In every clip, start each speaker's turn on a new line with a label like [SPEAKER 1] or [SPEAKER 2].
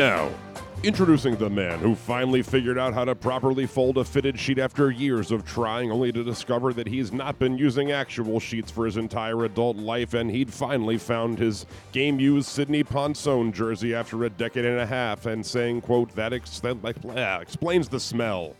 [SPEAKER 1] now, introducing the man who finally figured out how to properly fold a fitted sheet after years of trying, only to discover that he's not been using actual sheets for his entire adult life, and he'd finally found his game-used Sydney Ponson jersey after a decade and a half, and saying, "quote That, ex- that explains the smell."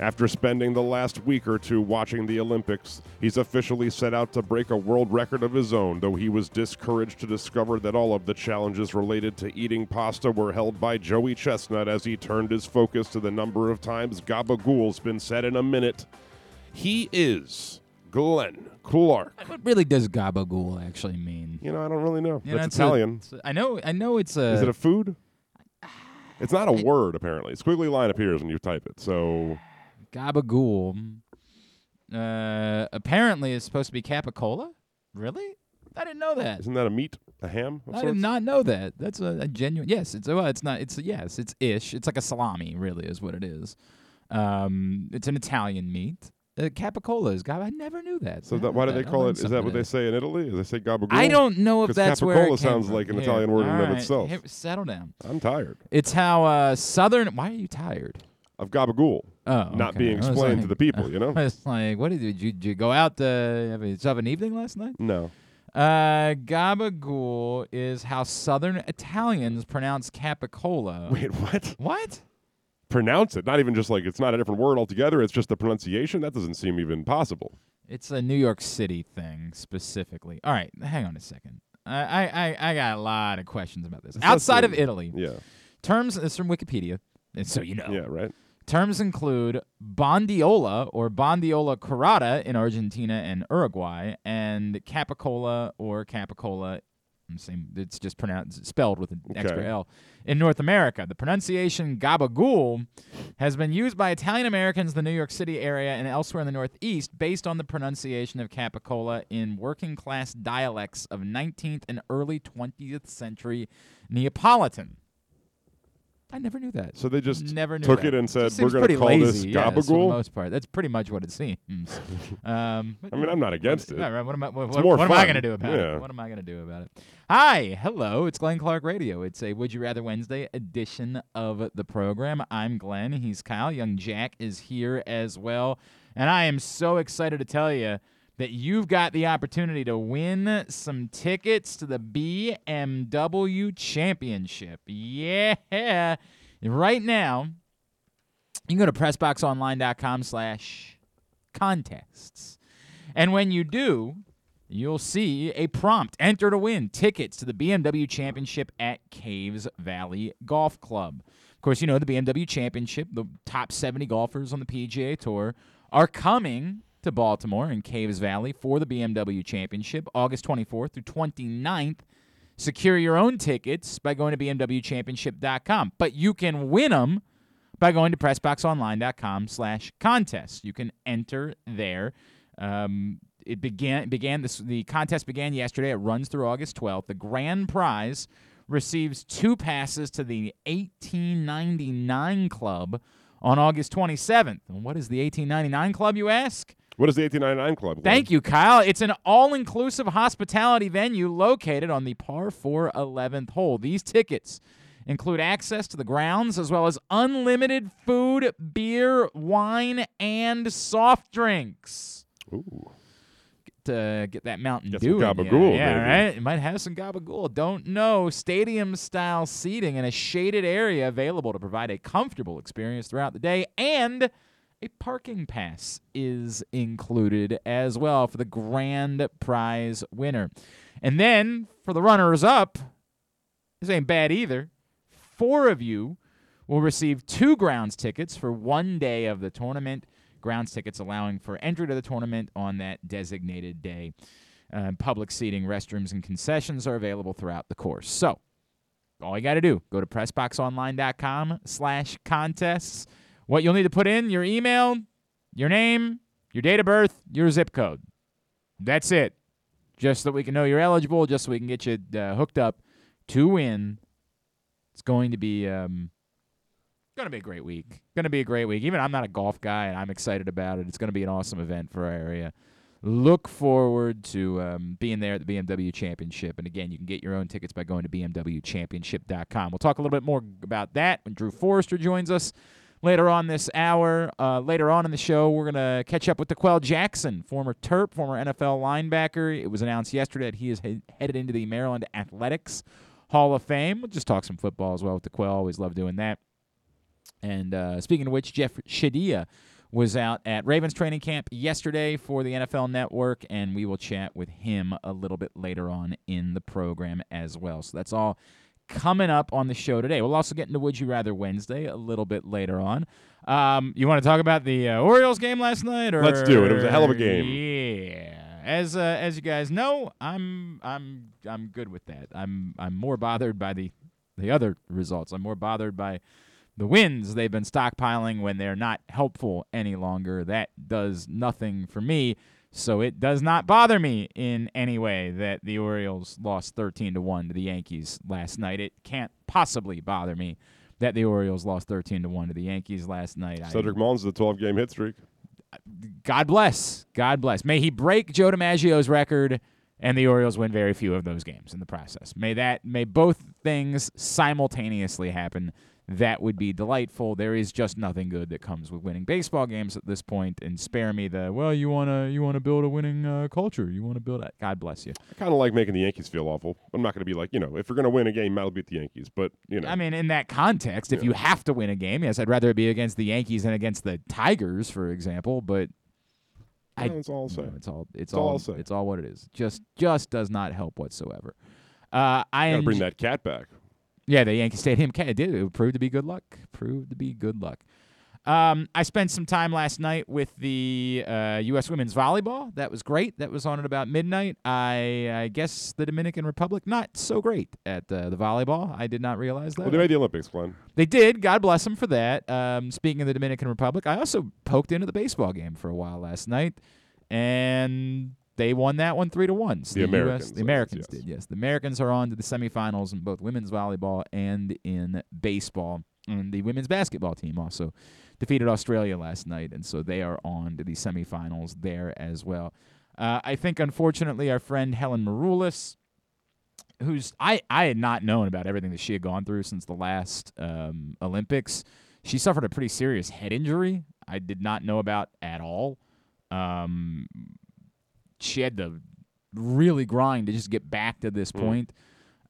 [SPEAKER 1] After spending the last week or two watching the Olympics, he's officially set out to break a world record of his own, though he was discouraged to discover that all of the challenges related to eating pasta were held by Joey Chestnut as he turned his focus to the number of times gabagool's been said in a minute. He is Glenn Clark.
[SPEAKER 2] What really does gabagool actually mean?
[SPEAKER 1] You know, I don't really know.
[SPEAKER 2] You know,
[SPEAKER 1] That's
[SPEAKER 2] it's a-
[SPEAKER 1] Italian.
[SPEAKER 2] it's a- I know. I know it's a.
[SPEAKER 1] is it a food? It's not a word, apparently. Squiggly line appears when you type it. So,
[SPEAKER 2] gabagool? Uh, apparently, it's supposed to be capicola. Really? I didn't know that.
[SPEAKER 1] isn't that a meat? A ham?
[SPEAKER 2] I did not know that. That's a, a genuine. Yes, it's well, it's not. It's yes, it's ish. It's like a salami, really, is what it is. Um, it's an Italian meat. Uh, capicola is gab. I never knew that.
[SPEAKER 1] So that, why do they call it? Is that what they say in Italy? Do they say gabagool?
[SPEAKER 2] I don't know if that's where it
[SPEAKER 1] capicola sounds
[SPEAKER 2] from.
[SPEAKER 1] like an
[SPEAKER 2] Here,
[SPEAKER 1] Italian word in and of itself.
[SPEAKER 2] here, settle down.
[SPEAKER 1] I'm tired
[SPEAKER 2] It's how uh, southern. Why are you tired?
[SPEAKER 1] of gabagool
[SPEAKER 2] Oh,
[SPEAKER 1] not
[SPEAKER 2] okay.
[SPEAKER 1] being explained to the people. You know?
[SPEAKER 2] It's like, what did you, did you, did you go out to have yourself an evening last night?
[SPEAKER 1] no.
[SPEAKER 2] Uh, gabagool is how Southern Italians pronounce capicola.
[SPEAKER 1] Wait, what?
[SPEAKER 2] What?
[SPEAKER 1] Pronounce it. Not even just like it's not a different word altogether. It's just the pronunciation. That doesn't seem even possible.
[SPEAKER 2] It's a New York City thing specifically. All right, hang on a second. I I I, I got a lot of questions about this.
[SPEAKER 1] It's
[SPEAKER 2] Outside of. Italy,
[SPEAKER 1] Yeah.
[SPEAKER 2] terms. It's from Wikipedia, and so you know.
[SPEAKER 1] Yeah. Right.
[SPEAKER 2] Terms include bondiola or bondiola curata in Argentina and Uruguay, and capicola or capicola. I'm saying it's just pronounced spelled with an extra L in North America. The pronunciation gabagool has been used by Italian Americans in the New York City area and elsewhere in the Northeast based on the pronunciation of capicola in working class dialects of 19th and early 20th century Neapolitan. I never knew that.
[SPEAKER 1] So they just
[SPEAKER 2] Never knew
[SPEAKER 1] took
[SPEAKER 2] that.
[SPEAKER 1] it and said, "We're going to call this
[SPEAKER 2] lazy, yes, for the
[SPEAKER 1] gabagool."
[SPEAKER 2] most part. That's pretty much what it seems. um,
[SPEAKER 1] I mean, I'm not against it.
[SPEAKER 2] all right, what am I? What, what- what am I going to do about
[SPEAKER 1] Yeah.
[SPEAKER 2] it? What am I going to do about it? Hi, hello. It's Glenn Clark Radio. It's a Would You Rather Wednesday edition of the program. I'm Glenn. He's Kyle. Young Jack is here as well, and I am so excited to tell you that you've got the opportunity to win some tickets to the BMW Championship. Yeah. Right now, you can go to pressboxonline.com slash contests. And when you do, you'll see a prompt. Enter to win tickets to the BMW Championship at Caves Valley Golf Club. Of course, you know the BMW Championship, the top 70 golfers on the PGA Tour, are coming to Baltimore in Caves Valley for the BMW Championship August 24th through 29th. Secure your own tickets by going to bmwchampionship.com. But you can win them by going to pressboxonline.com slash contest. You can enter there. Um, it began began this the contest began yesterday. It runs through August 12th. The grand prize receives two passes to the 1899 club on August 27th. And what is the 1899 club you ask?
[SPEAKER 1] What is the 1899 Club?
[SPEAKER 2] Thank you, Kyle. It's an all inclusive hospitality venue located on the par 4 11th hole. These tickets include access to the grounds as well as unlimited food, beer, wine, and soft drinks.
[SPEAKER 1] Ooh.
[SPEAKER 2] To get that Mountain
[SPEAKER 1] Get some
[SPEAKER 2] Dew.
[SPEAKER 1] gabagool,
[SPEAKER 2] yeah,
[SPEAKER 1] maybe.
[SPEAKER 2] right. It might have some gabagool. Don't know. Stadium style seating in a shaded area available to provide a comfortable experience throughout the day and a parking pass is included as well for the grand prize winner. And then for the runners up, this ain't bad either. Four of you will receive two grounds tickets for one day of the tournament. Grounds tickets allowing for entry to the tournament on that designated day. Uh, public seating, restrooms, and concessions are available throughout the course. So, all you got to do, go to pressboxonline.com slash contests. What you'll need to put in, your email, your name, your date of birth, your zip code. That's it. Just so we can know you're eligible, just so we can get you uh, hooked up to win. It's going to be um, going to be a great week. Going to be a great week. Even I'm not a golf guy, and I'm excited about it. It's going to be an awesome event for our area. look forward to um, being there at the BMW Championship. And again, you can get your own tickets by going to BMWChampionship.com. We'll talk a little bit more about that when Drew Forrester joins us later on this hour. Uh, later on in the show, we're going to catch up with D'Qwell Jackson, former Terp, former NFL linebacker. It was announced yesterday that he is he- headed into the Maryland Athletics Hall of Fame. We'll just talk some football as well with D'Qwell. Always love doing that. And uh, speaking of which, Jeff Shadia was out at Ravens training camp yesterday for the NFL Network, and we will chat with him a little bit later on in the program as well. So that's all coming up on the show today. We'll also get into Would You Rather Wednesday a little bit later on. Um, you want to talk about the uh, Orioles game last night? Or
[SPEAKER 1] Let's do it. It was a hell of a game.
[SPEAKER 2] Yeah. As uh, as you guys know, I'm I'm I'm good with that. I'm I'm more bothered by the the other results. I'm more bothered by the wins they've been stockpiling when they're not helpful any longer. That does nothing for me. So it does not bother me in any way that the Orioles lost 13 to 1 to the Yankees last night. It can't possibly bother me that the Orioles lost 13 to 1 to the Yankees last night. I-
[SPEAKER 1] Cedric Mullins, the 12 game hit streak.
[SPEAKER 2] God bless. God bless. May he break Joe DiMaggio's record and the Orioles win very few of those games in the process. May that may both things simultaneously happen. That would be delightful. There is just nothing good that comes with winning baseball games at this point. And spare me the well, you wanna you wanna build a winning uh, culture. You wanna build. A, God bless you.
[SPEAKER 1] I kind of like making the Yankees feel awful. I'm not going to be like, you know, if you're going to win a game, I'll beat the Yankees. But, you know,
[SPEAKER 2] I mean, in that context, if
[SPEAKER 1] Yeah.
[SPEAKER 2] you have to win a game, yes, I'd rather it be against the Yankees than against the Tigers, for example. But I
[SPEAKER 1] that's all I'll say.
[SPEAKER 2] No, it's all it's
[SPEAKER 1] all
[SPEAKER 2] all,
[SPEAKER 1] say.
[SPEAKER 2] it's all what it is. Just just does not help whatsoever. Uh, I
[SPEAKER 1] to bring that cat back.
[SPEAKER 2] Yeah, the Yankee Stadium cat it did it proved to be good luck. Proved to be good luck. Um, I spent some time last night with the uh, U.S. women's volleyball. That was great. That was on at about midnight. I, I guess the Dominican Republic not so great at uh, the volleyball. I did not realize that.
[SPEAKER 1] Well, they made the Olympics, Glenn.
[SPEAKER 2] They did. God bless them for that. Um, speaking of the Dominican Republic, I also poked into the baseball game for a while last night, and they won that one three to one. So
[SPEAKER 1] The
[SPEAKER 2] US
[SPEAKER 1] Americans,
[SPEAKER 2] the Americans
[SPEAKER 1] yes.
[SPEAKER 2] did. Yes, the Americans are on to the semifinals in both women's volleyball and in baseball. And the women's basketball team also defeated Australia last night, and so they are on to the semifinals there as well. Uh, I think, unfortunately, our friend Helen Maroulis who's I, I had not known about everything that she had gone through since the last um, Olympics. She suffered a pretty serious head injury. I did not know about at all. Um, she had to really grind to just get back to this
[SPEAKER 1] Mm.
[SPEAKER 2] point.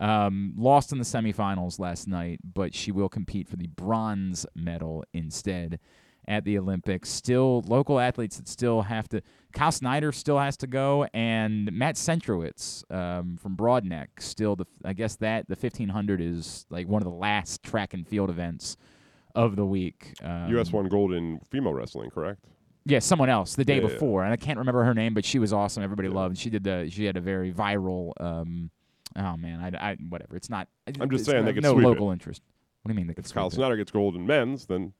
[SPEAKER 2] Um, lost in the semifinals last night, but she will compete for the bronze medal instead at the Olympics. Still, local athletes that still have to. Kyle Snyder still has to go, and Matt Centrowitz um, from Broadneck still. The I guess that the 1500 is like one of the last track and field events of the week. Um,
[SPEAKER 1] U.S. won gold in female wrestling, correct?
[SPEAKER 2] Yeah, someone else the day
[SPEAKER 1] Yeah, yeah.
[SPEAKER 2] before, and I can't remember her name, but she was awesome. Everybody
[SPEAKER 1] Yeah.
[SPEAKER 2] loved. She did the. She had a very viral. Um, oh man, I, I whatever. It's not.
[SPEAKER 1] I'm just saying they could
[SPEAKER 2] no
[SPEAKER 1] sweep it.
[SPEAKER 2] local interest. What do you mean they could
[SPEAKER 1] If Kyle? Snyder gets gold in men's, then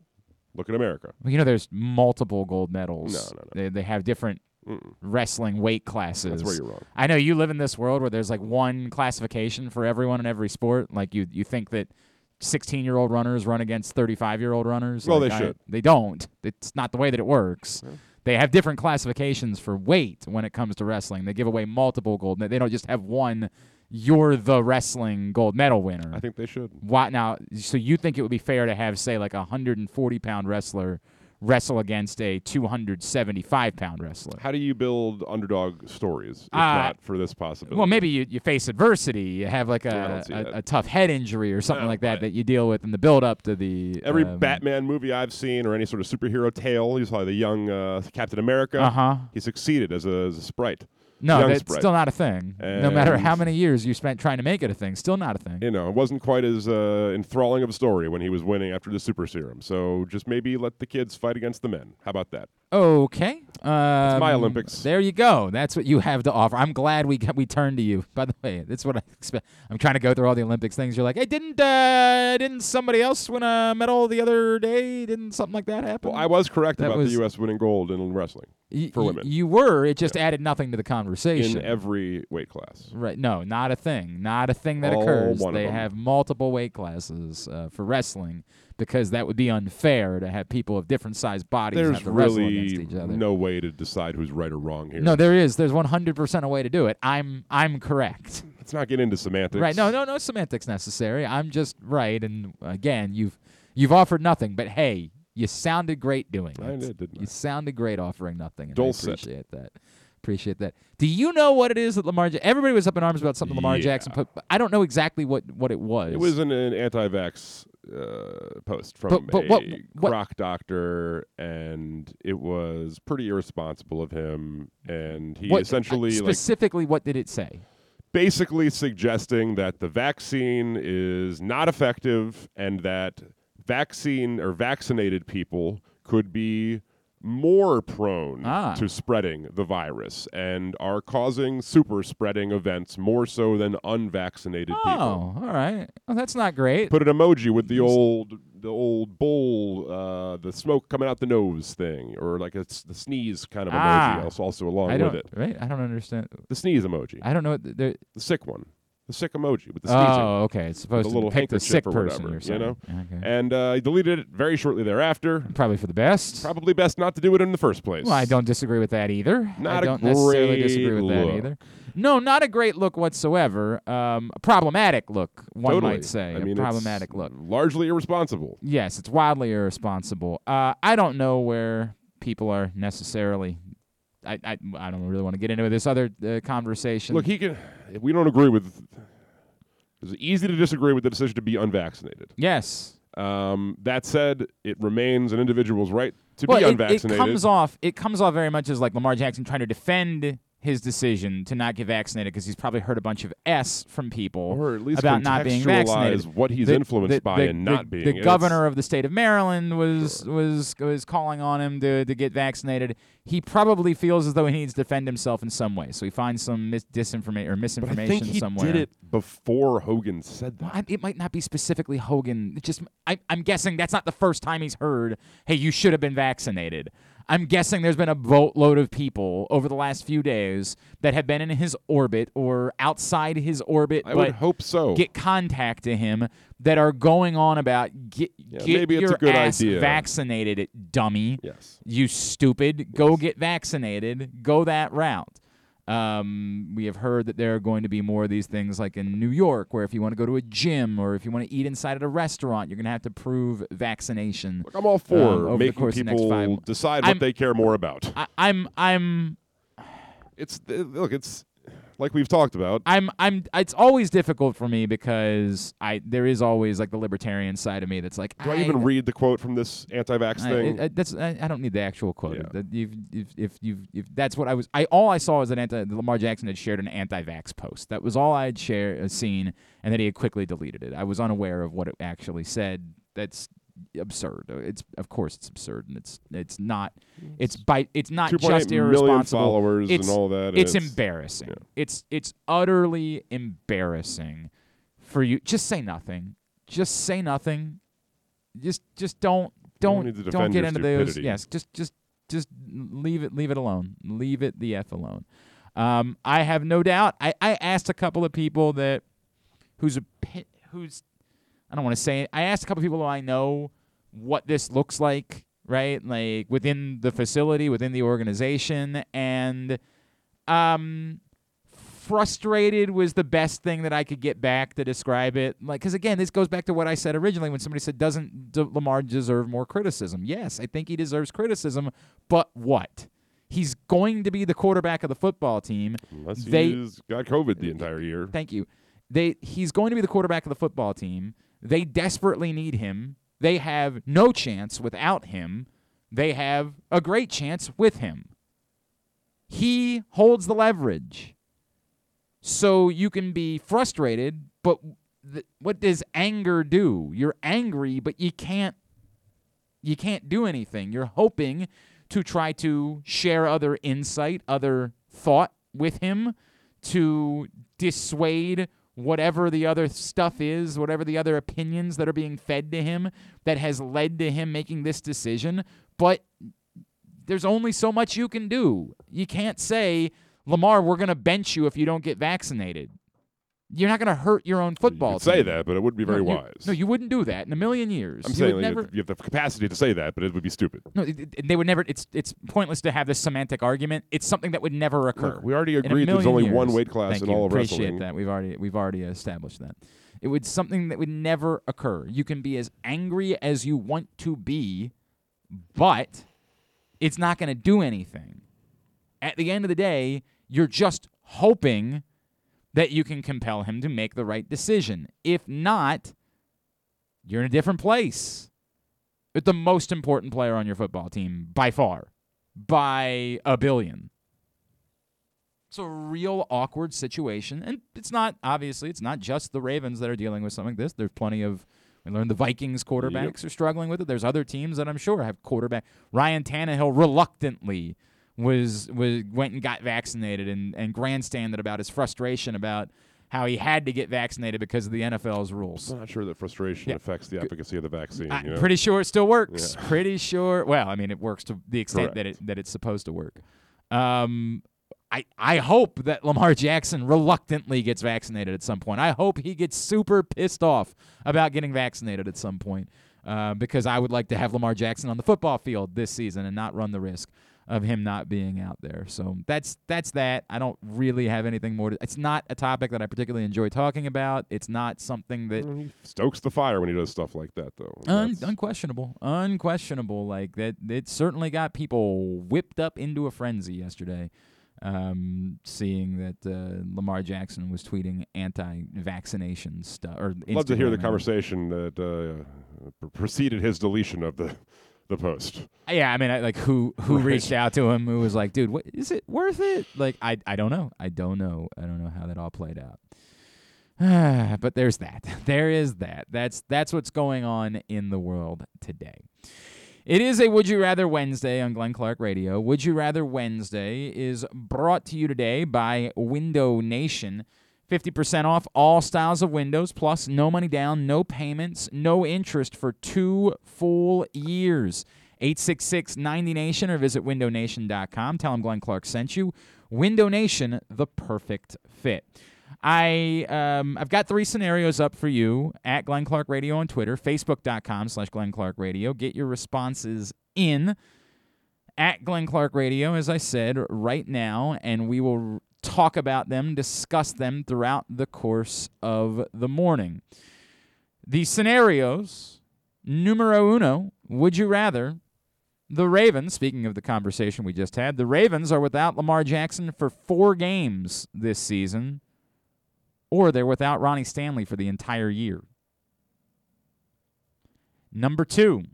[SPEAKER 1] look at America.
[SPEAKER 2] Well, you know, there's multiple gold medals.
[SPEAKER 1] No, no, no.
[SPEAKER 2] They they have different
[SPEAKER 1] Mm-mm.
[SPEAKER 2] wrestling weight classes.
[SPEAKER 1] That's where you're wrong.
[SPEAKER 2] I know you live in this world where there's like one classification for everyone in every sport. Like you, you think that 16 year old runners run against 35 year old runners.
[SPEAKER 1] Well,
[SPEAKER 2] Like,
[SPEAKER 1] they
[SPEAKER 2] I-
[SPEAKER 1] should.
[SPEAKER 2] they don't. It's not the way that it works.
[SPEAKER 1] Yeah.
[SPEAKER 2] They have different classifications for weight when it comes to wrestling. They give away multiple gold. They don't just have one. You're the wrestling gold medal winner.
[SPEAKER 1] I think they should.
[SPEAKER 2] Why now? So you think it would be fair to have, say, like a 140 pound wrestler wrestle against a 275 pound wrestler?
[SPEAKER 1] How do you build underdog stories if
[SPEAKER 2] Uh,
[SPEAKER 1] not for this possibility?
[SPEAKER 2] Well, maybe you, you face adversity. You have like a, a, a tough head injury or something
[SPEAKER 1] No,
[SPEAKER 2] like that that you deal with in the build up to the
[SPEAKER 1] Every
[SPEAKER 2] um,
[SPEAKER 1] Batman movie I've seen or any sort of superhero tale, you saw the young uh, Captain America.
[SPEAKER 2] Uh huh.
[SPEAKER 1] He succeeded as a, as a sprite.
[SPEAKER 2] No,
[SPEAKER 1] young
[SPEAKER 2] that's still not a thing. no matter how many years you spent trying to make it a thing, still not a thing.
[SPEAKER 1] You know, it wasn't quite as uh, enthralling of a story when he was winning after the super serum. So just maybe let the kids fight against the men. How about that?
[SPEAKER 2] Okay. Um,
[SPEAKER 1] my Olympics.
[SPEAKER 2] There you go. That's what you have to offer. I'm glad we got, we turned to you. By the way, that's what I expect. I'm trying to go through all the Olympics things. You're like, hey, didn't uh, didn't somebody else win a medal the other day? Didn't something like that happen?
[SPEAKER 1] Well, I was correct
[SPEAKER 2] That
[SPEAKER 1] about
[SPEAKER 2] was-
[SPEAKER 1] the U.S. winning gold in wrestling.
[SPEAKER 2] Y-
[SPEAKER 1] for
[SPEAKER 2] y-
[SPEAKER 1] women.
[SPEAKER 2] You were. It just added nothing to the conversation.
[SPEAKER 1] in every weight class.
[SPEAKER 2] Right. No, not a thing. Not a thing that
[SPEAKER 1] All
[SPEAKER 2] occurs. they have multiple weight classes uh, for wrestling because that would be unfair to have people of different sized bodies
[SPEAKER 1] There's
[SPEAKER 2] have to wrestle against each other.
[SPEAKER 1] There's no way to decide who's right or wrong here.
[SPEAKER 2] No, there is. There's 100% a way to do it. I'm I'm correct.
[SPEAKER 1] Let's not get into semantics.
[SPEAKER 2] Right. No, no, no semantics necessary. I'm just right and again, you've you've offered nothing, but hey, you sounded great doing it.
[SPEAKER 1] I did, didn't I?
[SPEAKER 2] You sounded great offering nothing. And
[SPEAKER 1] Dulcet.
[SPEAKER 2] I appreciate that. Appreciate that. Do you know what it is that Lamar? Ja- Everybody was up in arms about something Lamar
[SPEAKER 1] Yeah.
[SPEAKER 2] Jackson put. But I don't know exactly what what it was.
[SPEAKER 1] It was an, an anti-vax uh, post from
[SPEAKER 2] But- but
[SPEAKER 1] a
[SPEAKER 2] what- what-
[SPEAKER 1] croc doctor, and it was pretty irresponsible of him. And he
[SPEAKER 2] What-
[SPEAKER 1] essentially, like,
[SPEAKER 2] specifically, what did it say?
[SPEAKER 1] basically suggesting that the vaccine is not effective, and that vaccine or vaccinated people could be more prone
[SPEAKER 2] Ah.
[SPEAKER 1] to spreading the virus and are causing super spreading events more so than unvaccinated
[SPEAKER 2] Oh,
[SPEAKER 1] people.
[SPEAKER 2] all right. Well, that's not great.
[SPEAKER 1] Put an emoji with the old the old bull, uh, the smoke coming out the nose thing, or like it's the sneeze kind of
[SPEAKER 2] Ah.
[SPEAKER 1] emoji also, also along with it.
[SPEAKER 2] Right. I don't understand.
[SPEAKER 1] The sneeze emoji,
[SPEAKER 2] I don't know. The, the
[SPEAKER 1] sick one, the sick emoji with the sneezing.
[SPEAKER 2] oh, okay. It's supposed to
[SPEAKER 1] little
[SPEAKER 2] pick the sick
[SPEAKER 1] or
[SPEAKER 2] person.
[SPEAKER 1] whatever,
[SPEAKER 2] you're
[SPEAKER 1] you know?
[SPEAKER 2] Okay.
[SPEAKER 1] And uh, he deleted it very shortly thereafter.
[SPEAKER 2] Probably for the best.
[SPEAKER 1] Probably best not to do it in the first place.
[SPEAKER 2] Well, I don't disagree with that either. I
[SPEAKER 1] Not a
[SPEAKER 2] don't necessarily disagree
[SPEAKER 1] great
[SPEAKER 2] with that
[SPEAKER 1] look.
[SPEAKER 2] either. No, not a great look whatsoever. Um, a problematic look, one
[SPEAKER 1] Totally.
[SPEAKER 2] might say.
[SPEAKER 1] I mean,
[SPEAKER 2] a problematic look.
[SPEAKER 1] Largely irresponsible.
[SPEAKER 2] Yes, it's wildly irresponsible. Uh, I don't know where people are necessarily. I, I, I don't really want to get into this other uh, conversation.
[SPEAKER 1] Look, he can. If we don't agree with, it's easy to disagree with the decision to be unvaccinated.
[SPEAKER 2] yes.
[SPEAKER 1] Um, that said, it remains an individual's right to
[SPEAKER 2] well,
[SPEAKER 1] be
[SPEAKER 2] it, it comes off. It comes off very much as like Lamar Jackson trying to defend his decision to not get vaccinated because he's probably heard a bunch of s from people
[SPEAKER 1] or at least
[SPEAKER 2] about not being vaccinated.
[SPEAKER 1] what he's
[SPEAKER 2] The-
[SPEAKER 1] influenced
[SPEAKER 2] the-
[SPEAKER 1] by
[SPEAKER 2] the-
[SPEAKER 1] and not being.
[SPEAKER 2] The governor of the state of Maryland was was was calling on him to to get vaccinated. He probably feels as though he needs to defend himself in some way, so he finds some mis- disinformation or
[SPEAKER 1] But I
[SPEAKER 2] misinformation
[SPEAKER 1] think he
[SPEAKER 2] somewhere.
[SPEAKER 1] did it before Hogan said
[SPEAKER 2] Well,
[SPEAKER 1] that.
[SPEAKER 2] I, it might not be specifically Hogan. It just I, I'm guessing that's not the first time he's heard, "Hey, you should have been vaccinated." I'm guessing there's been a boatload of people over the last few days that have been in his orbit or outside his orbit,
[SPEAKER 1] I
[SPEAKER 2] but
[SPEAKER 1] would hope so.
[SPEAKER 2] get contact to him that are going on about get,
[SPEAKER 1] Yeah,
[SPEAKER 2] get
[SPEAKER 1] maybe it's
[SPEAKER 2] your
[SPEAKER 1] a good
[SPEAKER 2] ass
[SPEAKER 1] idea.
[SPEAKER 2] vaccinated, dummy.
[SPEAKER 1] yes.
[SPEAKER 2] You stupid. Go get vaccinated. Go that route. Um, we have heard that there are going to be more of these things like in New York, where if you want to go to a gym or if you want to eat inside at a restaurant, you're going to have to prove vaccination.
[SPEAKER 1] Look, I'm all for
[SPEAKER 2] Um,
[SPEAKER 1] making
[SPEAKER 2] of the next
[SPEAKER 1] people decide what
[SPEAKER 2] I'm-
[SPEAKER 1] they care more about.
[SPEAKER 2] I, I'm, I'm,
[SPEAKER 1] It's look, it's like we've talked about.
[SPEAKER 2] I'm I'm it's always difficult for me because I there is always like the libertarian side of me that's like
[SPEAKER 1] Do I even read the quote from this anti-vax
[SPEAKER 2] I,
[SPEAKER 1] thing?
[SPEAKER 2] I- I- that's I, I don't need the actual quote.
[SPEAKER 1] Yeah.
[SPEAKER 2] That you've, if if you if that's what I was I all I saw was that anti Lamar Jackson had shared an anti-vax post. That was all I had share uh, seen, and that he had quickly deleted it. I was unaware of what it actually said. That's absurd. Uh, It's of course it's absurd, and it's it's not it's by it's not just
[SPEAKER 1] million
[SPEAKER 2] irresponsible.
[SPEAKER 1] followers
[SPEAKER 2] It's-
[SPEAKER 1] and all that. and
[SPEAKER 2] It's, embarrassing.
[SPEAKER 1] yeah.
[SPEAKER 2] It's it's utterly embarrassing for you. Just say nothing. Just say nothing. Just just don't don't don't get
[SPEAKER 1] your
[SPEAKER 2] into those. Yes, just just just leave it leave it alone. Leave it the f alone. Um, I have no doubt. I, I asked a couple of people that whose opi- whose I don't want to say it. I asked a couple people who I know what this looks like, right? Like within the facility, within the organization, and um, frustrated was the best thing that I could get back to describe it. Like, because again, this goes back to what I said originally when somebody said, "Doesn't D- Lamar deserve more criticism?" Yes, I think he deserves criticism, but what? He's going to be the quarterback of the football team.
[SPEAKER 1] Unless
[SPEAKER 2] they-
[SPEAKER 1] he's got COVID the entire year.
[SPEAKER 2] Thank you. They he's going to be the quarterback of the football team. They desperately need him. They have no chance without him. They have a great chance with him. He holds the leverage. So you can be frustrated, but th- what does anger do? You're angry, but you can't you can't do anything. You're hoping to try to share other insight, other thought with him to dissuade whatever the other stuff is, whatever the other opinions that are being fed to him that has led to him making this decision. But there's only so much you can do. You can't say, Lamar, we're going to bench you if you don't get vaccinated. You're not going to hurt your own football
[SPEAKER 1] You say that, but it wouldn't be very
[SPEAKER 2] no,
[SPEAKER 1] wise.
[SPEAKER 2] no, you wouldn't do that in a million years.
[SPEAKER 1] I'm
[SPEAKER 2] you
[SPEAKER 1] saying like,
[SPEAKER 2] never.
[SPEAKER 1] you have the capacity to say that, but it would be stupid.
[SPEAKER 2] No, it- it- they would never. It's it's pointless to have this semantic argument. It's something that would never occur.
[SPEAKER 1] Look, we already agreed there's only one weight class
[SPEAKER 2] Thank
[SPEAKER 1] in
[SPEAKER 2] you.
[SPEAKER 1] all of
[SPEAKER 2] Appreciate
[SPEAKER 1] wrestling.
[SPEAKER 2] that. We've already we've already established that. It would something that would never occur. You can be as angry as you want to be, but it's not going to do anything. At the end of the day, you're just hoping that you can compel him to make the right decision. If not, you're in a different place. With the most important player on your football team by far, by a billion. It's a real awkward situation. And it's not, obviously, it's not just the Ravens that are dealing with something like this. There's plenty of, we learned the Vikings quarterbacks are struggling with it. There's other teams that I'm sure have quarterback. Ryan Tannehill reluctantly was, was went and got vaccinated and, and grandstanded about his frustration about how he had to get vaccinated because of the NFL's rules.
[SPEAKER 1] I'm not sure that frustration
[SPEAKER 2] Yeah.
[SPEAKER 1] affects the efficacy of the vaccine.
[SPEAKER 2] I'm
[SPEAKER 1] you know?
[SPEAKER 2] pretty sure it still works.
[SPEAKER 1] Yeah.
[SPEAKER 2] Pretty sure. Well, I mean, it works to the extent that it that it's supposed to work. Um, I I hope that Lamar Jackson reluctantly gets vaccinated at some point. I hope he gets super pissed off about getting vaccinated at some point. Uh, because I would like to have Lamar Jackson on the football field this season and not run the risk of him not being out there. So that's that's that. I don't really have anything more to. It's not a topic that I particularly enjoy talking about. It's not something that
[SPEAKER 1] He stokes the fire when he does stuff like that, though.
[SPEAKER 2] Un- unquestionable, unquestionable. Like that, it certainly got people whipped up into a frenzy yesterday. Um, seeing that uh, Lamar Jackson was tweeting anti-vaccination stuff, or
[SPEAKER 1] love to hear the conversation that uh, preceded his deletion of the the post.
[SPEAKER 2] Yeah, I mean, I, like who who
[SPEAKER 1] Right.
[SPEAKER 2] reached out to him? Who was like, "Dude, what is it worth it?" Like, I I don't know. I don't know. I don't know how that all played out. but there's that. There is that. That's that's what's going on in the world today. It is a Would You Rather Wednesday on Glenn Clark Radio. Would You Rather Wednesday is brought to you today by Window Nation. 50% off all styles of windows, plus no money down, no payments, no interest for two full years. 866 90Nation or visit windownation.com. Tell them Glenn Clark sent you. Window Nation, the perfect fit. I um, I've got three scenarios up for you at Glenn Clark Radio on Twitter, Facebook.com slash Glenn Clark Radio. Get your responses in at Glenn Clark Radio, as I said, right now, and we will talk about them, discuss them throughout the course of the morning. The scenarios, numero uno, would you rather the Ravens, speaking of the conversation we just had, the Ravens are without Lamar Jackson for four games this season, or they're without Ronnie Stanley for the entire year. Number two,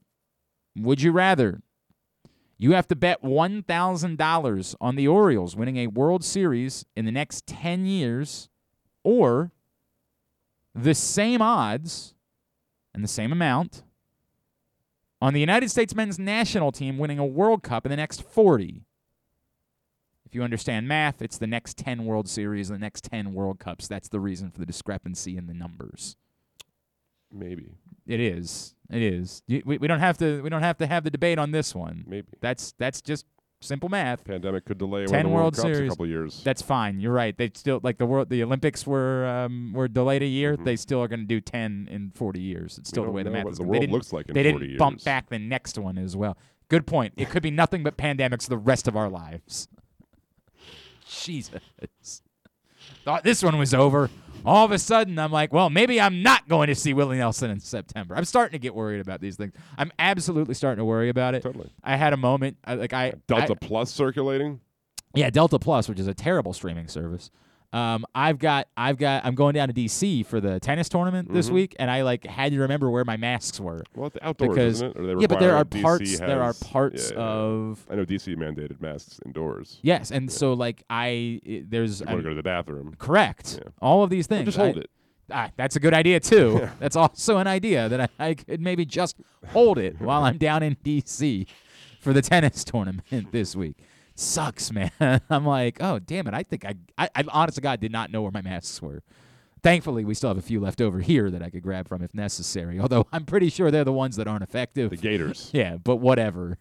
[SPEAKER 2] would you rather you have to bet $1,000 on the Orioles winning a World Series in the next 10 years, or the same odds and the same amount on the United States men's national team winning a World Cup in the next 40. If you understand math, it's the next 10 World Series, the next 10 World Cups. That's the reason for the discrepancy in the numbers.
[SPEAKER 1] Maybe,
[SPEAKER 2] It is. It is. You- We, we don't have to we don't have to have the debate on this one.
[SPEAKER 1] maybe.
[SPEAKER 2] That's that's just simple math.
[SPEAKER 1] Pandemic could delay one
[SPEAKER 2] 10
[SPEAKER 1] of the
[SPEAKER 2] World
[SPEAKER 1] World
[SPEAKER 2] Series.
[SPEAKER 1] a couple years.
[SPEAKER 2] That's fine. You're right. They still like the world. The Olympics were um, were delayed a year.
[SPEAKER 1] Mhm.
[SPEAKER 2] They still are going to do ten in forty years. It's still the way the math
[SPEAKER 1] what
[SPEAKER 2] is.
[SPEAKER 1] the world looks like in
[SPEAKER 2] they
[SPEAKER 1] 40
[SPEAKER 2] didn't bump
[SPEAKER 1] years.
[SPEAKER 2] back the next one as well. Good point. It could be nothing but pandemics the rest of our lives. Jesus. Thought this one was over. All of a sudden, I'm like, well, maybe I'm not going to see Willie Nelson in September. I'm starting to get worried about these things. I'm absolutely starting to worry about it.
[SPEAKER 1] Totally.
[SPEAKER 2] I had a moment, I, like I
[SPEAKER 1] Delta
[SPEAKER 2] I-
[SPEAKER 1] Plus circulating.
[SPEAKER 2] yeah, Delta Plus, which is a terrible streaming service. Um, I've got, I've got, I'm going down to DC for the tennis tournament this
[SPEAKER 1] Mhm.
[SPEAKER 2] week, and I like had to remember where my masks were.
[SPEAKER 1] Well, the outdoors,
[SPEAKER 2] Because-
[SPEAKER 1] isn't it? Or they
[SPEAKER 2] yeah, but there are
[SPEAKER 1] DC
[SPEAKER 2] parts, there are parts
[SPEAKER 1] yeah, yeah, yeah.
[SPEAKER 2] of
[SPEAKER 1] I know DC mandated masks indoors.
[SPEAKER 2] yes, and so like I, it, there's
[SPEAKER 1] You want to go to the bathroom.
[SPEAKER 2] correct
[SPEAKER 1] Yeah.
[SPEAKER 2] all of these
[SPEAKER 1] Or
[SPEAKER 2] things.
[SPEAKER 1] just hold
[SPEAKER 2] I-
[SPEAKER 1] it.
[SPEAKER 2] Ah, that's a good idea too. That's also an idea that I, I could maybe just hold it while I'm down in DC for the tennis tournament this week. Sucks, man. I'm like, oh damn it. I think I, I, I honest to God did not know where my masks were. Thankfully, we still have a few left over here that I could grab from if necessary. Although I'm pretty sure they're the ones that aren't effective.
[SPEAKER 1] The Gators.
[SPEAKER 2] Yeah, but whatever.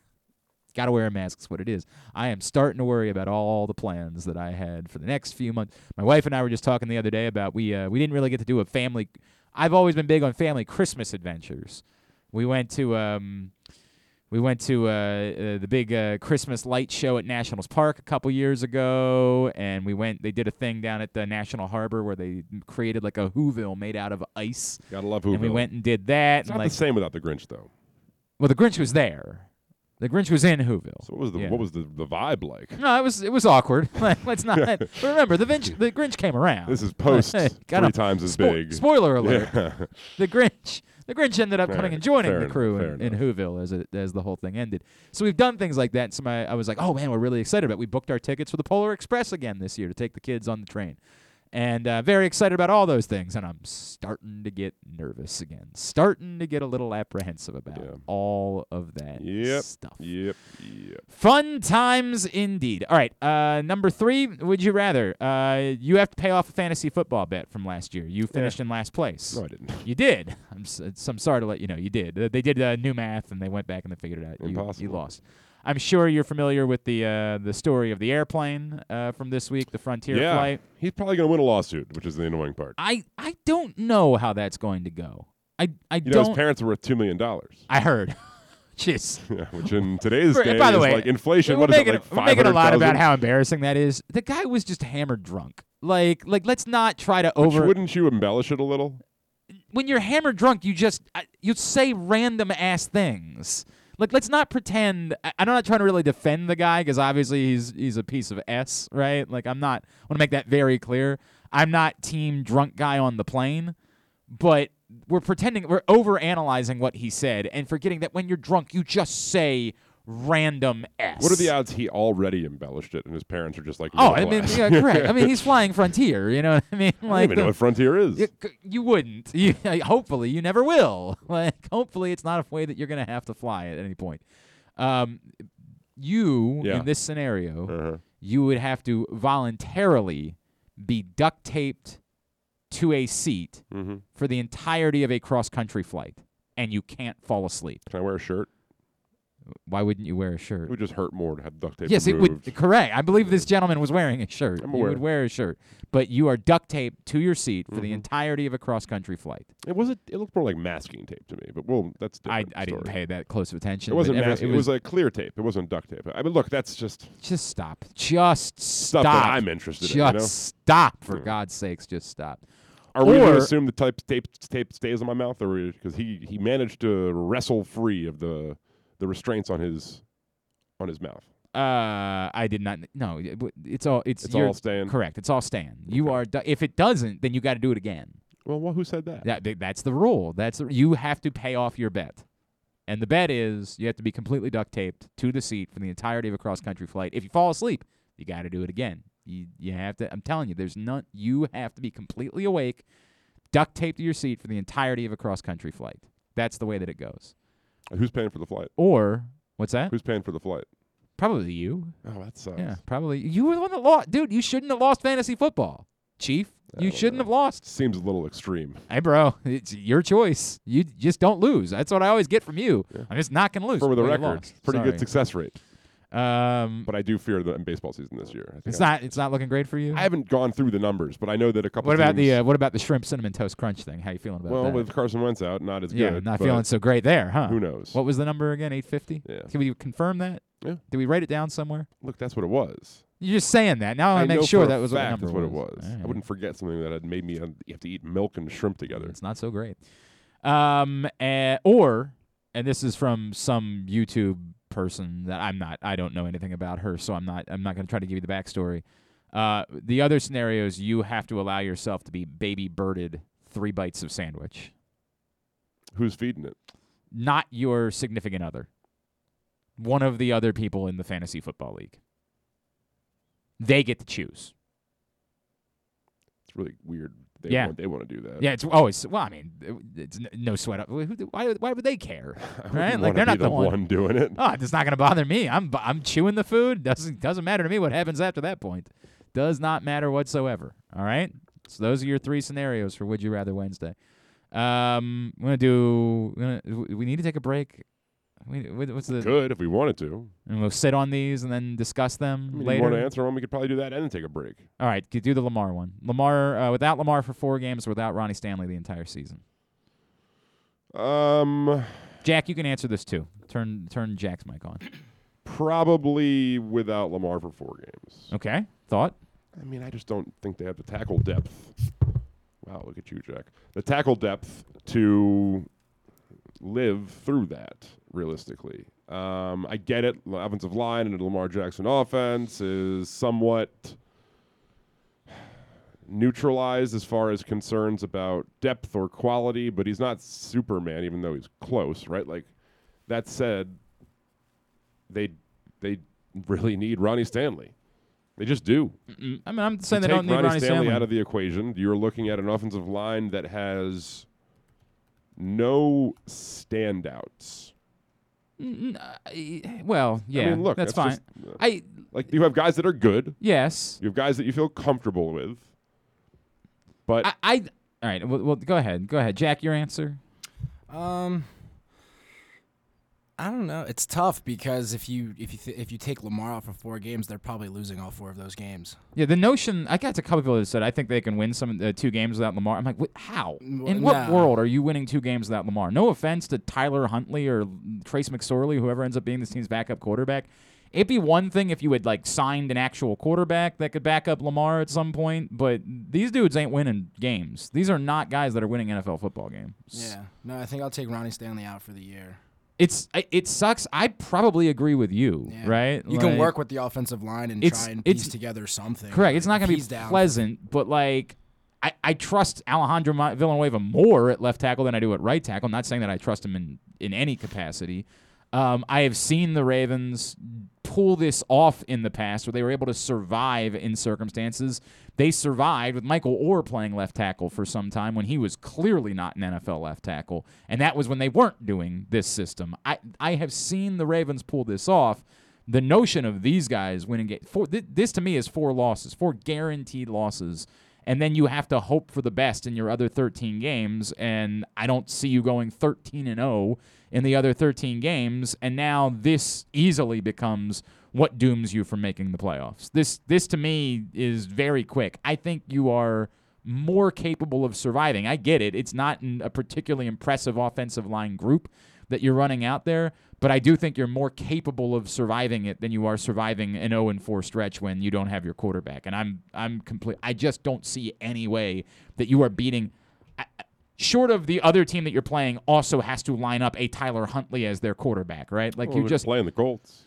[SPEAKER 2] Got to wear a mask. That's what it is. I am starting to worry about all the plans that I had for the next few months. My wife and I were just talking the other day about we uh, we didn't really get to do a family. I've always been big on family Christmas adventures. We went to um, we went to uh, uh, the big uh, Christmas light show at Nationals Park a couple years ago, and we went. They did a thing down at the National Harbor where they created like a Whoville made out of ice,
[SPEAKER 1] Gotta love Whoville.
[SPEAKER 2] and we went and did that.
[SPEAKER 1] It's not
[SPEAKER 2] like,
[SPEAKER 1] the same without the Grinch, though.
[SPEAKER 2] well, the Grinch was there. The Grinch was in Whoville.
[SPEAKER 1] So what was the
[SPEAKER 2] Yeah.
[SPEAKER 1] what was the, the vibe like?
[SPEAKER 2] No, it was it was awkward. Let's not. but remember, the Grinch the Grinch came around.
[SPEAKER 1] This is post three times as
[SPEAKER 2] Spo-
[SPEAKER 1] big.
[SPEAKER 2] Spoiler alert:
[SPEAKER 1] Yeah.
[SPEAKER 2] the Grinch. The Grinch ended up
[SPEAKER 1] Fair-
[SPEAKER 2] coming and joining the crew in, in. Whoville as it, as the whole thing ended. So we've done things like that. So my, I was like, oh man, we're really excited about. it. We booked our tickets for the Polar Express again this year to take the kids on the train, and uh, very excited about all those things. And I'm starting to get nervous again, starting to get a little apprehensive about
[SPEAKER 1] Yeah.
[SPEAKER 2] all of that
[SPEAKER 1] Yep.
[SPEAKER 2] stuff.
[SPEAKER 1] Yep. Yep.
[SPEAKER 2] Fun times indeed. All right, uh, number three. Would you rather? Uh, you have to pay off a fantasy football bet from last year. You finished in last place.
[SPEAKER 1] No, I didn't.
[SPEAKER 2] You did. I'm, s- I'm sorry to let you know you did. Uh, They did uh, new math and they went back and they figured it out. You, you lost. I'm sure you're familiar with the uh, the story of the airplane uh, from this week, the Frontier
[SPEAKER 1] yeah.
[SPEAKER 2] flight.
[SPEAKER 1] He's probably gonna win a lawsuit, which is the annoying part.
[SPEAKER 2] I I don't know how that's going to go. I I
[SPEAKER 1] You
[SPEAKER 2] don't.
[SPEAKER 1] his parents are worth two million dollars.
[SPEAKER 2] I heard. Jeez.
[SPEAKER 1] Yeah, which in today's
[SPEAKER 2] For-
[SPEAKER 1] day
[SPEAKER 2] by the way,
[SPEAKER 1] like inflation. What is
[SPEAKER 2] making,
[SPEAKER 1] it like?
[SPEAKER 2] we're making a lot about how embarrassing that is. The guy was just hammered drunk. Like like let's not try to over.
[SPEAKER 1] Wouldn't you embellish it a little?
[SPEAKER 2] when you're hammered drunk, you just you say random ass things. Like let's not pretend. I, I'm not trying to really defend the guy because obviously he's he's a piece of s, right? Like I'm not. I want to make that very clear. I'm not team drunk guy on the plane, but we're pretending we're over analyzing what he said and forgetting that when you're drunk, you just say random s.
[SPEAKER 1] What are the odds he already embellished it and his parents are just like?
[SPEAKER 2] Oh, I mean, yeah, correct. I mean, he's flying Frontier. You know what I mean? Like, I
[SPEAKER 1] don't even know what Frontier is.
[SPEAKER 2] you, you wouldn't. You, hopefully, you never will. Like, hopefully, it's not a way that you're going to have to fly at any point. Um, you
[SPEAKER 1] Yeah.
[SPEAKER 2] in this scenario,
[SPEAKER 1] Uh-huh.
[SPEAKER 2] you would have to voluntarily be duct taped to a seat
[SPEAKER 1] Mm-hmm.
[SPEAKER 2] for the entirety of a cross country flight, and you can't fall asleep.
[SPEAKER 1] Can I wear a shirt?
[SPEAKER 2] Why wouldn't you wear a shirt?
[SPEAKER 1] It would just hurt more to have duct tape
[SPEAKER 2] Yes, it would. Correct. I believe this gentleman was wearing a shirt.
[SPEAKER 1] I'm
[SPEAKER 2] He would wear a shirt, but you are duct taped to your seat for the
[SPEAKER 1] Mhm.
[SPEAKER 2] entirety of a cross country flight.
[SPEAKER 1] It was. It looked more like masking tape to me, but well, that's. a
[SPEAKER 2] I, I didn't pay that close of attention.
[SPEAKER 1] It wasn't
[SPEAKER 2] every-
[SPEAKER 1] masking.
[SPEAKER 2] It
[SPEAKER 1] It
[SPEAKER 2] was,
[SPEAKER 1] was a clear tape. It wasn't duct tape. I mean, look, that's just
[SPEAKER 2] just stop. Just stop.
[SPEAKER 1] that I'm interested
[SPEAKER 2] just
[SPEAKER 1] in. You know?
[SPEAKER 2] stop. For
[SPEAKER 1] Yeah.
[SPEAKER 2] God's sakes, just stop.
[SPEAKER 1] Are we going
[SPEAKER 2] Or-
[SPEAKER 1] to assume the type tape tape stays on my mouth, or because he he managed to wrestle free of the the restraints on his on his mouth?
[SPEAKER 2] Uh, I did not. No, it it's all. It's,
[SPEAKER 1] It's
[SPEAKER 2] you're-
[SPEAKER 1] all staying.
[SPEAKER 2] correct. It's all staying. You are. If it doesn't, then you got to do it again.
[SPEAKER 1] Well, well, who said that?
[SPEAKER 2] That that's the rule. That's the, you have to pay off your bet, and the bet is you have to be completely duct taped to the seat for the entirety of a cross country flight. If you fall asleep, you got to do it again. You you have to. I'm telling you, there's none. You have to be completely awake, duct taped to your seat for the entirety of a cross country flight. That's the way that it goes.
[SPEAKER 1] Uh, who's paying for the flight?
[SPEAKER 2] Or what's that?
[SPEAKER 1] Who's paying for the flight?
[SPEAKER 2] Probably you.
[SPEAKER 1] Oh, that sucks.
[SPEAKER 2] Yeah, probably you were the one that lost, dude. You shouldn't have lost fantasy football, Chief.
[SPEAKER 1] I
[SPEAKER 2] You
[SPEAKER 1] don't
[SPEAKER 2] shouldn't
[SPEAKER 1] know.
[SPEAKER 2] have lost.
[SPEAKER 1] Seems a little extreme.
[SPEAKER 2] Hey, bro, it's your choice. You just don't lose. That's what I always get from you. I'm just not gonna lose.
[SPEAKER 1] For the
[SPEAKER 2] Well, you
[SPEAKER 1] record,
[SPEAKER 2] lost.
[SPEAKER 1] pretty
[SPEAKER 2] Sorry.
[SPEAKER 1] good success rate.
[SPEAKER 2] Um,
[SPEAKER 1] But I do fear the baseball season this year.
[SPEAKER 2] It's
[SPEAKER 1] I,
[SPEAKER 2] not. It's not looking great for you.
[SPEAKER 1] I haven't gone through the numbers, but I know that a couple.
[SPEAKER 2] what about the uh, What about the shrimp cinnamon toast crunch thing? How you feeling about
[SPEAKER 1] well,
[SPEAKER 2] that?
[SPEAKER 1] Well, with Carson Wentz out, not as
[SPEAKER 2] yeah,
[SPEAKER 1] good.
[SPEAKER 2] not feeling so great there, huh?
[SPEAKER 1] Who knows?
[SPEAKER 2] What was the number again? 850.
[SPEAKER 1] Yeah.
[SPEAKER 2] Can we confirm that?
[SPEAKER 1] Yeah.
[SPEAKER 2] Did we write it down somewhere?
[SPEAKER 1] Look, that's what it was.
[SPEAKER 2] You're just saying that. Now I want to make sure that was what the number
[SPEAKER 1] that's what it
[SPEAKER 2] was.
[SPEAKER 1] was.
[SPEAKER 2] All
[SPEAKER 1] I wouldn't forget something that had made me. un- You have to eat milk and shrimp together.
[SPEAKER 2] It's not so great. Um, eh, or, and this is from some YouTube person that I'm not. I don't know anything about her, so I'm not. I'm not going to try to give you the backstory. Uh, the other scenarios, you have to allow yourself to be baby birded three bites of sandwich,
[SPEAKER 1] Who's feeding it?
[SPEAKER 2] not your significant other. One of the other people in the fantasy football league. They get to choose.
[SPEAKER 1] It's really weird. They
[SPEAKER 2] Yeah.
[SPEAKER 1] want, they want to do that.
[SPEAKER 2] Yeah, it's always well. I mean, it's no sweat. Why? Why would they care? Right? Like, they're not
[SPEAKER 1] the
[SPEAKER 2] the one-
[SPEAKER 1] one doing it.
[SPEAKER 2] Oh, it's not going to bother me. I'm I'm chewing the food. Doesn't doesn't matter to me what happens after that point. Does not matter whatsoever. All right. So those are your three scenarios for Would You Rather Wednesday. Um, we're gonna do. We're gonna, we need to take a break. We, what- what's the?
[SPEAKER 1] Could if we wanted to.
[SPEAKER 2] And we'll sit on these and then discuss them
[SPEAKER 1] I mean,
[SPEAKER 2] later.
[SPEAKER 1] you want to answer one? We could probably do that and then take a break.
[SPEAKER 2] All right, do do the Lamar one. Lamar uh, without Lamar for four games, without Ronnie Stanley the entire season.
[SPEAKER 1] Um,
[SPEAKER 2] Jack, you can answer this too. Turn turn Jack's mic on.
[SPEAKER 1] probably without Lamar for four games.
[SPEAKER 2] Okay, thought.
[SPEAKER 1] I mean, I just don't think they have the tackle depth. Wow, look at you, Jack. The tackle depth to live through that realistically. Um, I get it. The offensive line and Lamar Jackson offense is somewhat neutralized as far as concerns about depth or quality, but he's not Superman, even though he's close, right? Like that said, they they really need Ronnie Stanley. They just do.
[SPEAKER 2] Mm, I mean, I'm saying they don't need
[SPEAKER 1] Ronnie
[SPEAKER 2] Ronnie
[SPEAKER 1] Stanley,
[SPEAKER 2] Stanley.
[SPEAKER 1] out of the equation. You're looking at an offensive line that has no standouts.
[SPEAKER 2] Uh, well, yeah,
[SPEAKER 1] I mean, look,
[SPEAKER 2] that's,
[SPEAKER 1] that's
[SPEAKER 2] fine.
[SPEAKER 1] just, uh,
[SPEAKER 2] I
[SPEAKER 1] like you have guys that are good.
[SPEAKER 2] yes,
[SPEAKER 1] You have guys that you feel comfortable with. But
[SPEAKER 2] I, I all right. Well, well, go ahead, go ahead, Jack. Your answer.
[SPEAKER 3] Um, I don't know. It's tough because if you if you th- if you take Lamar out for four games, they're probably losing all four of those games.
[SPEAKER 2] Yeah, the notion I got to a couple people that said I think they can win some uh, two games without Lamar. I'm like, what, how?
[SPEAKER 3] Well,
[SPEAKER 2] In what
[SPEAKER 3] no.
[SPEAKER 2] world are you winning two games without Lamar? No offense to Tyler Huntley or Trace McSorley, whoever ends up being this team's backup quarterback. It'd be one thing if you had like signed an actual quarterback that could back up Lamar at some point, but these dudes ain't winning games. These are not guys that are winning NFL football games.
[SPEAKER 3] Yeah. No, I think I'll take Ronnie Stanley out for the year.
[SPEAKER 2] It's it sucks. I probably agree with you,
[SPEAKER 3] Yeah.
[SPEAKER 2] right?
[SPEAKER 3] You can work with the offensive line and
[SPEAKER 2] It's-
[SPEAKER 3] try and piece together something.
[SPEAKER 2] Correct. It's not going to be
[SPEAKER 3] down.
[SPEAKER 2] pleasant, but like I, I trust Alejandro Villanueva more at left tackle than I do at right tackle. I'm not saying that I trust him in in any capacity. Um, I have seen the Ravens pull this off in the past where they were able to survive in circumstances. They survived with Michael Oher playing left tackle for some time when he was clearly not an NFL left tackle, and that was when they weren't doing this system. I I have seen the Ravens pull this off the notion of these guys winning game four th- this to me is four losses four guaranteed losses and then you have to hope for the best in your other 13 games and i don't see you going 13 and 0 in the other 13 games and now this easily becomes what dooms you from making the playoffs this this to me is very quick i think you are more capable of surviving i get it it's not a particularly impressive offensive line group that you're running out there, but I do think you're more capable of surviving it than you are surviving an 0 and 4 stretch when you don't have your quarterback. And I'm I'm complete. I just don't see any way that you are beating. I- Short of the other team that you're playing, also has to line up a Tyler Huntley as their quarterback, right? Like
[SPEAKER 1] well,
[SPEAKER 2] you just
[SPEAKER 1] playing the Colts.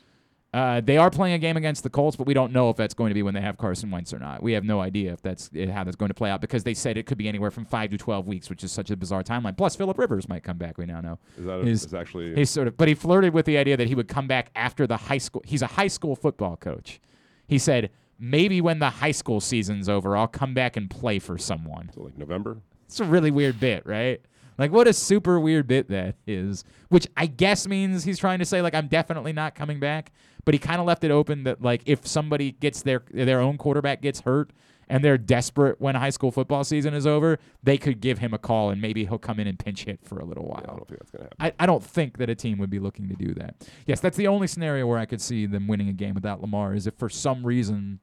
[SPEAKER 2] uh, they are playing a game against the Colts, but we don't know if that's going to be when they have Carson Wentz or not. We have no idea if that's eh, how that's going to play out because they said it could be anywhere from five to twelve weeks, which is such a bizarre timeline. Plus, Philip Rivers might come back. We now know.
[SPEAKER 1] Is that a,
[SPEAKER 2] He's-
[SPEAKER 1] is actually
[SPEAKER 2] He's sort of, but he flirted with the idea that he would come back after the high school. He's a high school football coach. He said maybe when the high school season's over, I'll come back and play for someone.
[SPEAKER 1] so like November?
[SPEAKER 2] It's a really weird bit, right? Like what a super weird bit that is, which I guess means he's trying to say like I'm definitely not coming back, but he kind of left it open that like if somebody gets their their own quarterback gets hurt and they're desperate when high school football season is over, they could give him a call and maybe he'll come in and pinch hit for a little
[SPEAKER 1] Yeah, I don't think that's gonna happen.
[SPEAKER 2] I, I don't think that a team would be looking to do that. Yes, that's the only scenario where I could see them winning a game without Lamar is if for some reason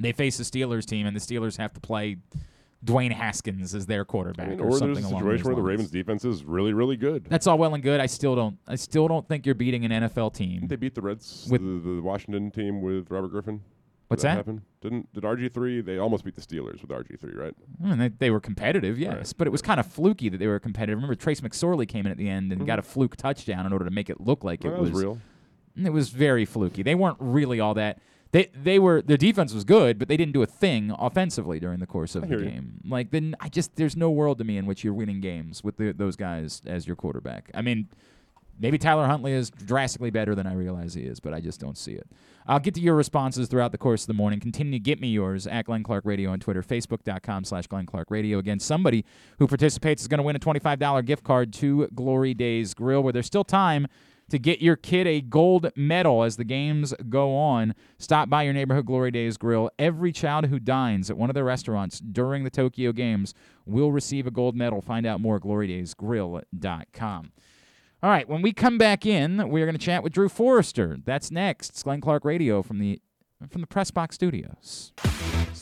[SPEAKER 2] they face the Steelers team and the Steelers have to play Dwayne Haskins as their quarterback I
[SPEAKER 1] mean,
[SPEAKER 2] or,
[SPEAKER 1] or
[SPEAKER 2] something
[SPEAKER 1] there's a
[SPEAKER 2] along
[SPEAKER 1] situation where the. Ravens defense is really, really good.
[SPEAKER 2] That's all well and good. I still don't. I still don't think you're beating an NFL team.
[SPEAKER 1] They beat the Reds,
[SPEAKER 2] With-
[SPEAKER 1] the, the Washington team with Robert Griffin? Did
[SPEAKER 2] What's
[SPEAKER 1] that,
[SPEAKER 2] that?
[SPEAKER 1] happen? Didn't did RG three? They almost beat the Steelers with RG three, right?
[SPEAKER 2] I mean, they, they were competitive, yes,
[SPEAKER 1] Right.
[SPEAKER 2] but it was kind of fluky that they were competitive. Remember, Trace McSorley came in at the end and got a fluke touchdown in order to make it look like
[SPEAKER 1] Well,
[SPEAKER 2] it
[SPEAKER 1] Mm-hmm. was, real.
[SPEAKER 2] It was very fluky. They weren't really all that. They they were their defense was good, but they didn't do a thing offensively during the course of
[SPEAKER 1] I
[SPEAKER 2] the
[SPEAKER 1] hear you.
[SPEAKER 2] game. Like then I just there's no world to me in which you're winning games with the, those guys as your quarterback. I mean, maybe Tyler Huntley is drastically better than I realize he is, but I just don't see it. I'll get to your responses throughout the course of the morning. Continue to get me yours at Glenn Clark Radio on Twitter, Facebook.com slash Glenn Clark Radio. Again, somebody who participates is going to win a $25 gift card to Glory Days Grill, where there's still time to get your kid a gold medal as the games go on. Stop by your neighborhood Glory Days Grill. Every child who dines at one of their restaurants during the Tokyo Games will receive a gold medal. Find out more at glorydaysgrill.com. All right, when we come back in, we're going to chat with Drew Forrester. That's next. It's Glenn Clark Radio from the from the Press Box Studios.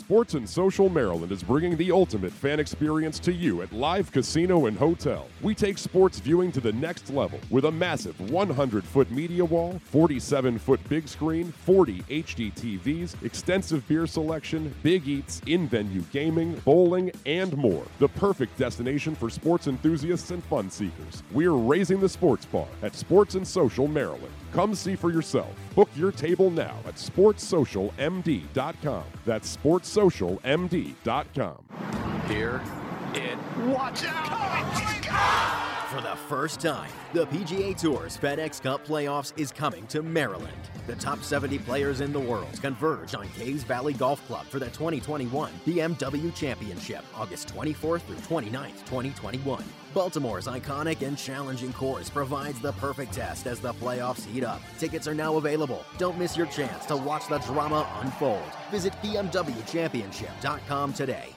[SPEAKER 1] Sports and Social Maryland is bringing the ultimate fan experience to you at Live Casino and Hotel. We take sports viewing to the next level with a massive 100 foot media wall, 47 foot big screen, 40 HD TVs, extensive beer selection, big eats, in venue gaming, bowling, and more. The perfect destination for sports enthusiasts and fun seekers. We're raising the sports bar at Sports and Social Maryland. Come see for yourself. Book your table now at sportssocialmd.com. That's sportssocialmd.com.
[SPEAKER 4] Here it. Watch out! Oh for the first time, the PGA Tour's FedEx Cup Playoffs is coming to Maryland. The top 70 players in the world converge on Caves Valley Golf Club for the 2021 BMW Championship, August 24th through 29th, 2021. Baltimore's iconic and challenging course provides the perfect test as the playoffs heat up. Tickets are now available. Don't miss your chance to watch the drama unfold. Visit BMWChampionship.com today.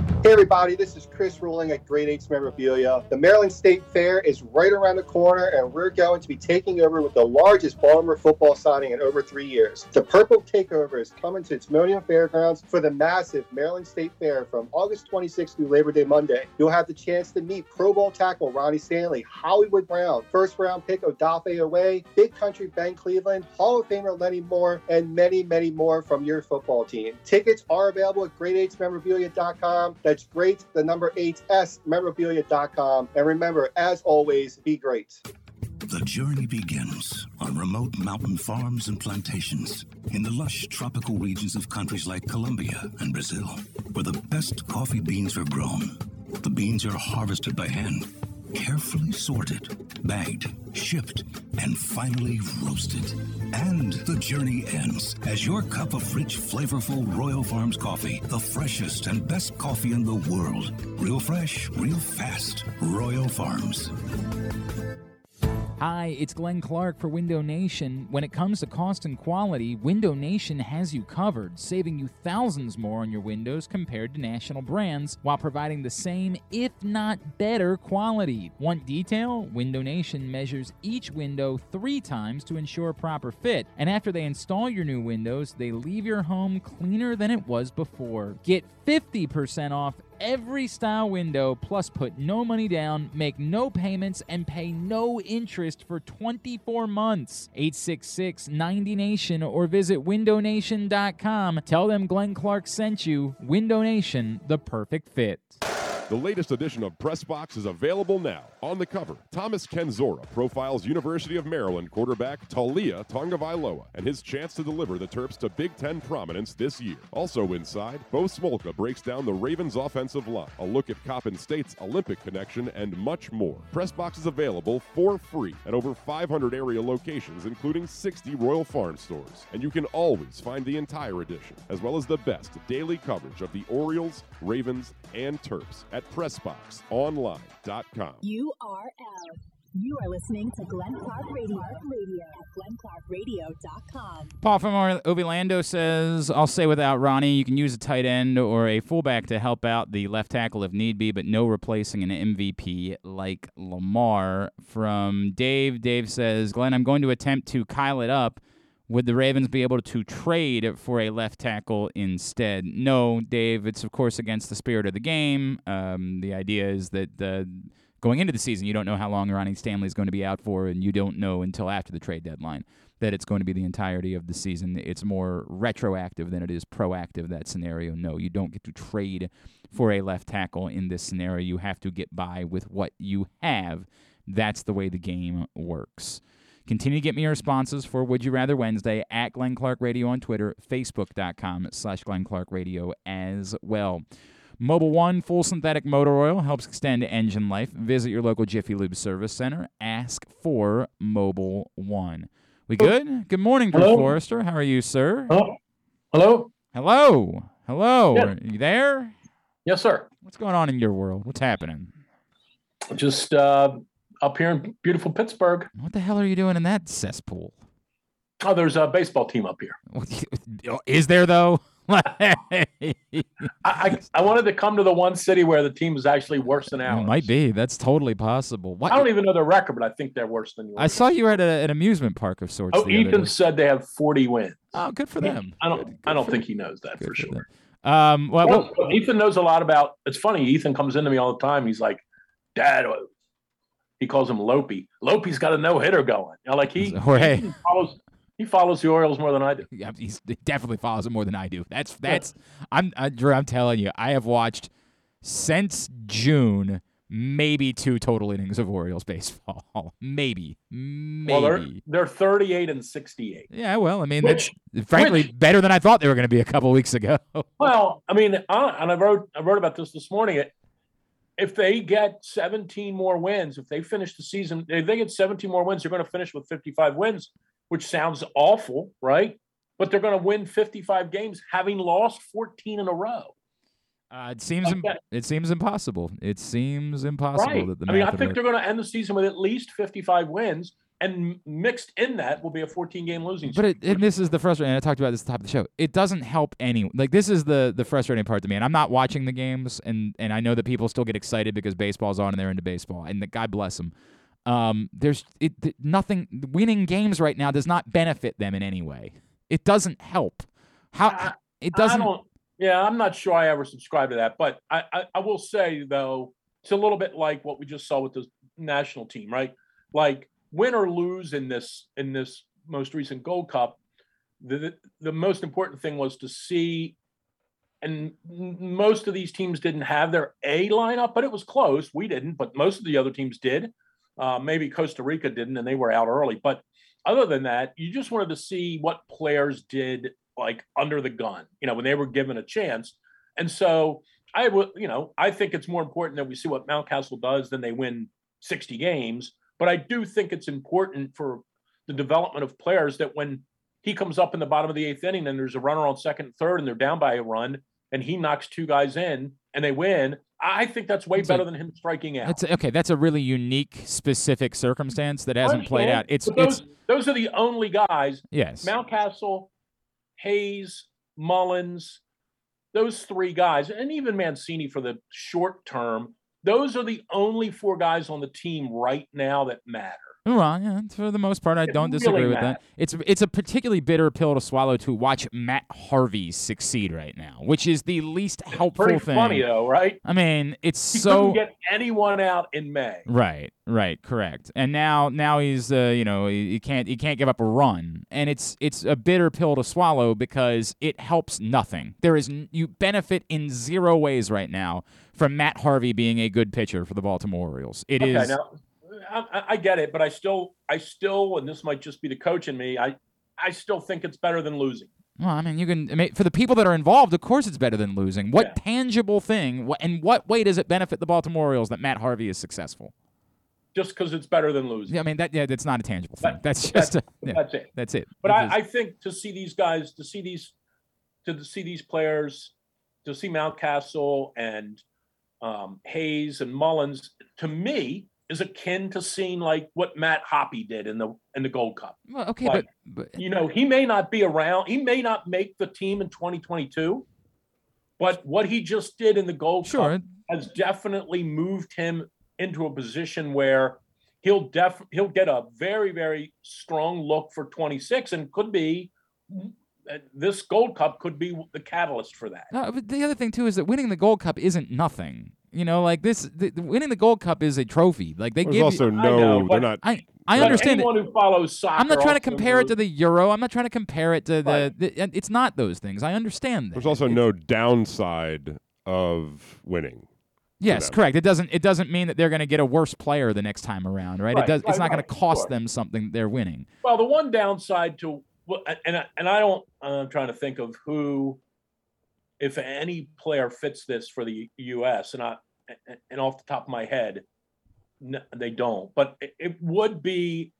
[SPEAKER 5] Hey everybody, this is Chris Ruling at Great Eights Memorabilia. The Maryland State Fair is right around the corner and we're going to be taking over with the largest Baltimore football signing in over three years. The Purple Takeover is coming to its Timonium Fairgrounds for the massive Maryland State Fair from August 26th through Labor Day Monday. You'll have the chance to meet Pro Bowl tackle Ronnie Stanley, Hollywood Brown, first round pick Odafe Oweh, Big Country Ben Cleveland, Hall of Famer Lenny Moore, and many, many more from your football team. Tickets are available at great8memorabilia.com. That's great, the number eight, 8s memorabilia.com. And remember, as always, be great.
[SPEAKER 6] The journey begins on remote mountain farms and plantations in the lush tropical regions of countries like Colombia and Brazil, where the best coffee beans are grown. The beans are harvested by hand, carefully sorted, bagged, shipped, and finally roasted. And the journey ends as your cup of rich, flavorful Royal Farms coffee, the freshest and best coffee in the world. Real fresh, real fast. Royal Farms.
[SPEAKER 2] Hi, it's Glenn Clark for Window Nation. When it comes to cost and quality, Window Nation has you covered, saving you thousands more on your windows compared to national brands while providing the same, if not better, quality. Want detail? Window Nation measures each window three times to ensure proper fit, and after they install your new windows, they leave your home cleaner than it was before. Get 50% off every style window, plus put no money down, make no payments, and pay no interest for 24 months. 866 90 Nation or visit windownation.com. Tell them Glenn Clark sent you. Window Nation, the perfect fit.
[SPEAKER 1] The latest edition of Press Box is available now. On the cover, Thomas Kendziora profiles University of Maryland quarterback Taulia Tagovailoa and his chance to deliver the Terps to Big Ten prominence this year. Also inside, Bo Smolka breaks down the Ravens' offensive line, a look at Coppin State's Olympic connection, and much more. Press Box is available for free at over 500 area locations, including 60 Royal Farm stores. And you can always find the entire edition, as well as the best daily coverage of the Orioles, Ravens, and Terps at PressBoxOnline.com.
[SPEAKER 7] URL. You are listening to Glenn Clark Radio, Radio at glennclarkradio.com.
[SPEAKER 2] Paul from Ovilando says, I'll say without Ronnie, you can use a tight end or a fullback to help out the left tackle if need be, but no replacing an MVP like Lamar. From Dave, Dave says, Glenn, I'm going to attempt to Kyle it up. Would the Ravens be able to trade for a left tackle instead? No, Dave. It's of course against the spirit of the game. Um, the idea is that uh, going into the season, you don't know how long Ronnie Stanley is going to be out for, and you don't know until after the trade deadline that it's going to be the entirety of the season. It's more retroactive than it is proactive. That scenario, no, you don't get to trade for a left tackle in this scenario. You have to get by with what you have. That's the way the game works. Continue to get me your responses for Would You Rather Wednesday at Glenn Clark Radio on Twitter, Facebook.com slash Glenn Clark Radio as well. Mobil One full synthetic motor oil helps extend engine life. Visit your local Jiffy Lube service center. Ask for Mobil One. We good? Good morning, Drew
[SPEAKER 8] Hello?
[SPEAKER 2] Forrester. How are you, sir?
[SPEAKER 8] Hello.
[SPEAKER 2] Hello. Hello.
[SPEAKER 8] Yeah.
[SPEAKER 2] Are you there?
[SPEAKER 8] Yes, sir.
[SPEAKER 2] What's going on in your world? What's happening?
[SPEAKER 8] Just uh, up here in beautiful Pittsburgh.
[SPEAKER 2] What the hell are you doing in that cesspool?
[SPEAKER 8] Oh, there's a baseball team up here.
[SPEAKER 2] Is there though?
[SPEAKER 8] I, I, I wanted to come to the one city where the team is actually worse than
[SPEAKER 2] It
[SPEAKER 8] ours.
[SPEAKER 2] might be. That's totally possible. What?
[SPEAKER 8] I don't even know their record, but I think they're worse than yours.
[SPEAKER 2] I saw you at a, an amusement park of sorts.
[SPEAKER 8] Oh, Ethan said they have 40 wins.
[SPEAKER 2] Oh, good for them.
[SPEAKER 8] I don't.
[SPEAKER 2] Good-
[SPEAKER 8] I don't
[SPEAKER 2] for-
[SPEAKER 8] think he knows that
[SPEAKER 2] good
[SPEAKER 8] for sure.
[SPEAKER 2] them. Um, well, well,
[SPEAKER 8] Well, Ethan knows a lot about. It's funny. Ethan comes into me all the time. He's like, "Dad," uh," he calls him Lopey. Lopey's got a no hitter going. You know, like he,
[SPEAKER 2] Jorge.
[SPEAKER 8] he follows. He follows the Orioles more than I do.
[SPEAKER 2] Yeah, he's, he definitely follows it more than I do. That's that's. I'm uh, Drew. I'm telling you, I have watched since June maybe two total innings of Orioles baseball. maybe, maybe.
[SPEAKER 8] Well, they're they're 38 and 68.
[SPEAKER 2] yeah, well, I mean,
[SPEAKER 8] Which-
[SPEAKER 2] that's frankly
[SPEAKER 8] which-
[SPEAKER 2] better than I thought they were going to be a couple weeks ago.
[SPEAKER 8] Well, I mean, uh, and I wrote I wrote about this this morning. It, if they get 17 more wins, if they finish the season, if they get 17 more wins, they're going to finish with 55 wins, which sounds awful, right? But they're going to win 55 games, having lost 14 in a row.
[SPEAKER 2] Uh, it seems
[SPEAKER 8] Like
[SPEAKER 2] im- it seems impossible. It seems impossible
[SPEAKER 8] Right.
[SPEAKER 2] that the
[SPEAKER 8] I mean, I think they're going to end the season with at least 55 wins, and mixed in that will be a 14 game losing streak.
[SPEAKER 2] But it, and this is the frustrating. And I talked about this at the top of the show. It doesn't help any. Like this is the the frustrating part to me. And I'm not watching the games, and and I know that people still get excited because baseball's on and they're into baseball. And the, God bless them. Um, there's it th- nothing. Winning games right now does not benefit them in any way. It doesn't help. How
[SPEAKER 8] I-
[SPEAKER 2] it doesn't.
[SPEAKER 8] don't. Yeah, I'm not sure I ever subscribe to that, but I, I, I will say though, it's a little bit like what we just saw with the national team, right? Like win or lose in this in this most recent Gold Cup, the the, most important thing was to see. And most of these teams didn't have their A lineup, but it was close. We didn't, but most of the other teams did. Uh, maybe Costa Rica didn't, and they were out early. But other than that, you just wanted to see what players did like under the gun, you know, when they were given a chance. And so I would, you know, I think it's more important that we see what Mountcastle does than they win 60 games. But I do think it's important for the development of players that when he comes up in the bottom of the eighth inning and there's a runner on second and third and they're down by a run and he knocks two guys in and they win, I think that's way
[SPEAKER 2] a-
[SPEAKER 8] better than him striking out.
[SPEAKER 2] That's okay. That's a really unique, specific circumstance that hasn't played out. It's
[SPEAKER 8] but
[SPEAKER 2] it's
[SPEAKER 8] those, those are the only guys
[SPEAKER 2] yes.
[SPEAKER 8] Mountcastle, Hayes, Mullins, those three guys, and even Mancini for the short term, those are the only four guys on the team right now that matter.
[SPEAKER 2] Well, yeah, for the most part, I
[SPEAKER 8] It
[SPEAKER 2] don't
[SPEAKER 8] really
[SPEAKER 2] disagree with that. It's it's a particularly bitter pill to swallow to watch Matt Harvey succeed right now, which is the least helpful
[SPEAKER 8] Pretty
[SPEAKER 2] thing.
[SPEAKER 8] funny though, right?
[SPEAKER 2] I mean, it's
[SPEAKER 8] He
[SPEAKER 2] so
[SPEAKER 8] get anyone out in May.
[SPEAKER 2] right, right, correct. And now now he's uh, you know he, he can't he can't give up a run, and it's it's a bitter pill to swallow because it helps nothing. There is you benefit in zero ways right now from Matt Harvey being a good pitcher for the Baltimore Orioles. It is
[SPEAKER 8] Okay, now I, I- I get it, but I still, I still, and this might just be the coach in me. I, I still think it's better than losing.
[SPEAKER 2] Well, I mean, you can I mean, for the people that are involved. Of course, it's better than losing. What
[SPEAKER 8] Yeah.
[SPEAKER 2] tangible thing? What in what way does it benefit the Baltimore Orioles that Matt Harvey is successful?
[SPEAKER 8] Just because it's better than losing.
[SPEAKER 2] Yeah, I mean that. Yeah, that's not a tangible thing.
[SPEAKER 8] That-
[SPEAKER 2] That's just a, yeah,
[SPEAKER 8] That's it.
[SPEAKER 2] that's it.
[SPEAKER 8] But I, I think to see these guys, to see these, to see these players, to see Mountcastle and um, Hayes and Mullins, to me, is akin to seeing like what Matt Hoppe did in the in the Gold Cup.
[SPEAKER 2] well, okay,
[SPEAKER 8] like-
[SPEAKER 2] but, but
[SPEAKER 8] You know, he may not be around, he may not make the team in 2022, but what he just did in the Gold
[SPEAKER 2] sure.
[SPEAKER 8] Cup has definitely moved him into a position where he'll def he'll get a very very strong look for 26 and could be uh, this gold cup could be the catalyst for that
[SPEAKER 2] No, but the other thing too is that winning the Gold Cup isn't nothing. You know, like this, the, the- winning the Gold Cup is a trophy. Like they
[SPEAKER 1] There's
[SPEAKER 2] give
[SPEAKER 1] also
[SPEAKER 2] you.
[SPEAKER 1] no,
[SPEAKER 8] know,
[SPEAKER 1] they're not.
[SPEAKER 2] I I
[SPEAKER 8] But
[SPEAKER 2] understand it.
[SPEAKER 8] anyone who follows soccer
[SPEAKER 2] I'm not trying to compare it to the Euro. I'm not trying to compare it to the,
[SPEAKER 8] Right.
[SPEAKER 2] the. It's not those things. I understand that.
[SPEAKER 1] There's also
[SPEAKER 2] It-
[SPEAKER 1] no downside of winning.
[SPEAKER 2] Yes, correct. It doesn't. It doesn't mean that they're going to get a worse player the next time around, right?
[SPEAKER 8] Right,
[SPEAKER 2] it does.
[SPEAKER 8] right,
[SPEAKER 2] it's not going
[SPEAKER 8] right,
[SPEAKER 2] to cost
[SPEAKER 8] sure.
[SPEAKER 2] them something. They're winning.
[SPEAKER 8] well the one downside to and I- and I don't i'm trying to think of who if any player fits this for the U.S. and I and off the top of my head, no, they don't. But it, would be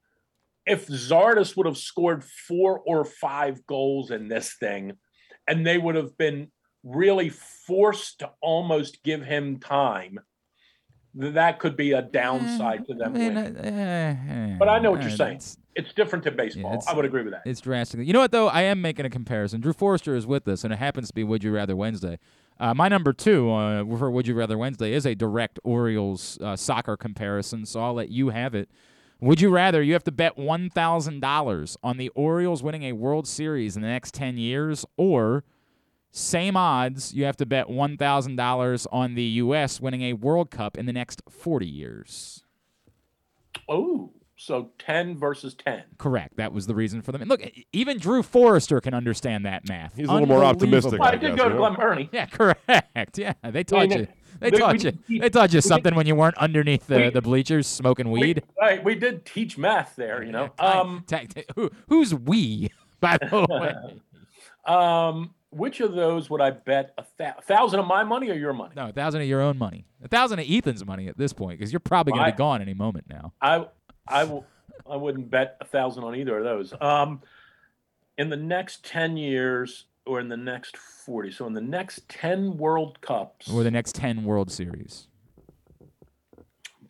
[SPEAKER 8] if Zardes would have scored four or five goals in this thing, and they would have been really forced to almost give him time that could be a downside to them.
[SPEAKER 2] I mean, uh, uh,
[SPEAKER 8] but I know what
[SPEAKER 2] uh,
[SPEAKER 8] you're saying.
[SPEAKER 2] It's
[SPEAKER 8] different to baseball.
[SPEAKER 2] it's-
[SPEAKER 8] I would agree with that.
[SPEAKER 2] It's drastically. You know what though? I am making a comparison. Drew Forrester is with us, and it happens to be Would You Rather Wednesday. Uh, my number two uh, for Would You Rather Wednesday is a direct Orioles uh, soccer comparison, so I'll let you have it. Would you rather you have to bet one thousand dollars on the Orioles winning a World Series in the next ten years, or same odds you have to bet one thousand dollars on the U.S. winning a World Cup in the next forty years?
[SPEAKER 8] Oh, so ten versus ten.
[SPEAKER 2] Correct. That was the reason for them. And look, even Drew Forrester can understand that math.
[SPEAKER 1] He's a little more optimistic,
[SPEAKER 2] Unbelievable.
[SPEAKER 8] I
[SPEAKER 1] I
[SPEAKER 8] did
[SPEAKER 1] guess,
[SPEAKER 8] go to? Glen Burnie.
[SPEAKER 2] Yeah, correct. Yeah, they taught
[SPEAKER 8] mean,
[SPEAKER 2] you. They
[SPEAKER 8] we-
[SPEAKER 2] taught
[SPEAKER 8] we
[SPEAKER 2] you. They taught you
[SPEAKER 8] we
[SPEAKER 2] something when you weren't underneath the,
[SPEAKER 8] we-
[SPEAKER 2] the bleachers smoking weed.
[SPEAKER 8] We, right, we did teach math there, you know.
[SPEAKER 2] Yeah,
[SPEAKER 8] Um,
[SPEAKER 2] ta- ta- who, who's we? By the way,
[SPEAKER 8] um, which of those would I bet a thou- thousand of my money or your money?
[SPEAKER 2] no, a thousand of your own money. A thousand of Ethan's money at this point, because you're probably going to
[SPEAKER 8] Why?
[SPEAKER 2] be gone any moment now.
[SPEAKER 8] I I w- I wouldn't bet a thousand on either of those. Um, in the next ten years or in the next forty, so in the next ten World Cups,
[SPEAKER 2] Or the next ten World Series.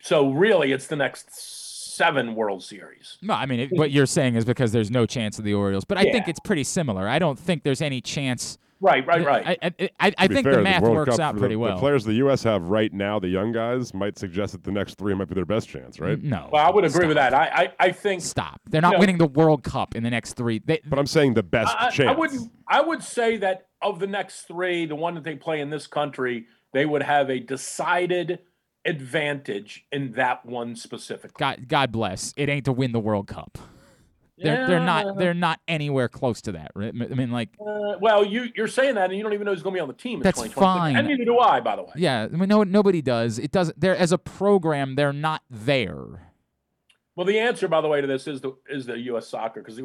[SPEAKER 8] so really it's the next seven World Series.
[SPEAKER 2] No, I mean it, what you're saying is because there's no chance of the Orioles, but I think it's pretty similar. I don't think there's any chance.
[SPEAKER 8] Right, right, right.
[SPEAKER 2] I, I, I, I think
[SPEAKER 1] fair,
[SPEAKER 2] the math
[SPEAKER 1] World
[SPEAKER 2] works
[SPEAKER 1] Cup
[SPEAKER 2] out pretty
[SPEAKER 1] the,
[SPEAKER 2] well.
[SPEAKER 1] The players the U.S. have right now, the young guys, might suggest that the next three might be their best chance, right?
[SPEAKER 2] No.
[SPEAKER 8] well, I would agree with that. I I, I think
[SPEAKER 2] Stop. They're not
[SPEAKER 8] No.
[SPEAKER 2] winning the World Cup in the next three. They,
[SPEAKER 1] But I'm saying the best
[SPEAKER 8] I,
[SPEAKER 1] chance.
[SPEAKER 8] I wouldn't. I would say that of the next three, the one that they play in this country, they would have a decided advantage in that one specific.
[SPEAKER 2] God, God bless. It ain't to win the World Cup. They're, they're not. They're not anywhere close to that. Right? I mean, like,
[SPEAKER 8] Uh, well, you you're saying that, and you don't even know who's going to be on the team. In
[SPEAKER 2] That's
[SPEAKER 8] 2026.
[SPEAKER 2] fine.
[SPEAKER 8] and neither do I, by the way.
[SPEAKER 2] yeah. I mean, no, nobody does. It doesn't. They're as a program. They're not there.
[SPEAKER 8] Well, the answer, by the way, to this is the is the U.S. soccer because the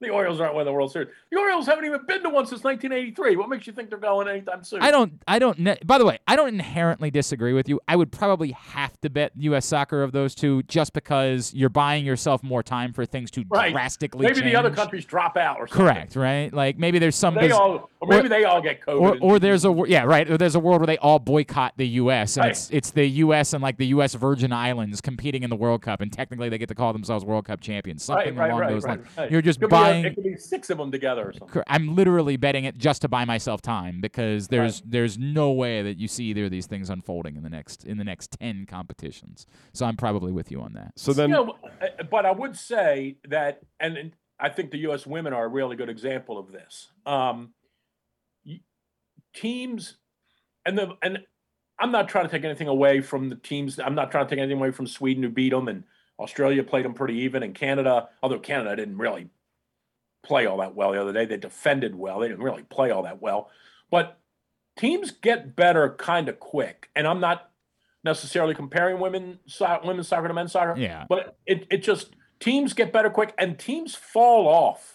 [SPEAKER 8] the Orioles aren't winning the World Series. The Orioles haven't even been to one since 1983. What makes you think they're going anytime soon?
[SPEAKER 2] I don't. I don't. Ne- by the way, I don't inherently disagree with you. I would probably have to bet U.S. Soccer of those two, just because you're buying yourself more time for things to
[SPEAKER 8] Right.
[SPEAKER 2] drastically
[SPEAKER 8] Maybe the other countries drop out or something.
[SPEAKER 2] Correct. Right. Like maybe there's some.
[SPEAKER 8] They
[SPEAKER 2] biz-
[SPEAKER 8] all, or maybe they all get COVID.
[SPEAKER 2] or, or there's a yeah right or there's a world where they all boycott the U.S. and
[SPEAKER 8] Right.
[SPEAKER 2] it's it's the U.S. and like the U.S. Virgin Islands competing in the World Cup and technically they get to call themselves World Cup champions something
[SPEAKER 8] right,
[SPEAKER 2] along those lines. You're just
[SPEAKER 8] a-
[SPEAKER 2] buying.
[SPEAKER 8] it could be six of them together or something.
[SPEAKER 2] I'm literally betting it just to buy myself time because there's there's no way that you see either of these things unfolding in the next in the next ten competitions. So I'm probably with you on that.
[SPEAKER 1] So then,
[SPEAKER 8] You know, uh, but I would say that, and, and I think the U.S. women are a really good example of this. Um, teams, and the and I'm not trying to take anything away from the teams. I'm not trying to take anything away from Sweden who beat them, and Australia played them pretty even, and Canada, although Canada didn't really play all that well the other day. They defended well. They didn't really play all that well, but teams get better kind of quick. And I'm not necessarily comparing women so- women's soccer to men's soccer.
[SPEAKER 2] Yeah.
[SPEAKER 8] But it, it just teams get better quick and teams fall off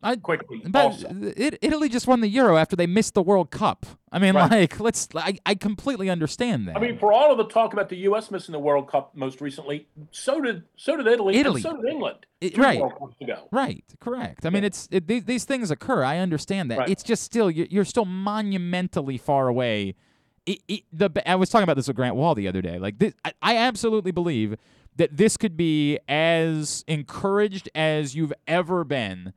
[SPEAKER 2] I,
[SPEAKER 8] quickly.
[SPEAKER 2] but
[SPEAKER 8] also.
[SPEAKER 2] it, Italy just won the Euro after they missed the World Cup. I mean,
[SPEAKER 8] Right.
[SPEAKER 2] like, let's. I, I completely understand that.
[SPEAKER 8] I mean, for all of the talk about the U.S. missing the World Cup most recently, so did so did Italy,
[SPEAKER 2] Italy.
[SPEAKER 8] and so did England.
[SPEAKER 2] It- right.
[SPEAKER 8] World Cups ago.
[SPEAKER 2] Right, correct. I mean, it's it, these, these things occur. I understand that.
[SPEAKER 8] Right.
[SPEAKER 2] It's just still you're, you're still monumentally far away. It, it, the I was talking about this with Grant Wahl the other day. Like this, I, I absolutely believe that this could be as encouraged as you've ever been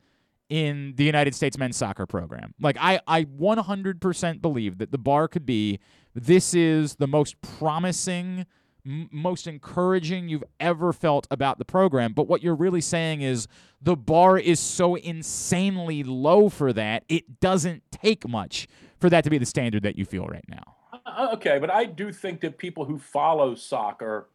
[SPEAKER 2] in the United States men's soccer program. Like I, I 100% believe that the bar could be this is the most promising, most encouraging you've ever felt about the program. But what you're really saying is the bar is so insanely low for that, it doesn't take much for that to be the standard that you feel right now.
[SPEAKER 8] Uh, Okay, but I do think that people who follow soccer,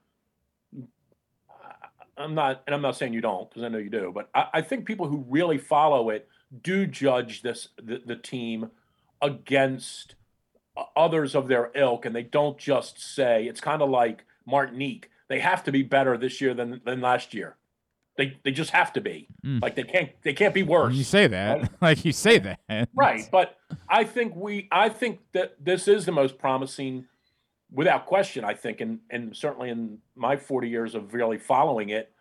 [SPEAKER 8] I'm not, and I'm not saying you don't because I know you do, but I, I think people who really follow it do judge this the, the team against others of their ilk, and they don't just say it's kind of like Martinique. They have to be better this year than than last year. They they just have to be.
[SPEAKER 2] Mm.
[SPEAKER 8] Like they can't they can't be worse.
[SPEAKER 2] You say that, like you say that,
[SPEAKER 8] right but i think we i think that this is the most promising without question i think and and certainly in my 40 years of really following it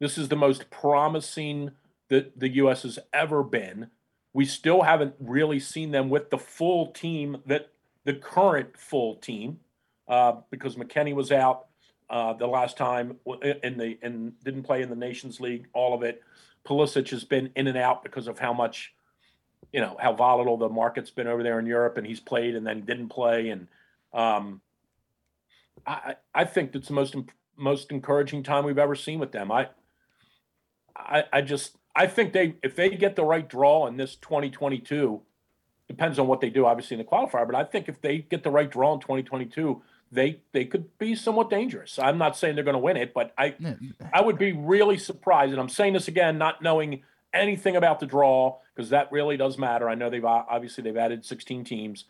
[SPEAKER 8] this is the most promising that the us has ever been. We still haven't really seen them with the full team that the current full team uh, because mckennie was out uh, the last time in the and didn't play in the nations league all of it. Pulisic has been in and out because of how much you know how volatile the market's been over there in Europe, and he's played and then didn't play, and um, I I think it's the most most encouraging time we've ever seen with them. I I I just I think they if they get the right draw in this 2022, depends on what they do, obviously in the qualifier, but I think if they get the right draw in 2022. They, they could be somewhat dangerous. I'm not saying they're going to win it, but I I would be really surprised. And I'm saying this again, not knowing anything about the draw because that really does matter. I know they've obviously they've added 16 teams.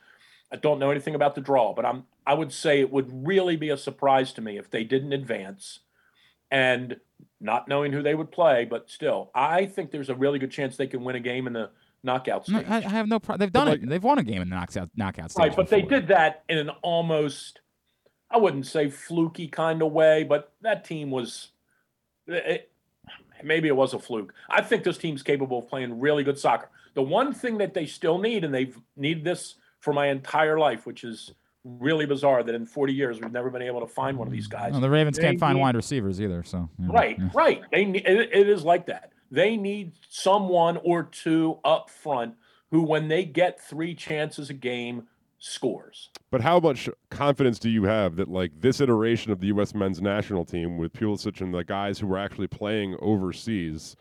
[SPEAKER 8] I don't know anything about the draw, but I'm I would say it would really be a surprise to me if they didn't advance and not knowing who they would play, but still, I think there's a really good chance they can win a game in the knockout
[SPEAKER 2] No,
[SPEAKER 8] stage.
[SPEAKER 2] I, I have no problem. They've done
[SPEAKER 1] like-
[SPEAKER 2] it. They've won a game in the knockout knockout stage.
[SPEAKER 8] Right, but they did that in an almost, I wouldn't say fluky kind of way, but that team was, it, maybe it was a fluke. I think this team's capable of playing really good soccer. The one thing that they still need, and they've needed this for my entire life, which is really bizarre that in 40 years we've never been able to find one of these guys.
[SPEAKER 2] No, the Ravens
[SPEAKER 8] They
[SPEAKER 2] can't find
[SPEAKER 8] need-
[SPEAKER 2] wide receivers either. So yeah,
[SPEAKER 8] Right,
[SPEAKER 2] yeah.
[SPEAKER 8] right. They need, it, it is like that. They need someone or two up front who, when they get three chances a game, scores.
[SPEAKER 1] But how much confidence do you have that like this iteration of the U.S. men's national team with Pulisic and the guys who were actually playing overseas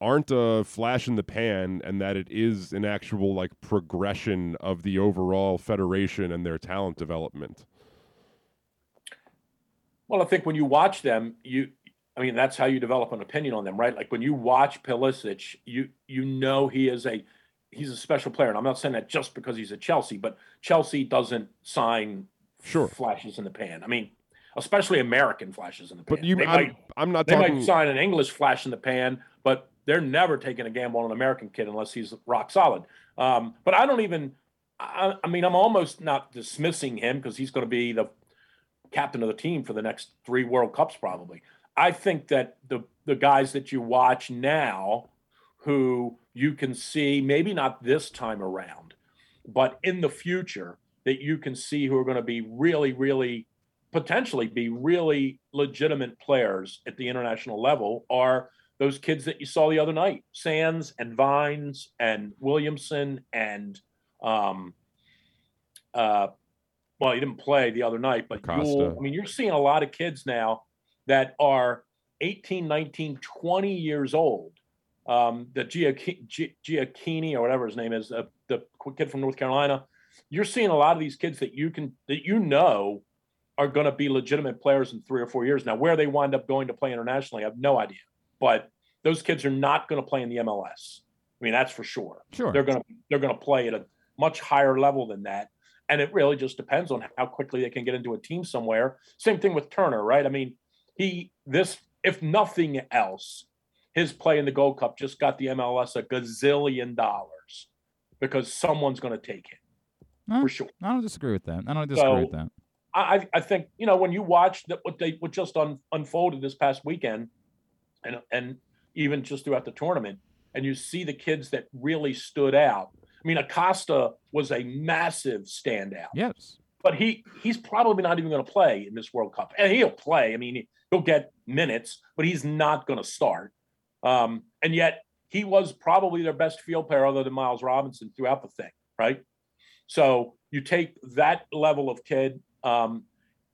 [SPEAKER 1] aren't a flash in the pan, and that it is an actual like progression of the overall federation and their talent development?
[SPEAKER 8] Well, I think when you watch them, you, I mean, that's how you develop an opinion on them, right? Like when you watch Pulisic, you you know he is a he's a special player, and I'm not saying that just because he's a Chelsea, but Chelsea doesn't sign
[SPEAKER 1] Sure.
[SPEAKER 8] flashes in the pan. I mean, especially American flashes in the pan.
[SPEAKER 1] But you,
[SPEAKER 8] they
[SPEAKER 1] I'm,
[SPEAKER 8] might
[SPEAKER 1] I'm not
[SPEAKER 8] they
[SPEAKER 1] talking.
[SPEAKER 8] might sign an English flash in the pan, but they're never taking a gamble on an American kid unless he's rock solid. Um, but I don't even. I, I mean, I'm almost not dismissing him because he's going to be the captain of the team for the next three World Cups, probably. I think that the the guys that you watch now, who you can see maybe not this time around, but in the future, that you can see who are going to be really, really potentially be really legitimate players at the international level are those kids that you saw the other night sands and vines and williamson and um uh well he didn't play the other night but
[SPEAKER 1] Acosta.
[SPEAKER 8] I mean you're seeing a lot of kids now that are 18 19 20 years old um the giacchini or whatever his name is uh, the kid from north carolina you're seeing a lot of these kids that you can that you know are going to be legitimate players in three or four years. Now, where they wind up going to play internationally, I have no idea. But those kids are not going to play in the MLS. I mean, that's for sure.
[SPEAKER 2] Sure.
[SPEAKER 8] They're going to they're going to play at a much higher level than that. And it really just depends on how quickly they can get into a team somewhere. Same thing with Turner, right? I mean, he this if nothing else, his play in the Gold Cup just got the MLS a gazillion dollars because someone's going to take him
[SPEAKER 2] Huh?
[SPEAKER 8] for sure.
[SPEAKER 2] I don't disagree with that. I don't disagree with that.
[SPEAKER 8] I, I think you know when you watch that what they what just un, unfolded this past weekend, and and even just throughout the tournament, and you see the kids that really stood out. I mean, Acosta was a massive standout,
[SPEAKER 2] Yes.
[SPEAKER 8] but he he's probably not even going to play in this World Cup, and he'll play. I mean, he'll get minutes, but he's not going to start. Um, and yet he was probably their best field player other than Miles Robinson throughout the thing, right? So you take that level of kid. Um,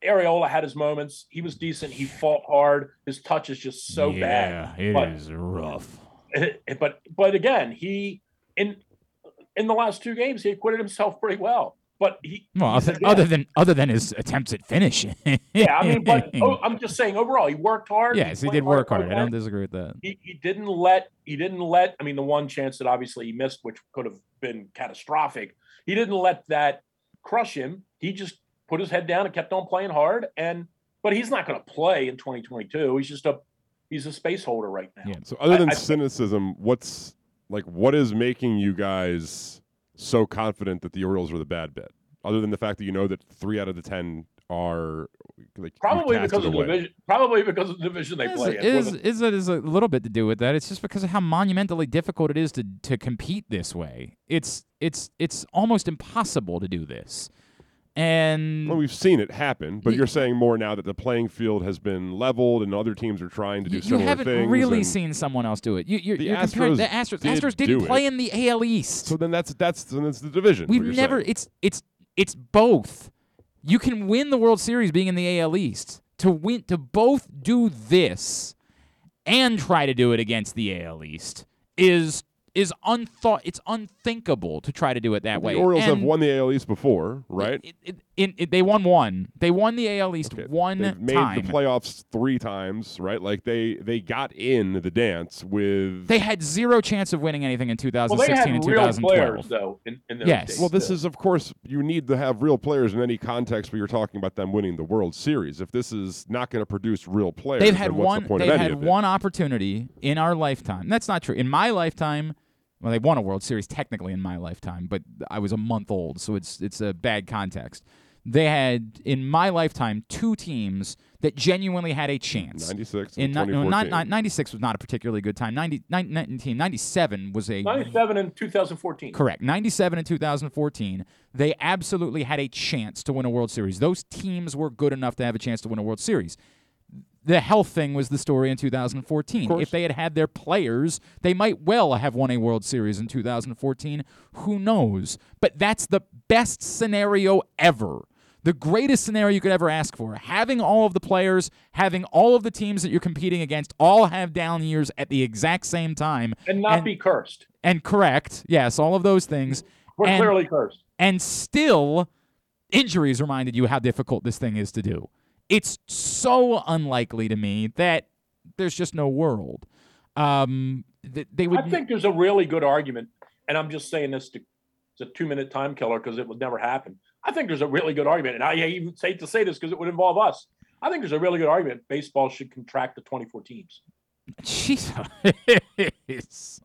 [SPEAKER 8] Arriola had his moments. He was decent. He fought hard. His touch is just so
[SPEAKER 2] yeah,
[SPEAKER 8] bad.
[SPEAKER 2] it
[SPEAKER 8] but-
[SPEAKER 2] is rough.
[SPEAKER 8] But but again, he in in the last two games he acquitted himself pretty well. But he
[SPEAKER 2] Well, other,
[SPEAKER 8] again-
[SPEAKER 2] other than other than his attempts at finishing.
[SPEAKER 8] yeah, I mean, but oh, I'm just saying overall he worked hard.
[SPEAKER 2] yes, he
[SPEAKER 8] played
[SPEAKER 2] did work hard.
[SPEAKER 8] played
[SPEAKER 2] I don't disagree with that.
[SPEAKER 8] he, he didn't let he didn't let I mean the one chance that obviously he missed which could have been catastrophic he didn't let that crush him he just put his head down and kept on playing hard and but he's not going to play in 2022 he's just a he's a space holder right now.
[SPEAKER 2] Yeah.
[SPEAKER 1] So other than
[SPEAKER 8] I-
[SPEAKER 1] cynicism, what's like what is making you guys so confident that the Orioles are the bad bet? Other than the fact that you know that three out of the ten are like
[SPEAKER 8] Probably because of the division. Probably because of the division they
[SPEAKER 2] Is,
[SPEAKER 8] play in.
[SPEAKER 2] is,
[SPEAKER 8] With
[SPEAKER 2] is it is a little bit to do with that? It's just because of how monumentally difficult it is to to compete this way. It's it's it's almost impossible to do this. And
[SPEAKER 1] Well, we've seen it happen, but
[SPEAKER 2] Y-
[SPEAKER 1] you're saying more now that the playing field has been leveled and other teams are trying to do
[SPEAKER 2] you, you haven't
[SPEAKER 1] things.
[SPEAKER 2] really seen someone else do it. You, you're,
[SPEAKER 1] The
[SPEAKER 2] you're
[SPEAKER 1] Astros
[SPEAKER 2] the Astros.
[SPEAKER 1] did
[SPEAKER 2] Astros didn't play
[SPEAKER 1] it.
[SPEAKER 2] in the AL East.
[SPEAKER 1] So then that's that's then that's the division.
[SPEAKER 2] We've never.
[SPEAKER 1] saying.
[SPEAKER 2] It's it's it's both. You can win the World Series being in the AL East. To win, to both do this, and try to do it against the AL East is is unthought. It's unthinkable to try to do it that way. the.
[SPEAKER 1] Orioles have won the AL East before, right?
[SPEAKER 2] It, it, it, it- they won one. They won the AL East
[SPEAKER 1] Okay,
[SPEAKER 2] one
[SPEAKER 1] They've made
[SPEAKER 2] time.
[SPEAKER 1] the playoffs three times, right? Like they they got in the dance with.
[SPEAKER 2] they had zero chance of winning anything in
[SPEAKER 8] well, they
[SPEAKER 2] 2016
[SPEAKER 8] had
[SPEAKER 2] and
[SPEAKER 8] real
[SPEAKER 2] 2012.
[SPEAKER 8] players though. In, in
[SPEAKER 2] Yes.
[SPEAKER 8] days,
[SPEAKER 1] well, this
[SPEAKER 8] too.
[SPEAKER 1] is of course you need to have real players in any context where you're talking about them winning the World Series. If this is not going to produce real players,
[SPEAKER 2] They've had
[SPEAKER 1] then what's
[SPEAKER 2] one.
[SPEAKER 1] the point
[SPEAKER 2] They've
[SPEAKER 1] of
[SPEAKER 2] had
[SPEAKER 1] of
[SPEAKER 2] one opportunity in our lifetime. That's not true. In my lifetime, well, they won a World Series technically in my lifetime, but I was a month old, so it's it's a bad context. They had in my lifetime two teams that genuinely had a chance.
[SPEAKER 1] 96
[SPEAKER 2] In
[SPEAKER 1] and
[SPEAKER 2] ni- no,
[SPEAKER 1] 2014.
[SPEAKER 2] not, not, 96 was not a particularly good time. 90, 19, 97 was a
[SPEAKER 8] 97 and 2014.
[SPEAKER 2] Correct. 97 and 2014, they absolutely had a chance to win a World Series. Those teams were good enough to have a chance to win a World Series. The health thing was the story in 2014. If they had had their players, they might well have won a World Series in 2014. Who knows? But that's the best scenario ever. The greatest scenario you could ever ask for. Having all of the players, having all of the teams that you're competing against all have down years at the exact same time.
[SPEAKER 8] and not
[SPEAKER 2] And-
[SPEAKER 8] be cursed.
[SPEAKER 2] And correct. Yes, all of those things.
[SPEAKER 8] We're
[SPEAKER 2] and-
[SPEAKER 8] clearly cursed.
[SPEAKER 2] and still injuries reminded you how difficult this thing is to do. It's so unlikely to me that there's just no world. Um, th- they would.
[SPEAKER 8] I think there's a really good argument, and I'm just saying this to it's a two minute time killer because it would never happen. I think there's a really good argument, and I even hate to say this because it would involve us. I think there's a really good argument. Baseball should contract the 24 teams.
[SPEAKER 2] Jesus.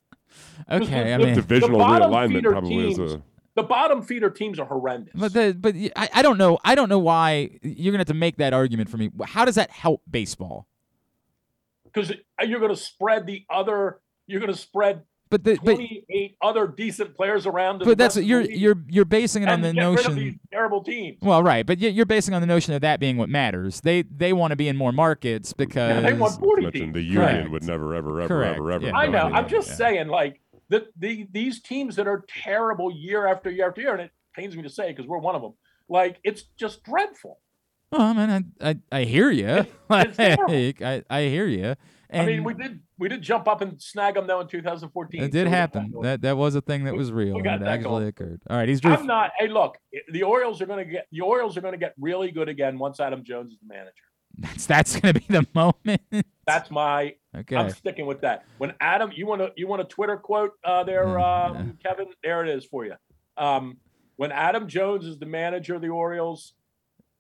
[SPEAKER 2] Okay, I
[SPEAKER 8] the-
[SPEAKER 2] mean,
[SPEAKER 1] Divisional
[SPEAKER 8] bottom
[SPEAKER 1] realignment
[SPEAKER 8] feeder
[SPEAKER 1] probably is a.
[SPEAKER 8] The bottom feeder teams are horrendous.
[SPEAKER 2] but the, but y- I, I don't know. I don't know why you're gonna have to make that argument for me. How does that help baseball?
[SPEAKER 8] because you're going to spread the other. You're going to spread
[SPEAKER 2] But the, but
[SPEAKER 8] 28 other decent players around.
[SPEAKER 2] but that's
[SPEAKER 8] rest of the
[SPEAKER 2] you're
[SPEAKER 8] league
[SPEAKER 2] you're you're basing it on
[SPEAKER 8] and
[SPEAKER 2] the
[SPEAKER 8] get rid of
[SPEAKER 2] notion.
[SPEAKER 8] these terrible teams.
[SPEAKER 2] Well, right, but you're basing on the notion of that being what matters. They they want to be in more markets because
[SPEAKER 8] they want 40 teams.
[SPEAKER 1] the union
[SPEAKER 2] Correct.
[SPEAKER 1] would never, ever, ever,
[SPEAKER 2] Correct,
[SPEAKER 1] ever, ever.
[SPEAKER 2] yeah.
[SPEAKER 8] I know. I'm just
[SPEAKER 2] Yeah.
[SPEAKER 8] saying, like the, the these teams that are terrible year after year after year, and it pains me to say because we're one of them. Like it's just dreadful.
[SPEAKER 2] Oh man, I I, I hear you.
[SPEAKER 8] It's
[SPEAKER 2] like. I I hear you. And
[SPEAKER 8] I mean, we did we did jump up and snag them though in 2014.
[SPEAKER 2] it did
[SPEAKER 8] got
[SPEAKER 2] happen. That that was a thing that was real. It actually
[SPEAKER 8] going.
[SPEAKER 2] occurred. All right, he's Drew.
[SPEAKER 8] I'm not. Hey, look, the Orioles are going to get the Orioles are going to get really good again once Adam Jones is the manager.
[SPEAKER 2] That's that's gonna be the moment.
[SPEAKER 8] That's my.
[SPEAKER 2] okay.
[SPEAKER 8] I'm sticking with that. When Adam, you want to you want a Twitter quote uh, there,
[SPEAKER 2] Yeah,
[SPEAKER 8] um, Kevin? There it is for you. Um, when Adam Jones is the manager of the Orioles,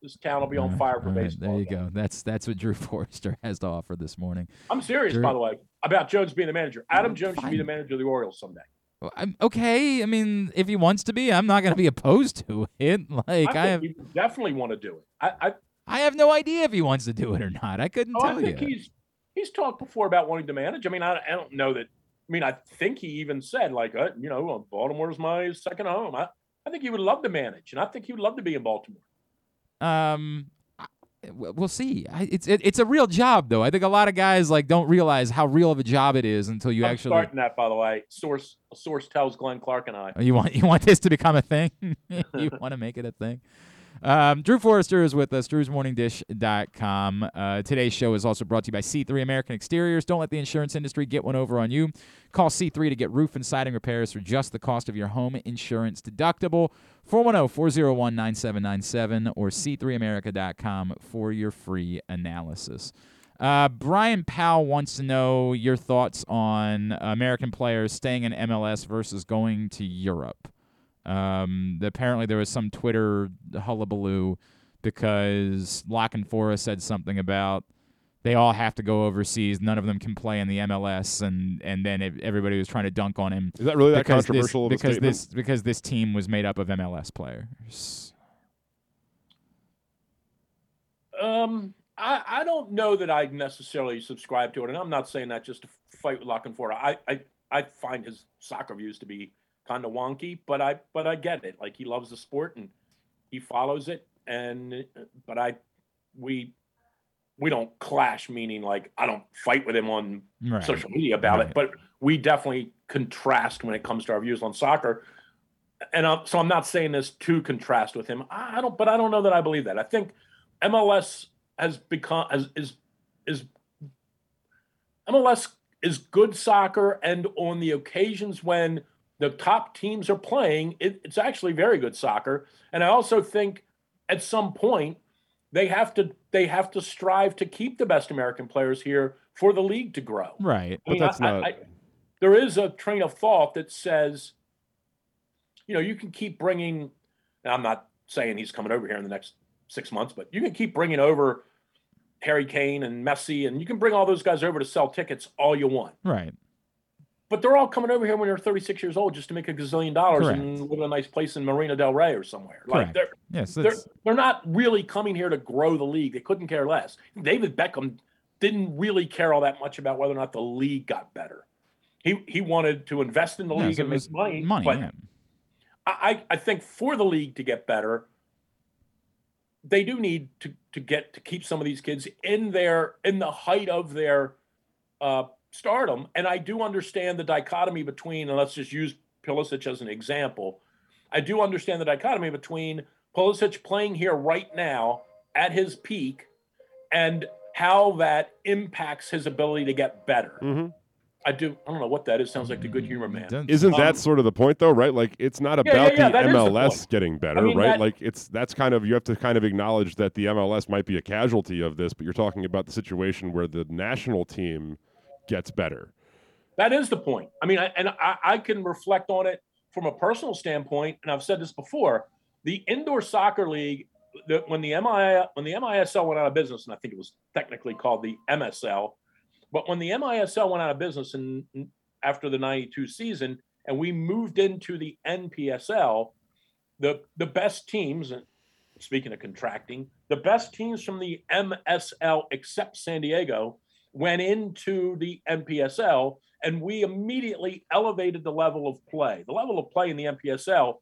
[SPEAKER 8] this town will be on fire for
[SPEAKER 2] right,
[SPEAKER 8] baseball.
[SPEAKER 2] There you go. That's that's what Drew Forrester has to offer this morning.
[SPEAKER 8] I'm serious,
[SPEAKER 2] Drew-
[SPEAKER 8] by the way, about Jones being the manager. Adam Jones should be the manager of the Orioles someday.
[SPEAKER 2] Well, I'm, okay, I mean, if he wants to be, I'm not going to be opposed to it. Like
[SPEAKER 8] I
[SPEAKER 2] I, have,
[SPEAKER 8] definitely want to do it. I, I,
[SPEAKER 2] I have no idea if he wants to do it or not. I couldn't
[SPEAKER 8] oh,
[SPEAKER 2] tell
[SPEAKER 8] I think
[SPEAKER 2] you.
[SPEAKER 8] he's he's talked before about wanting to manage. I mean, I, I don't know that. I mean, I think he even said like, uh, you know, uh, Baltimore's my second home. I, I think he would love to manage, and I think he would love to be in Baltimore.
[SPEAKER 2] Um, we'll see. It's it, it's a real job though. I think a lot of guys like don't realize how real of a job it is until you
[SPEAKER 8] I'm
[SPEAKER 2] actually.
[SPEAKER 8] starting that, by the way. Source source tells Glenn Clark and I.
[SPEAKER 2] You want you want this to become a thing? you want to make it a thing? Um, Drew Forrester is with us, drewsmorningdish.com. Uh, today's show is also brought to you by C3 American Exteriors. Don't let the insurance industry get one over on you. Call C3 to get roof and siding repairs for just the cost of your home insurance deductible. 410-401-9797 or c3america.com for your free analysis. Uh, Brian Powell wants to know your thoughts on American players staying in MLS versus going to Europe. Um, apparently, there was some Twitter hullabaloo because Lock and Forest said something about they all have to go overseas. None of them can play in the MLS, and and then it, everybody was trying to dunk on him.
[SPEAKER 1] Is that really that
[SPEAKER 2] because
[SPEAKER 1] controversial?
[SPEAKER 2] This,
[SPEAKER 1] of a
[SPEAKER 2] because
[SPEAKER 1] statement?
[SPEAKER 2] this because this team was made up of MLS players.
[SPEAKER 8] Um, I, I don't know that I necessarily subscribe to it, and I'm not saying that just to fight with Lockenford. I, I I find his soccer views to be kind of wonky, but I but I get it. Like he loves the sport and he follows it, and but I we we don't clash. Meaning like I don't fight with him on
[SPEAKER 2] Right.
[SPEAKER 8] social media about
[SPEAKER 2] Right.
[SPEAKER 8] it, but we definitely contrast when it comes to our views on soccer. And i so I'm not saying this to contrast with him. I I don't, but I don't know that I believe that. I think MLS has become as is is MLS is good soccer, and on the occasions when the top teams are playing, it, it's actually very good soccer. And I also think at some point they have to they have to strive to keep the best American players here for the league to grow.
[SPEAKER 2] Right.
[SPEAKER 8] I mean,
[SPEAKER 1] But that's
[SPEAKER 8] I-
[SPEAKER 1] not-
[SPEAKER 8] I- there is a train of thought that says, you know, you can keep bringing. I'm not saying he's coming over here in the next six months, but you can keep bringing over Harry Kane and Messi, and you can bring all those guys over to sell tickets all you want.
[SPEAKER 2] Right.
[SPEAKER 8] But they're all coming over here when they're 36 years old just to make a gazillion dollars
[SPEAKER 2] Correct.
[SPEAKER 8] and live in a nice place in Marina Del Rey or somewhere. Like
[SPEAKER 2] Correct.
[SPEAKER 8] they're
[SPEAKER 2] Yes.
[SPEAKER 8] they're they're not really coming here to grow the league. They couldn't care less. David Beckham didn't really care all that much about whether or not the league got better. He he wanted to invest in the league and make money.
[SPEAKER 2] Money.
[SPEAKER 8] but
[SPEAKER 2] yeah.
[SPEAKER 8] I I think for the league to get better, they do need to to get to keep some of these kids in their in the height of their uh, stardom. And I do understand the dichotomy between, and let's just use Pulisic as an example. I do understand the dichotomy between Pulisic playing here right now at his peak and how that impacts his ability to get better.
[SPEAKER 1] Mhm.
[SPEAKER 8] I do. I don't know what that is. Sounds like the good humor man.
[SPEAKER 2] Doesn't-
[SPEAKER 1] Isn't
[SPEAKER 8] Um,
[SPEAKER 1] that sort of the point, though? Right? Like, it's not
[SPEAKER 8] Yeah, yeah,
[SPEAKER 1] about
[SPEAKER 8] yeah,
[SPEAKER 1] the
[SPEAKER 8] that is the
[SPEAKER 1] MLS
[SPEAKER 8] point.
[SPEAKER 1] getting better,
[SPEAKER 8] mean,
[SPEAKER 1] right?
[SPEAKER 8] that-
[SPEAKER 1] like, it's that's kind of you have to kind of acknowledge that the MLS might be a casualty of this, but you're talking about the situation where the national team gets better.
[SPEAKER 8] That is the point. I mean, I, and I, I can reflect on it from a personal standpoint, and I've said this before. The indoor soccer league, the, when the MI when the MISL went out of business, and I think it was technically called the MSL, but when the MISL went out of business in, in- after the '92 season, and we moved into the NPSL, the the best teams, speaking of contracting, the best teams from the MSL, except San Diego, went into the NPSL, and we immediately elevated the level of play. The level of play in the NPSL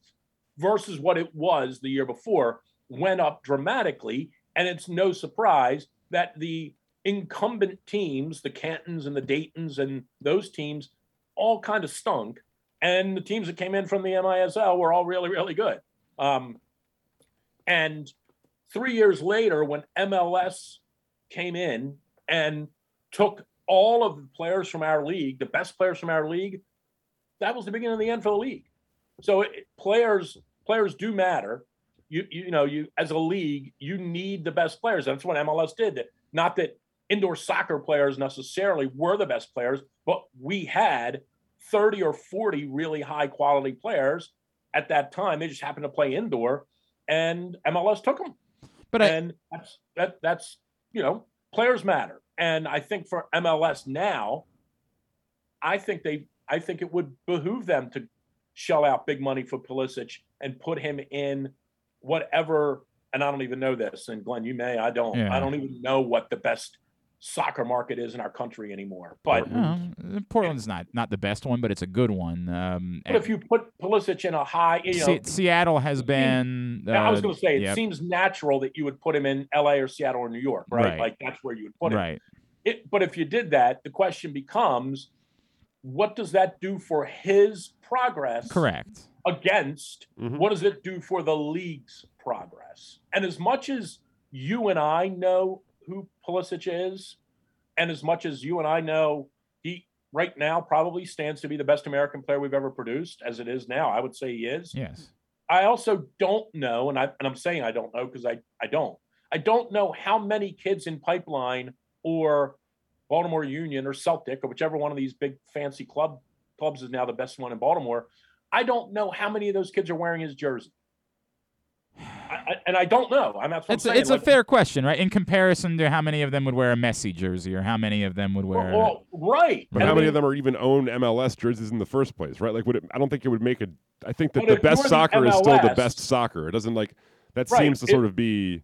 [SPEAKER 8] versus what it was the year before went up dramatically. And it's no surprise that the incumbent teams, the Cantons and the Daytons and those teams, all kind of stunk. And the teams that came in from the MISL were all really, really good. Um, and three years later, when MLS came in and took all of the players from our league, the best players from our league, that was the beginning of the end for the league. So it, players players do matter. You you know you as a league you need the best players. That's what MLS did. Not that indoor soccer players necessarily were the best players, but we had 30 or 40 really high quality players at that time. They just happened to play indoor, and MLS took them
[SPEAKER 2] But I,
[SPEAKER 8] and that's that that's you know players matter and i think for mls now i think they i think it would behoove them to shell out big money for Pulisic and put him in whatever and i don't even know this and glenn you may i don't
[SPEAKER 2] Yeah.
[SPEAKER 8] i don't even know what the best soccer market is in our country anymore but
[SPEAKER 2] uh, Portland's not not the best one, but it's a good one. Um,
[SPEAKER 8] but if you put Pulisic in a high you know
[SPEAKER 2] Se- Seattle has been. Uh,
[SPEAKER 8] I was going to say, it
[SPEAKER 2] yep,
[SPEAKER 8] seems natural that you would put him in LA or Seattle or New York, right?
[SPEAKER 2] Right.
[SPEAKER 8] Like that's where you would put him.
[SPEAKER 2] right.
[SPEAKER 8] It, but if you did that, the question becomes, what does that do for his progress?
[SPEAKER 2] Correct.
[SPEAKER 8] Against
[SPEAKER 1] Mhm.
[SPEAKER 8] what does it do for the league's progress? And as much as you and I know who Pulisic is, and as much as you and I know he right now probably stands to be the best American player we've ever produced, as it is now, I would say he is.
[SPEAKER 2] Yes.
[SPEAKER 8] I also don't know, and I and I'm saying I don't know because I I don't. I don't know how many kids in Pipeline or Baltimore Union or Celtic or whichever one of these big fancy club clubs is now the best one in Baltimore. I don't know how many of those kids are wearing his jersey. I, I, and I don't know. I'm absolutely.
[SPEAKER 2] It's a, it's a fair question, right? In comparison to how many of them would wear a Messi jersey, or how many of them would wear.
[SPEAKER 8] Well, well, right.
[SPEAKER 1] But
[SPEAKER 8] And
[SPEAKER 1] how
[SPEAKER 8] I
[SPEAKER 1] many of them are even own MLS jerseys in the first place, right? Like, would it? I don't think it would make a. I think that the best
[SPEAKER 8] the
[SPEAKER 1] soccer is still the best soccer. It doesn't like that
[SPEAKER 8] Right,
[SPEAKER 1] seems to
[SPEAKER 8] it-
[SPEAKER 1] sort of be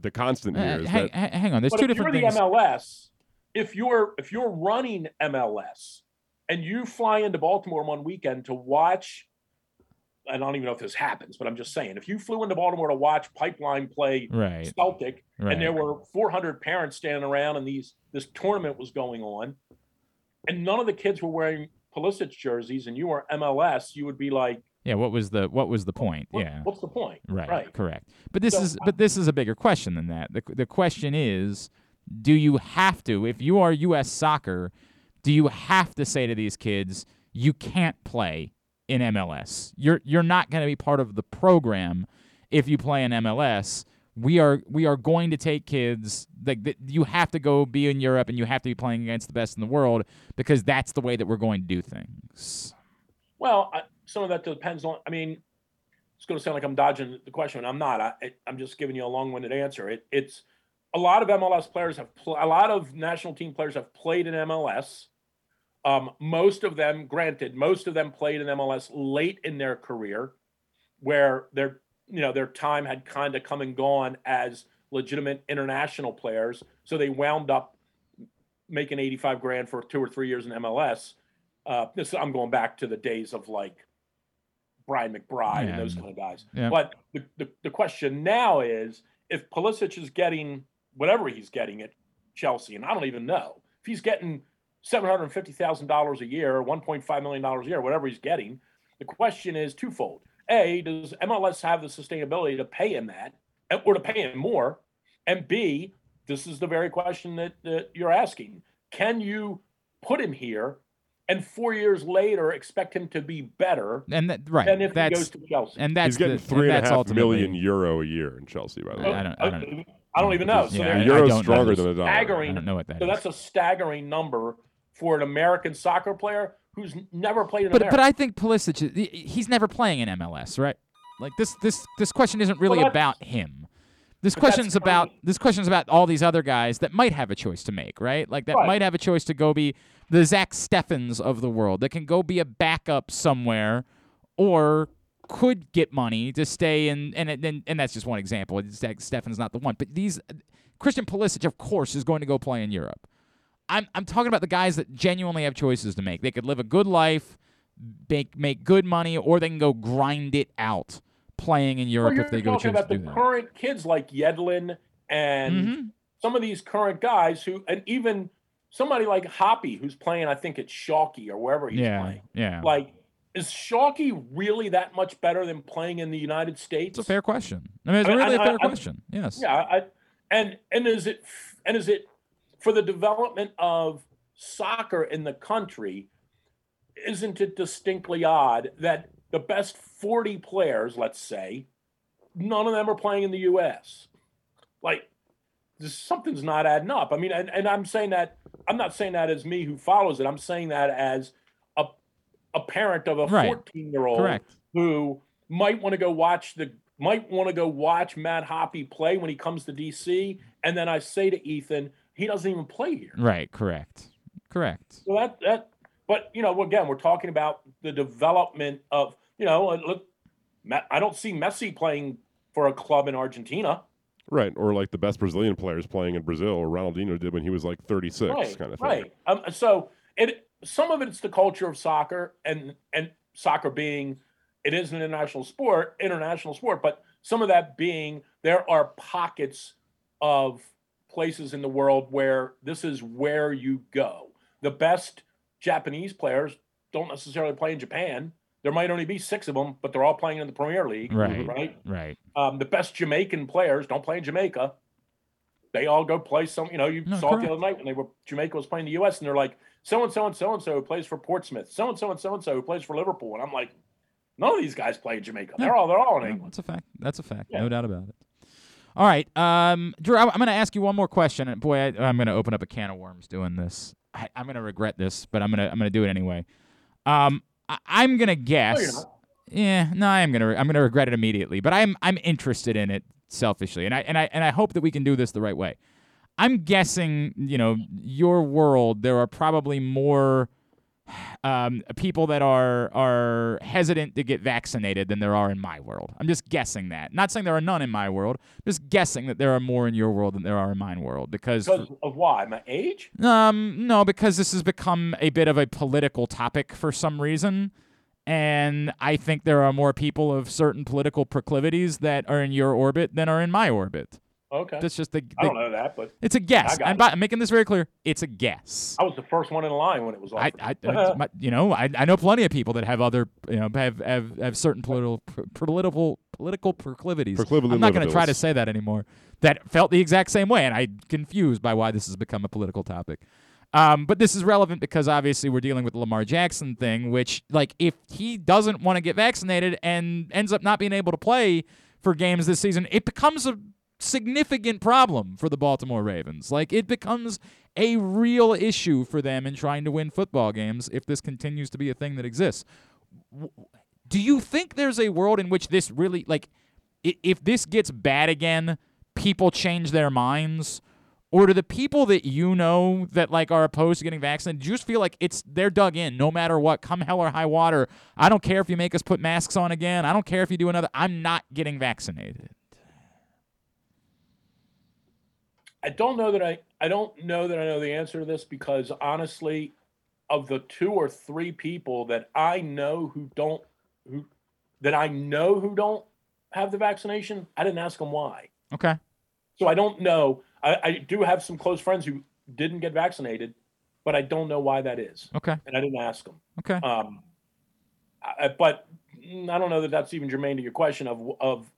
[SPEAKER 1] the constant
[SPEAKER 2] Uh,
[SPEAKER 1] here. Is
[SPEAKER 2] hang,
[SPEAKER 1] that,
[SPEAKER 2] hang- hang on, there's
[SPEAKER 8] but
[SPEAKER 2] two
[SPEAKER 8] if
[SPEAKER 2] different
[SPEAKER 8] you're
[SPEAKER 2] things.
[SPEAKER 8] the MLS, if you're if you're running MLS and you fly into Baltimore one weekend to watch, I don't even know if this happens, but I'm just saying, if you flew into Baltimore to watch Pipeline play
[SPEAKER 2] Right.
[SPEAKER 8] Celtic,
[SPEAKER 2] Right.
[SPEAKER 8] and there were 400 parents standing around, and these this tournament was going on, and none of the kids were wearing Pulisic jerseys, and you were MLS, you would be like,
[SPEAKER 2] Yeah. What was the What was the point?
[SPEAKER 8] what-
[SPEAKER 2] yeah.
[SPEAKER 8] what's the point?
[SPEAKER 2] Right,
[SPEAKER 8] right.
[SPEAKER 2] correct. But this
[SPEAKER 8] So,
[SPEAKER 2] is but this is a bigger question than that. The the question is, do you have to if you are US soccer, do you have to say to these kids you can't play in MLS? You're you're not going to be part of the program if you play in MLS. We are we are going to take kids like that you have to go be in Europe and you have to be playing against the best in the world because that's the way that we're going to do things.
[SPEAKER 8] Well, I, some of that depends on. I mean, it's going to sound like I'm dodging the question. I'm not. I, I'm just giving you a long-winded answer. It, it's a lot of MLS players have pl- a lot of national team players have played in MLS. Um, most of them, granted, most of them played in MLS late in their career, where their you know their time had kind of come and gone as legitimate international players. So they wound up making 85 grand for two or three years in MLS. Uh, this I'm going back to the days of like Brian McBride
[SPEAKER 2] Yeah,
[SPEAKER 8] and those kind of guys.
[SPEAKER 2] yeah.
[SPEAKER 8] But the, the, the question now is if Pulisic is getting whatever he's getting at Chelsea, and I don't even know if he's getting seven hundred fifty thousand dollars a year, one point five million dollars a year, whatever he's getting. The question is twofold: A, does MLS have the sustainability to pay him that, or to pay him more? And B, this is the very question that, that you're asking: Can you put him here, and four years later expect him to be better
[SPEAKER 2] And that right,
[SPEAKER 8] than if he goes to Chelsea?
[SPEAKER 2] and that's
[SPEAKER 1] he's getting
[SPEAKER 2] the,
[SPEAKER 1] three and a
[SPEAKER 2] that's
[SPEAKER 1] half
[SPEAKER 2] ultimately-
[SPEAKER 1] million euro a year in Chelsea, by the way.
[SPEAKER 2] I don't- I don't-
[SPEAKER 8] I don't even know. So
[SPEAKER 2] Yeah,
[SPEAKER 1] the
[SPEAKER 2] I
[SPEAKER 1] euro's stronger than the dollar.
[SPEAKER 8] staggering.
[SPEAKER 2] I don't know what that
[SPEAKER 8] so
[SPEAKER 2] is.
[SPEAKER 8] that's a staggering number for an American soccer player who's never played in
[SPEAKER 2] But
[SPEAKER 8] America.
[SPEAKER 2] but I think Pulisic, he's never playing in MLS, right? Like this this this question isn't really
[SPEAKER 8] Well,
[SPEAKER 2] about him. This question's about this question's about all these other guys that might have a choice to make, right? Like that
[SPEAKER 8] Right.
[SPEAKER 2] might have a choice to go be the Zack Steffens of the world that can go be a backup somewhere, or could get money to stay in. And and and, and that's just one example. Zack Steffens not the one, but these Christian Pulisic, of course, is going to go play in Europe. I'm I'm talking about the guys that genuinely have choices to make. They could live a good life, make make good money, or they can go grind it out playing in Europe
[SPEAKER 8] you're
[SPEAKER 2] if they go
[SPEAKER 8] talking
[SPEAKER 2] choose
[SPEAKER 8] about
[SPEAKER 2] to
[SPEAKER 8] the
[SPEAKER 2] do that.
[SPEAKER 8] current kids like Yedlin and
[SPEAKER 2] Mhm.
[SPEAKER 8] some of these current guys who, and even somebody like Hoppe who's playing, I think it's Schalke or wherever he's
[SPEAKER 2] Yeah,
[SPEAKER 8] playing.
[SPEAKER 2] yeah.
[SPEAKER 8] Like, is Schalke really that much better than playing in the United States?
[SPEAKER 2] It's a fair question. I mean, it's
[SPEAKER 8] I mean,
[SPEAKER 2] really a
[SPEAKER 8] I-
[SPEAKER 2] fair
[SPEAKER 8] I-
[SPEAKER 2] question. Yes.
[SPEAKER 8] Yeah, I, and and is it and is it for the development of soccer in the country? Isn't it distinctly odd that the best forty players, let's say, none of them are playing in the U.S. Like, this, something's not adding up. I mean, and, and I'm saying that I'm not saying that as me who follows it. I'm saying that as a a parent of a
[SPEAKER 2] Right.
[SPEAKER 8] 14 year old
[SPEAKER 2] Correct.
[SPEAKER 8] who might want to go watch the might want to go watch Matt Hoppe play when he comes to DC, and then I say to Ethan, he doesn't even play here.
[SPEAKER 2] Right. Correct. Correct.
[SPEAKER 8] So that that, but you know, again, we're talking about the development of you know, look, I don't see Messi playing for a club in Argentina.
[SPEAKER 1] Right, or like the best Brazilian players playing in Brazil, or Ronaldinho did when he was like 36,
[SPEAKER 8] right,
[SPEAKER 1] kind of thing.
[SPEAKER 8] right. Um, so it some of it's the culture of soccer, and and soccer being it is an international sport, international sport, but some of that being there are pockets of places in the world where this is where you go. The best Japanese players don't necessarily play in Japan. There might only be six of them, but they're all playing in the Premier League.
[SPEAKER 2] Right.
[SPEAKER 8] Right.
[SPEAKER 2] Right.
[SPEAKER 8] Um, the best Jamaican players don't play in Jamaica. They all go play some. You know, you
[SPEAKER 2] No,
[SPEAKER 8] saw it the other night when they were Jamaica was playing the U.S. and they're like so and so and so and so who plays for Portsmouth, so and so and so and so who plays for Liverpool, and I'm like, none of these guys play in Jamaica. They're all they're all in
[SPEAKER 2] No,
[SPEAKER 8] England.
[SPEAKER 2] that's a fact. That's a fact.
[SPEAKER 8] Yeah.
[SPEAKER 2] No doubt about it. All right, um, Drew. I, am going to ask you one more question, and boy, I, I'm going to open up a can of worms doing this. I, I'm going to regret this, but I'm going to I'm going to do it anyway. Um, I, I'm going to guess. yeah, no, I am gonna I'm gonna regret it immediately. But I'm I'm interested in it selfishly, and I and I and I hope that we can do this the right way. I'm guessing, you know, your world. There are probably more um, people that are are hesitant to get vaccinated than there are in my world. I'm just guessing that. Not saying there are none in my world. Just guessing that there are more in your world than there are in mine world because
[SPEAKER 8] Because of why? My age?
[SPEAKER 2] um no because this has become a bit of a political topic for some reason. And I think there are more people of certain political proclivities that are in your orbit than are in my orbit.
[SPEAKER 8] Okay.
[SPEAKER 2] That's just the,
[SPEAKER 8] I don't know that, but
[SPEAKER 2] it's a guess.
[SPEAKER 8] I got
[SPEAKER 2] I'm,
[SPEAKER 8] it.
[SPEAKER 2] by- I'm making this very clear. It's a guess.
[SPEAKER 8] I was the first one in line when it was
[SPEAKER 2] I,
[SPEAKER 8] offered.
[SPEAKER 2] I, I my- you know, I, I know plenty of people that have other, you know, have have, have certain political political political proclivities.
[SPEAKER 1] Proclivity
[SPEAKER 2] I'm not going to try to say that anymore. That felt the exact same way, and I'm confused by why this has become a political topic. Um, but this is relevant because obviously we're dealing with the Lamar Jackson thing, which, like, if he doesn't want to get vaccinated and ends up not being able to play for games this season, it becomes a significant problem for the Baltimore Ravens. Like, it becomes a real issue for them in trying to win football games if this continues to be a thing that exists. Do you think there's a world in which this really, like, if this gets bad again, people change their minds? Or do the people that you know that like are opposed to getting vaccinated, just feel like it's they're dug in no matter what, come hell or high water. I don't care if you make us put masks on again. I don't care if you do another. I'm not getting vaccinated.
[SPEAKER 8] I don't know that I I don't know that I know the answer to this because honestly, of the two or three people that I know who don't who that I know who don't have the vaccination, I didn't ask them why.
[SPEAKER 2] Okay.
[SPEAKER 8] So I don't know. I, I do have some close friends who didn't get vaccinated, but I don't know why that is,
[SPEAKER 2] Okay.
[SPEAKER 8] and I didn't ask them.
[SPEAKER 2] Okay.
[SPEAKER 8] Um, I, but mm, I don't know that that's even germane to your question of of,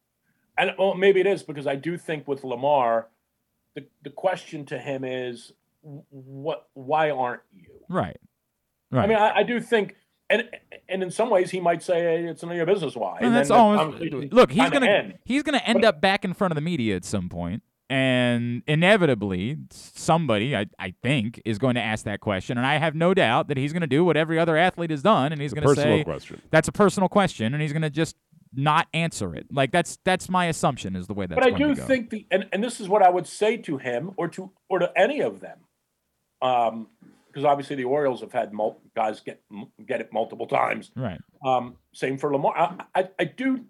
[SPEAKER 8] and well, maybe it is because I do think with Lamar, the the question to him is, what? Why aren't you?
[SPEAKER 2] Right. Right.
[SPEAKER 8] I mean, I, I do think, and and in some ways, he might say hey, it's none of your business why.
[SPEAKER 2] And that's
[SPEAKER 8] then the
[SPEAKER 2] almost
[SPEAKER 8] conversation
[SPEAKER 2] look. He's
[SPEAKER 8] kinda
[SPEAKER 2] gonna
[SPEAKER 8] end.
[SPEAKER 2] he's gonna end up back in front of the media at some point, and inevitably somebody I, I think is going to ask that question, and I have no doubt that he's going to do what every other athlete has done, and he's going to say
[SPEAKER 1] question.
[SPEAKER 2] that's a personal question, and he's going to just not answer it. Like that's that's my assumption is the way that.
[SPEAKER 8] but I do think the and, and this is what I would say to him or to or to any of them, um, because obviously the Orioles have had mul- guys get get it multiple times.
[SPEAKER 2] right.
[SPEAKER 8] Um, same for Lamar. I, I, I do.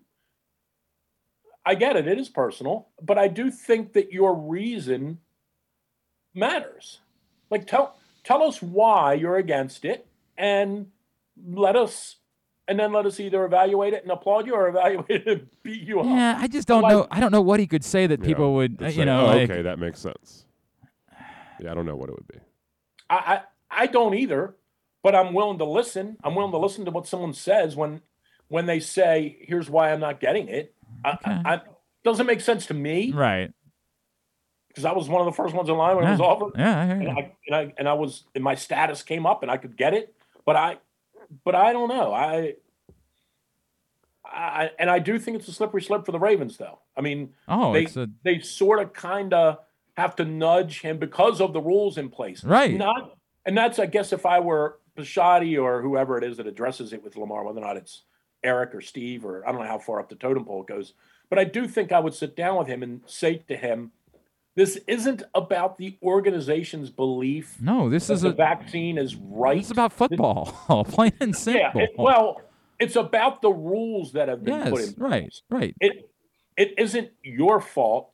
[SPEAKER 8] I get it. It is personal, but I do think that your reason matters. Like tell tell us why you're against it, and let us, and then let us either evaluate it and applaud you or evaluate it and beat you up.
[SPEAKER 2] Yeah, I just don't
[SPEAKER 8] Like-
[SPEAKER 2] know. I don't know what he could say that people would,
[SPEAKER 1] they'd
[SPEAKER 2] uh,
[SPEAKER 1] say,
[SPEAKER 2] you know,
[SPEAKER 1] "Oh,
[SPEAKER 2] like,
[SPEAKER 1] okay, that makes sense. Yeah, I don't know what it would be.
[SPEAKER 8] I, I I don't either, but I'm willing to listen. I'm willing to listen to what someone says when when they say, "Here's why I'm not getting it." I,
[SPEAKER 2] Okay.
[SPEAKER 8] I, I doesn't make sense to me
[SPEAKER 2] right.
[SPEAKER 8] because I was one of the first ones in line when it was
[SPEAKER 2] Yeah.
[SPEAKER 8] offered,
[SPEAKER 2] Yeah, I hear
[SPEAKER 8] and
[SPEAKER 2] you.
[SPEAKER 8] I, and I and I was and my status came up and I could get it, but I but I don't know. I I and I do think it's a slippery slope for the Ravens, though. I mean,
[SPEAKER 2] Oh,
[SPEAKER 8] they
[SPEAKER 2] a
[SPEAKER 8] they sort of kind of have to nudge him because of the rules in place.
[SPEAKER 2] Right.
[SPEAKER 8] Not, and that's I guess if I were Bisciotti or whoever it is that addresses it with Lamar, whether or not it's Eric or Steve or I don't know how far up the totem pole it goes, but I do think I would sit down with him and say to him, "This isn't about the organization's belief
[SPEAKER 2] no. This
[SPEAKER 8] that
[SPEAKER 2] is
[SPEAKER 8] the
[SPEAKER 2] a.
[SPEAKER 8] vaccine is right.
[SPEAKER 2] It's about football, plain and
[SPEAKER 8] yeah,
[SPEAKER 2] simple.
[SPEAKER 8] it- well, it's about the rules that have been put
[SPEAKER 2] yes,
[SPEAKER 8] in
[SPEAKER 2] right,
[SPEAKER 8] place
[SPEAKER 2] right.
[SPEAKER 8] it it isn't your fault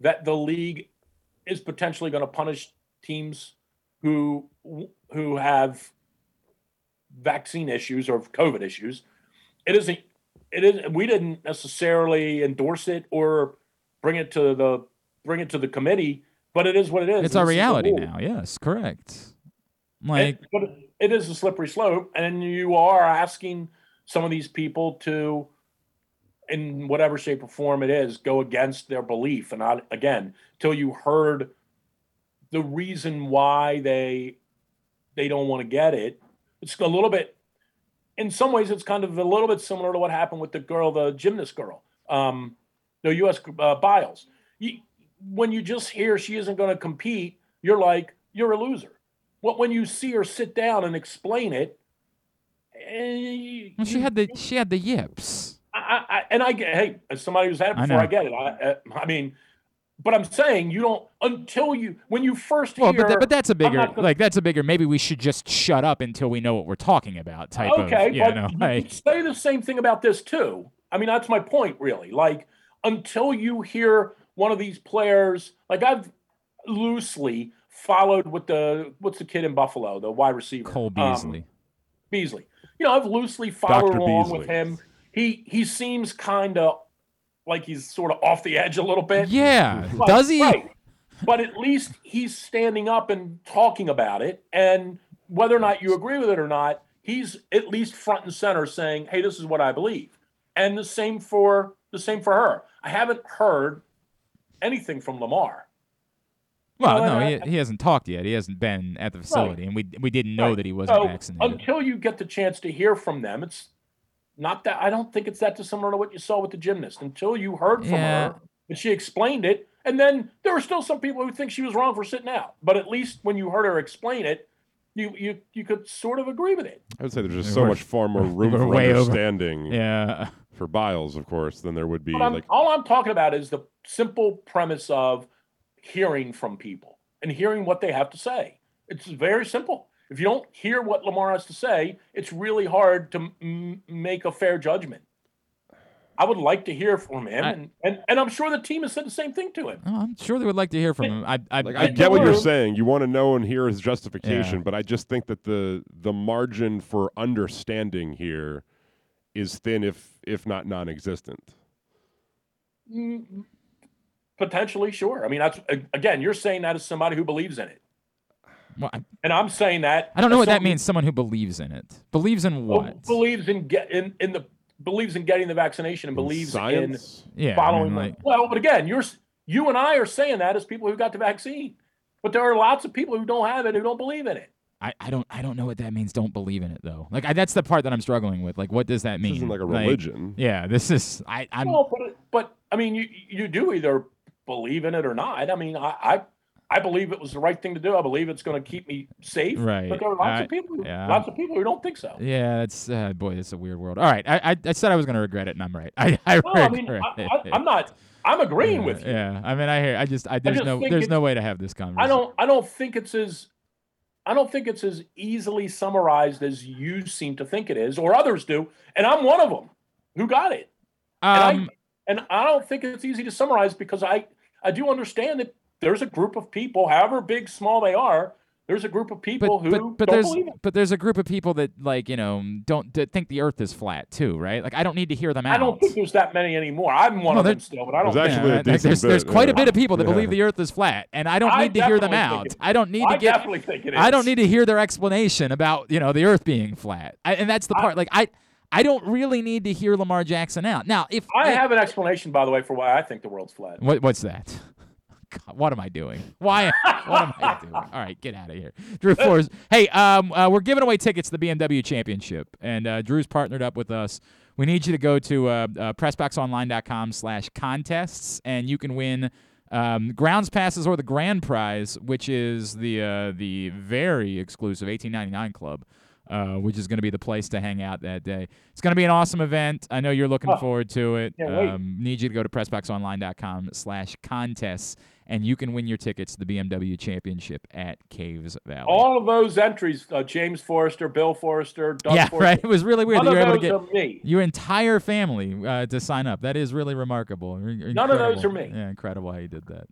[SPEAKER 8] that the league is potentially going to punish teams who who have vaccine issues or COVID issues. It isn't. It isn't. We didn't necessarily endorse it or bring it to the bring it to the committee, but it is what it is.
[SPEAKER 2] It's our
[SPEAKER 8] this is the
[SPEAKER 2] reality now. Yes, correct. Like,
[SPEAKER 8] but it is a slippery slope, and you are asking some of these people to, in whatever shape or form it is, go against their belief. And I, again, till you heard the reason why they they don't want to get it, it's a little bit. In some ways, it's kind of a little bit similar to what happened with the girl, the gymnast girl, um, the U.S. Uh, Biles. You, when you just hear she isn't going to compete, you're like, you're a loser. But when you see her sit down and explain it, eh,
[SPEAKER 2] she had the she had the yips.
[SPEAKER 8] I, I, and I get, hey, as somebody who's had it before, I,
[SPEAKER 2] know.
[SPEAKER 8] get it. I, I mean, but I'm saying you don't until you when you first
[SPEAKER 2] Well,
[SPEAKER 8] hear.
[SPEAKER 2] but, that, but that's a bigger
[SPEAKER 8] gonna-
[SPEAKER 2] like that's a bigger. Maybe we should just shut up until we know what we're talking about. Type
[SPEAKER 8] okay,
[SPEAKER 2] of, you
[SPEAKER 8] but
[SPEAKER 2] know,
[SPEAKER 8] you
[SPEAKER 2] like,
[SPEAKER 8] say the same thing about this too. I mean, that's my point, really. Like until you hear one of these players, like I've loosely followed with the what's the kid in Buffalo, the wide receiver,
[SPEAKER 2] Cole
[SPEAKER 8] Um,
[SPEAKER 2] Beasley.
[SPEAKER 8] Beasley. You know, I've loosely followed
[SPEAKER 1] Dr.
[SPEAKER 8] along
[SPEAKER 1] Beasley.
[SPEAKER 8] with him. He he seems kind of like he's sort of off the edge a little bit.
[SPEAKER 2] yeah,
[SPEAKER 8] But-
[SPEAKER 2] does he?
[SPEAKER 8] Right. But at least he's standing up and talking about it. And whether or not you agree with it or not, he's at least front and center saying, "Hey, this is what I believe." And the same for the same for her. I haven't heard anything from Lamar.
[SPEAKER 2] Well,
[SPEAKER 8] No,
[SPEAKER 2] no,
[SPEAKER 8] and
[SPEAKER 2] he, uh, he hasn't talked yet. He hasn't been at the facility, and we we didn't know
[SPEAKER 8] Right.
[SPEAKER 2] that he wasn't
[SPEAKER 8] So
[SPEAKER 2] vaccinated.
[SPEAKER 8] until you get the chance to hear from them, it's not that I don't think it's that dissimilar to what you saw with the gymnast. Until you heard from
[SPEAKER 2] Yeah.
[SPEAKER 8] her and she explained it, and then there were still some people who think she was wrong for sitting out. But at least when you heard her explain it, you you you could sort of agree with it.
[SPEAKER 1] I would say there's just so much far more room
[SPEAKER 2] we're
[SPEAKER 1] for
[SPEAKER 2] way over.
[SPEAKER 1] understanding
[SPEAKER 2] yeah,
[SPEAKER 1] for Biles, of course, than there would be
[SPEAKER 8] I'm,
[SPEAKER 1] like
[SPEAKER 8] all I'm talking about is the simple premise of hearing from people and hearing what they have to say. It's very simple. If you don't hear what Lamar has to say, it's really hard to m- make a fair judgment. I would like to hear from him,
[SPEAKER 2] I-
[SPEAKER 8] and, and, and I'm sure the team has said the same thing to him.
[SPEAKER 2] Oh, I'm sure they would like to hear from him. I I,
[SPEAKER 1] Like
[SPEAKER 2] I,
[SPEAKER 1] I get what you're saying. You want to know and hear his justification,
[SPEAKER 2] Yeah.
[SPEAKER 1] but I just think that the the margin for understanding here is thin, if if not non-existent.
[SPEAKER 8] Mm, Potentially, sure. I mean, that's again, you're saying that as somebody who believes in it,
[SPEAKER 2] well, I,
[SPEAKER 8] and I'm saying that
[SPEAKER 2] I don't know what that means. Someone who believes in it believes in what?
[SPEAKER 8] believes in get in, in the believes in getting the vaccination and believes in
[SPEAKER 1] science.
[SPEAKER 2] yeah, I
[SPEAKER 8] following
[SPEAKER 2] mean, like,
[SPEAKER 8] well but again you're you and i are saying that as people who got the vaccine but there are lots of people who don't have it who don't believe in it
[SPEAKER 2] I, I don't I don't know what that means. Don't believe in it though. Like I, that's the part that I'm struggling with. Like, what does that mean?
[SPEAKER 1] This isn't like a religion.
[SPEAKER 2] yeah, this is I I'm
[SPEAKER 8] well but but i mean you you do either believe in it or not i mean i i, I believe it was the right thing to do i believe it's going to keep me safe
[SPEAKER 2] Right.
[SPEAKER 8] but there are lots
[SPEAKER 2] I-
[SPEAKER 8] of people who,
[SPEAKER 2] yeah.
[SPEAKER 8] lots of people who don't think so
[SPEAKER 2] yeah. That's uh, boy, that's a weird world. All right, I I, I said I was going to regret it, and I'm right. I I
[SPEAKER 8] no, I mean,
[SPEAKER 2] regret
[SPEAKER 8] I,
[SPEAKER 2] it.
[SPEAKER 8] I, i'm not i'm agreeing
[SPEAKER 2] yeah,
[SPEAKER 8] with you
[SPEAKER 2] Yeah, I mean, I hear. I just I there's
[SPEAKER 8] just
[SPEAKER 2] no there's no way to have this conversation.
[SPEAKER 8] I don't I don't think it's as I don't think it's as easily summarized as you seem to think it is, or others do, and I'm one of them who got it. And
[SPEAKER 2] Um,
[SPEAKER 8] I and I don't think it's easy to summarize because I I do understand that there's a group of people, however big, small they are, there's a group of people
[SPEAKER 2] but
[SPEAKER 8] who
[SPEAKER 2] but, but
[SPEAKER 8] don't
[SPEAKER 2] there's
[SPEAKER 8] believe it.
[SPEAKER 2] but there's a group of people that like you know don't that think the Earth is flat too, right? Like I don't need to hear them out.
[SPEAKER 8] I don't think there's that many anymore. I'm one
[SPEAKER 2] No,
[SPEAKER 8] of them still, but I don't.
[SPEAKER 1] There's
[SPEAKER 8] think-
[SPEAKER 1] actually a
[SPEAKER 2] like,
[SPEAKER 1] decent
[SPEAKER 2] there's, there's
[SPEAKER 1] bit,
[SPEAKER 2] quite a bit of people that
[SPEAKER 1] Yeah.
[SPEAKER 2] believe the Earth is flat, and I don't
[SPEAKER 8] I
[SPEAKER 2] need to hear them out. I don't need
[SPEAKER 8] I
[SPEAKER 2] to get.
[SPEAKER 8] definitely think it is.
[SPEAKER 2] I don't need to hear their explanation about you know the Earth being flat, I, and that's the
[SPEAKER 8] I-
[SPEAKER 2] part. like I, I don't really need to hear Lamar Jackson out. Now, if
[SPEAKER 8] I
[SPEAKER 2] if-
[SPEAKER 8] have an explanation, by the way, for why I think the world's flat.
[SPEAKER 2] what, what's that? God, what am I doing? Why? what am I doing? All right, get out of here, Drew Forrest. Hey, um, uh, we're giving away tickets to the BMW Championship, and uh, Drew's partnered up with us. We need you to go to uh, uh, pressboxonline.com/contests, and you can win um, grounds passes or the grand prize, which is the uh, the very exclusive 1899 Club. Uh, which is going to be the place to hang out that day. It's going to be an awesome event. I know you're looking
[SPEAKER 8] Oh,
[SPEAKER 2] forward to it. Um, need you to go to pressboxonline.com slash contests and you can win your tickets to the BMW Championship at Caves Valley.
[SPEAKER 8] All of those entries: uh, James Forrester, Bill Forrester, Doug
[SPEAKER 2] yeah,
[SPEAKER 8] Forrester.
[SPEAKER 2] right. It was really weird
[SPEAKER 8] None
[SPEAKER 2] that you were
[SPEAKER 8] of
[SPEAKER 2] able to
[SPEAKER 8] those
[SPEAKER 2] get
[SPEAKER 8] are me.
[SPEAKER 2] your entire family uh, to sign up. That is really remarkable. In-
[SPEAKER 8] None of those are me.
[SPEAKER 2] Yeah, incredible how you did that.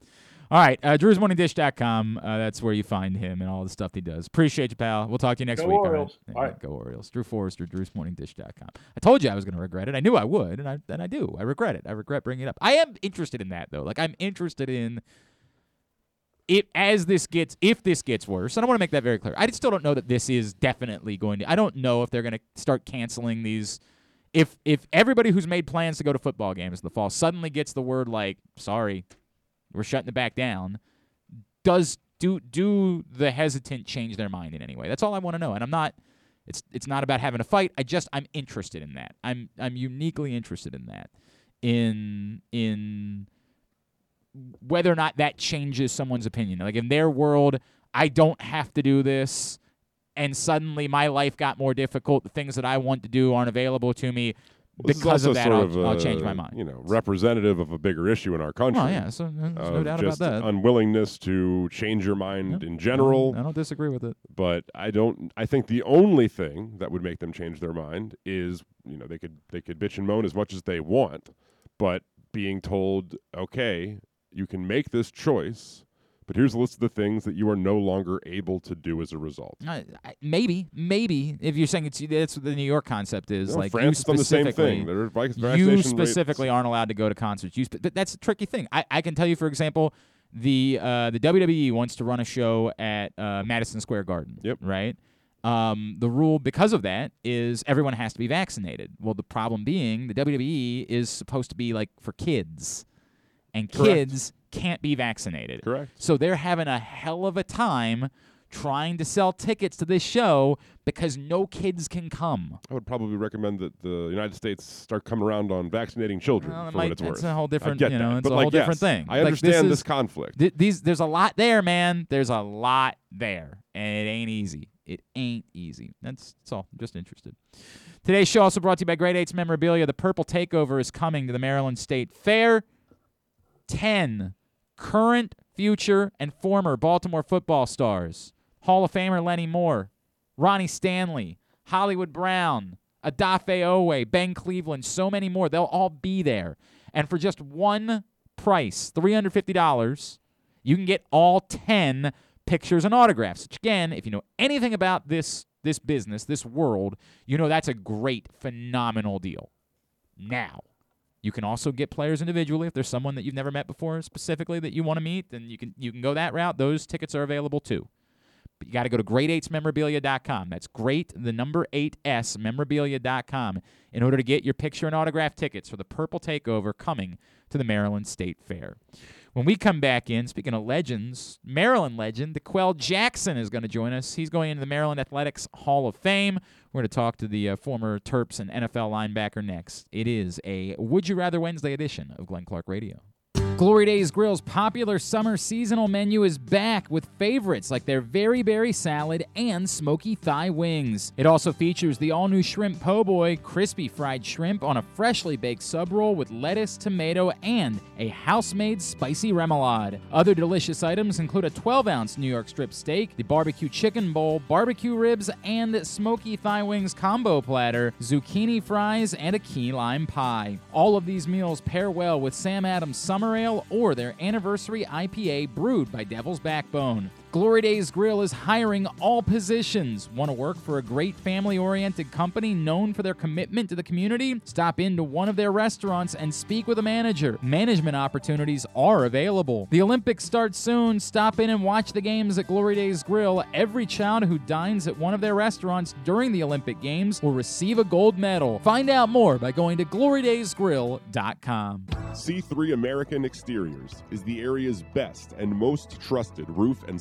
[SPEAKER 2] All right, uh, drewsmorningdish.com. Uh, that's where you find him and all the stuff he does. Appreciate you, pal. We'll talk to you next
[SPEAKER 8] Go
[SPEAKER 2] week.
[SPEAKER 8] Orioles.
[SPEAKER 2] All
[SPEAKER 8] All
[SPEAKER 2] right.
[SPEAKER 8] right.
[SPEAKER 2] Go Orioles. Drew Forrester, drewsmorningdish.com. I told you I was going to regret it. I knew I would, and I and I do. I regret it. I regret bringing it up. I am interested in that though. Like I'm interested in it as this gets if this gets worse. And I want to make that very clear. I still don't know that this is definitely going to. I don't know if they're going to start canceling these. If if everybody who's made plans to go to football games in the fall suddenly gets the word like, "Sorry, we're shutting it back down," does do do the hesitant change their mind in any way? That's all I want to know. And I'm not. It's it's not about having a fight. I just I'm interested in that. I'm I'm uniquely interested in that. In in whether or not that changes someone's opinion. Like in their world, I don't have to do this. and suddenly my life got more difficult. The things that I want to do aren't available to me. Because of that, I'll,
[SPEAKER 1] a,
[SPEAKER 2] I'll change my mind.
[SPEAKER 1] You know, representative of a bigger issue in our country.
[SPEAKER 2] Well, yeah, so there's no doubt about that.
[SPEAKER 1] unwillingness to change your mind
[SPEAKER 2] Yep.
[SPEAKER 1] in general.
[SPEAKER 2] I don't disagree with it.
[SPEAKER 1] but I don't. I think the only thing that would make them change their mind is, you know, they could they could bitch and moan as much as they want, but being told, okay, you can make this choice, but here's a list of the things that you are no longer able to do as a result.
[SPEAKER 2] I, maybe, maybe if you're saying it's that's what the New York concept is,
[SPEAKER 1] know,
[SPEAKER 2] like
[SPEAKER 1] France
[SPEAKER 2] you
[SPEAKER 1] same
[SPEAKER 2] specifically,
[SPEAKER 1] thing.
[SPEAKER 2] You
[SPEAKER 1] vaccination rates-
[SPEAKER 2] specifically aren't allowed to go to concerts. You but that's a tricky thing. I, I can tell you, for example, the uh, the WWE wants to run a show at uh, Madison Square Garden.
[SPEAKER 1] Yep.
[SPEAKER 2] Right. Um, the rule because of that is everyone has to be vaccinated. Well, the problem being the WWE is supposed to be like for kids, and
[SPEAKER 1] Correct.
[SPEAKER 2] kids can't be vaccinated.
[SPEAKER 1] Correct.
[SPEAKER 2] So they're having a hell of a time trying to sell tickets to this show because no kids can come.
[SPEAKER 1] I would probably recommend that the United States start coming around on vaccinating children
[SPEAKER 2] Well, it
[SPEAKER 1] for
[SPEAKER 2] might-
[SPEAKER 1] what it's
[SPEAKER 2] it's
[SPEAKER 1] worth.
[SPEAKER 2] a whole different- you know,
[SPEAKER 1] that.
[SPEAKER 2] it's
[SPEAKER 1] but
[SPEAKER 2] a
[SPEAKER 1] like,
[SPEAKER 2] whole different
[SPEAKER 1] yes,
[SPEAKER 2] thing.
[SPEAKER 1] I
[SPEAKER 2] Like,
[SPEAKER 1] understand this
[SPEAKER 2] is-
[SPEAKER 1] conflict.
[SPEAKER 2] Th- these there's a lot there, man. There's a lot there, and it ain't easy. It ain't easy. That's, that's all. I'm just interested. Today's show also brought to you by Great Eights Memorabilia. The Purple Takeover is coming to the Maryland State Fair. Ten current, future, and former Baltimore football stars: Hall of Famer Lenny Moore, Ronnie Stanley, Hollywood Brown, Odafe Oweh, Ben Cleveland, so many more. They'll all be there. And for just one price, $350, you can get all 10 pictures and autographs. Which again, if you know anything about this this business, this world, you know that's a great, phenomenal deal. Now, you can also get players individually if there's someone that you've never met before specifically that you want to meet, then you can you can go that route. Those tickets are available too. But you got to go to great8smemorabilia.com. That's great, the number 8s memorabilia.com in order to get your picture and autograph tickets for the Purple Takeover coming to the Maryland State Fair. When we come back in, speaking of legends, Maryland legend, D'Qwell Jackson is going to join us. He's going into the Maryland Athletics Hall of Fame. We're going to talk to the uh, former Terps and NFL linebacker next. It is a Would You Rather Wednesday edition of Glenn Clark Radio. Glory Days Grill's popular summer seasonal menu is back with favorites like their very berry salad and smoky thigh wings. It also features the all new shrimp po' boy, crispy fried shrimp on a freshly baked sub roll with lettuce, tomato, and a house made spicy remoulade. Other delicious items include a 12 ounce New York strip steak, the barbecue chicken bowl, barbecue ribs, and smoky thigh wings combo platter, zucchini fries, and a key lime pie. All of these meals pair well with Sam Adams Summer Ale or their anniversary IPA brewed by Devil's Backbone. Glory Days Grill is hiring all positions. Want to work for a great family oriented company known for their commitment to the community? Stop into one of their restaurants and speak with a manager. Management opportunities are available. The Olympics start soon. Stop in and watch the games at Glory Days Grill. Every child who dines at one of their restaurants during the Olympic Games will receive a gold medal. Find out more by going to glorydaysgrill.com.
[SPEAKER 1] C3 American Exteriors is the area's best and most trusted roof and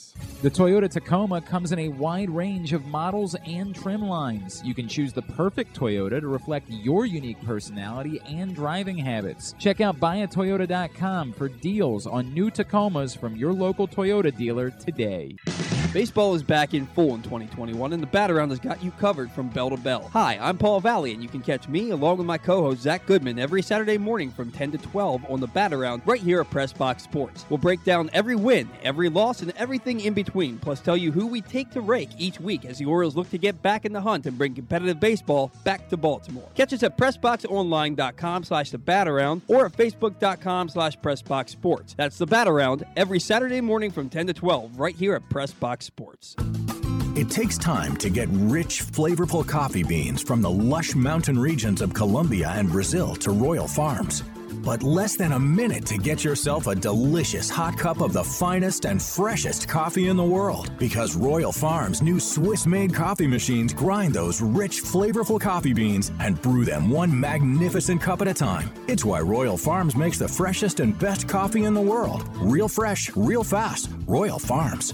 [SPEAKER 2] The Toyota Tacoma comes in a wide range of models and trim lines. You can choose the perfect Toyota to reflect your unique personality and driving habits. Check out buyatoyota.com for deals on new Tacomas from your local Toyota dealer today.
[SPEAKER 9] Baseball is back in full in 2021, and the Bat Around has got you covered from bell to bell. Hi, I'm Paul Valley, and you can catch me along with my co-host Zach Goodman every Saturday morning from 10 to 12 on the Bat Around right here at Press Box Sports. We'll break down every win, every loss, and everything in between, plus tell you who we take to rake each week as the Orioles look to get back in the hunt and bring competitive baseball back to Baltimore. Catch us at PressBoxOnline.com slash the Bat Around or at Facebook.com slash PressBoxSports. That's the Bat Around every Saturday morning from 10 to 12 right here at Press Box Sports.
[SPEAKER 10] It takes time to get rich, flavorful coffee beans from the lush mountain regions of Colombia and Brazil to Royal Farms. but less than a minute to get yourself a delicious hot cup of the finest and freshest coffee in the world. Because Royal Farms' new Swiss made coffee machines grind those rich, flavorful coffee beans and brew them one magnificent cup at a time. It's why Royal Farms makes the freshest and best coffee in the world. Real fresh, real fast. Royal Farms.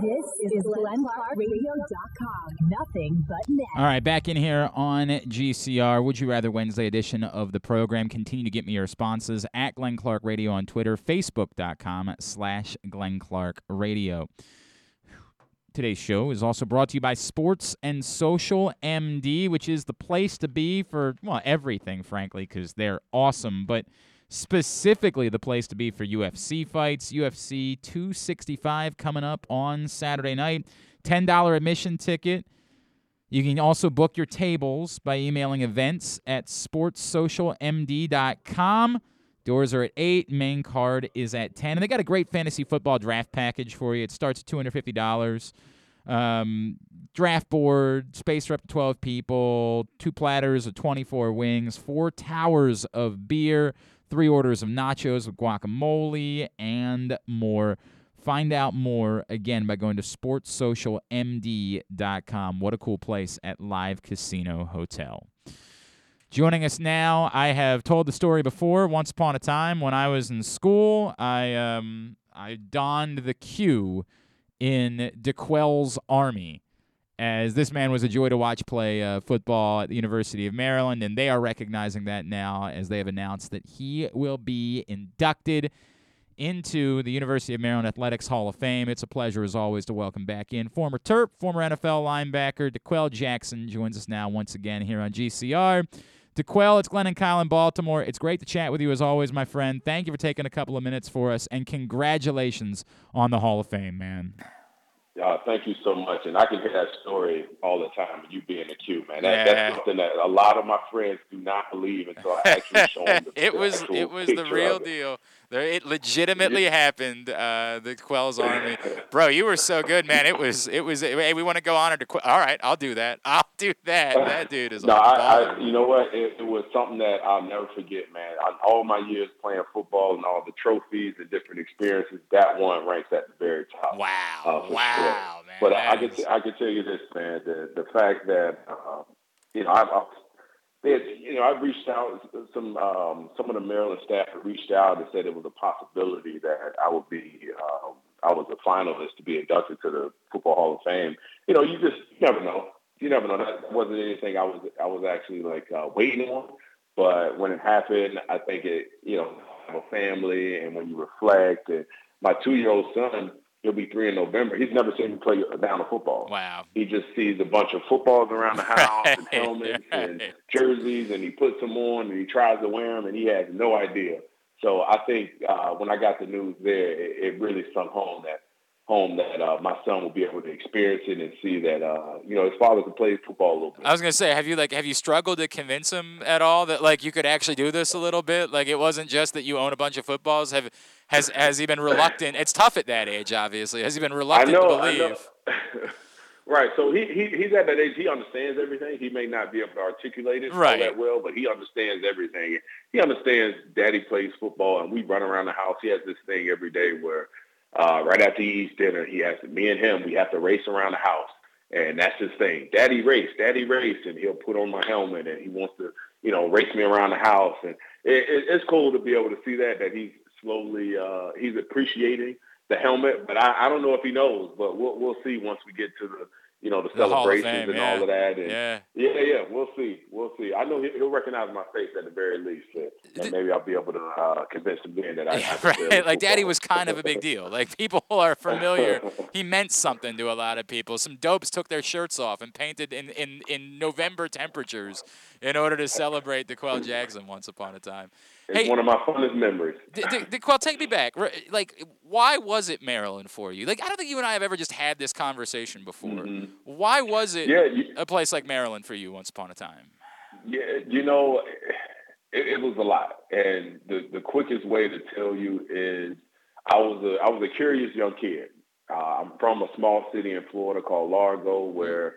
[SPEAKER 7] This is GlenClarkRadio.com. Nothing but net.
[SPEAKER 2] All right, back in here on GCR. Would you rather Wednesday edition of the program? Continue to get me your responses at Glenn Clark Radio on Twitter, Facebook.com slash Glenn Clark Radio. Today's show is also brought to you by Sports and Social MD, which is the place to be for well everything, frankly, because they're awesome. But specifically the place to be for UFC fights. UFC 265 coming up on Saturday night. $10 admission ticket. You can also book your tables by emailing events at sportssocialmd.com. Doors are at 8, main card is at 10. And they got a great fantasy football draft package for you. It starts at $250. Um, draft board, space for up to 12 people, two platters of 24 wings, four towers of beer, three orders of nachos with guacamole, and more. Find out more again by going to sportssocialmd.com. What a cool place at Live Casino Hotel. Joining us now, I have told the story before. Once upon a time, when I was in school, I um, I donned the Q in D'Qwell's army as this man was a joy to watch play uh, football at the University of Maryland, and they are recognizing that now as they have announced that he will be inducted into the University of Maryland Athletics Hall of Fame. It's a pleasure, as always, to welcome back in former Terp, former NFL linebacker D'Qwell Jackson joins us now once again here on GCR. D'Qwell, it's Glenn and Kyle in Baltimore. It's great to chat with you as always, my friend. Thank you for taking a couple of minutes for us, and congratulations on the Hall of Fame, man.
[SPEAKER 11] Uh, thank you so much. And I can hear that story all the time, you being a Q, man. That,
[SPEAKER 2] Yeah.
[SPEAKER 11] That's something that a lot of my friends do not believe until I actually show them the,
[SPEAKER 2] it
[SPEAKER 11] the
[SPEAKER 2] was
[SPEAKER 11] actual
[SPEAKER 2] it was the real
[SPEAKER 11] deal. it.
[SPEAKER 2] There, it legitimately happened. Uh, the Quell's army, bro. You were so good, man. It was it was. Hey, we want to go honor to Quell. All right, I'll do that. I'll do that. That dude is
[SPEAKER 11] No, I. I, you know what? It, it was something that I'll never forget, man. On all my years playing football and all the trophies and different experiences, that one ranks at the very top.
[SPEAKER 2] Wow,
[SPEAKER 11] uh,
[SPEAKER 2] wow,
[SPEAKER 11] sure.
[SPEAKER 2] man.
[SPEAKER 11] But I, I can I can tell you this, man. The the fact that uh, you know I, I they had, you know I reached out some um, some of the Maryland staff had reached out and said it was a possibility that I would be um, I was a finalist to be inducted to the Football Hall of Fame. You know, you just you never know. You never know. That wasn't anything I was I was actually like uh, waiting on. But when it happened, I think it you know I have a family, and when you reflect, and my two year old son, he'll be three in November. He's never seen me play down a football.
[SPEAKER 2] Wow.
[SPEAKER 11] He just sees a bunch of footballs around the house and
[SPEAKER 2] Right,
[SPEAKER 11] helmets and jerseys, and he puts them on and he tries to wear them, and he has no idea. So I think uh, when I got the news there, it, it really sunk home that home that uh, my son will be able to experience it and see that uh, you know his father can play football a little bit.
[SPEAKER 2] I was gonna say, have you like have you struggled to convince him at all that like you could actually do this a little bit? Like it wasn't just that you own a bunch of footballs. Have has has he been reluctant? It's tough at that age, obviously. Has he been reluctant
[SPEAKER 11] know,
[SPEAKER 2] to
[SPEAKER 11] I know.
[SPEAKER 2] believe?
[SPEAKER 11] right. So he, he he's at that age. He understands everything. He may not be able to articulate it all
[SPEAKER 2] Right.
[SPEAKER 11] that well, but he understands everything. He understands. Daddy plays football, and we run around the house. He has this thing every day where uh, right after he eats dinner, he has to. Me and him, we have to race around the house, and that's his thing. Daddy race, Daddy race, and he'll put on my helmet, and he wants to, you know, race me around the house, and it, it, it's cool to be able to see that that he's slowly uh, he's appreciating the helmet, but I, I don't know if he knows. But we'll we'll see once we get to the you know, the,
[SPEAKER 2] The
[SPEAKER 11] celebrations and
[SPEAKER 2] yeah.
[SPEAKER 11] all of that. And
[SPEAKER 2] Yeah.
[SPEAKER 11] yeah, yeah, we'll see, we'll see. I know he- he'll recognize my face at the very least, and, and maybe I'll be able to uh, convince him then that I.
[SPEAKER 2] Yeah, right. Like Daddy was kind of a big deal. Like people are familiar. He meant something to a lot of people. Some dopes took their shirts off and painted in, in, in November temperatures in order to celebrate D'Qwell Jackson once upon a time.
[SPEAKER 11] It's
[SPEAKER 2] Hey,
[SPEAKER 11] one of my funnest memories.
[SPEAKER 2] D- D- D'Qwell, take me back. Like, why was it Maryland for you? Like, I don't think you and I have ever just had this conversation before. Why was it
[SPEAKER 11] Mm-hmm. Yeah, you-
[SPEAKER 2] a place like Maryland for you once upon a time?
[SPEAKER 11] Yeah, you know, it, it was a lot, and the the quickest way to tell you is I was a I was a curious young kid. Uh, I'm from a small city in Florida called Largo, where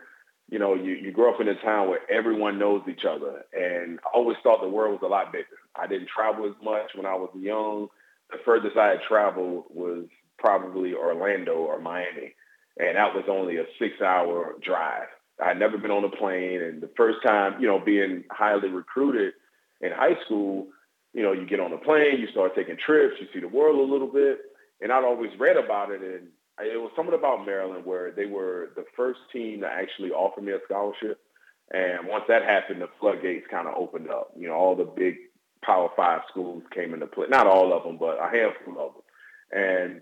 [SPEAKER 11] you know you you grow up in a town where everyone knows each other, and I always thought the world was a lot bigger. I didn't travel as much when I was young. The furthest I had traveled was probably Orlando or Miami, and that was only a six-hour drive. I had never been on a plane, and the first time, you know, being highly recruited in high school, you know, you get on a plane, you start taking trips, you see the world a little bit, and I'd always read about it, and it was something about Maryland where they were the first team to actually offer me a scholarship, and once that happened, the floodgates kind of opened up. You know, all the big Power Five schools came into play, not all of them, but a handful of them, and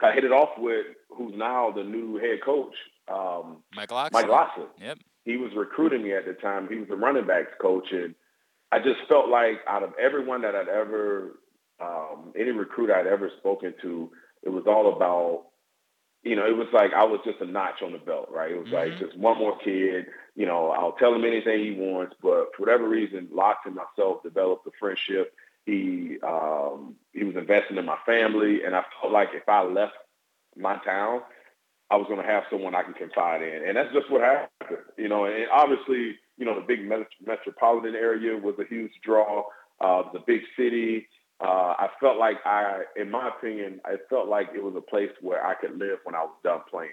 [SPEAKER 11] I hit it off with who's now the new head coach, um,
[SPEAKER 2] Mike Locksley.
[SPEAKER 11] Mike Locksley.
[SPEAKER 2] Yep.
[SPEAKER 11] He was recruiting me at the time. He was the running backs coach, and I just felt like out of everyone that I'd ever, um, any recruit I'd ever spoken to, it was all about, you know, it was like I was just a notch on the belt, right? It was like just one more kid. You know, I'll tell him anything he wants, but for whatever reason, Locke and myself developed a friendship. He um, he was investing in my family, and I felt like if I left my town, I was going to have someone I can confide in, and that's just what happened. You know, and obviously, you know, the big met- metropolitan area was a huge draw. Uh, a big city. Uh, I felt like I, in my opinion, I felt like it was a place where I could live when I was done playing.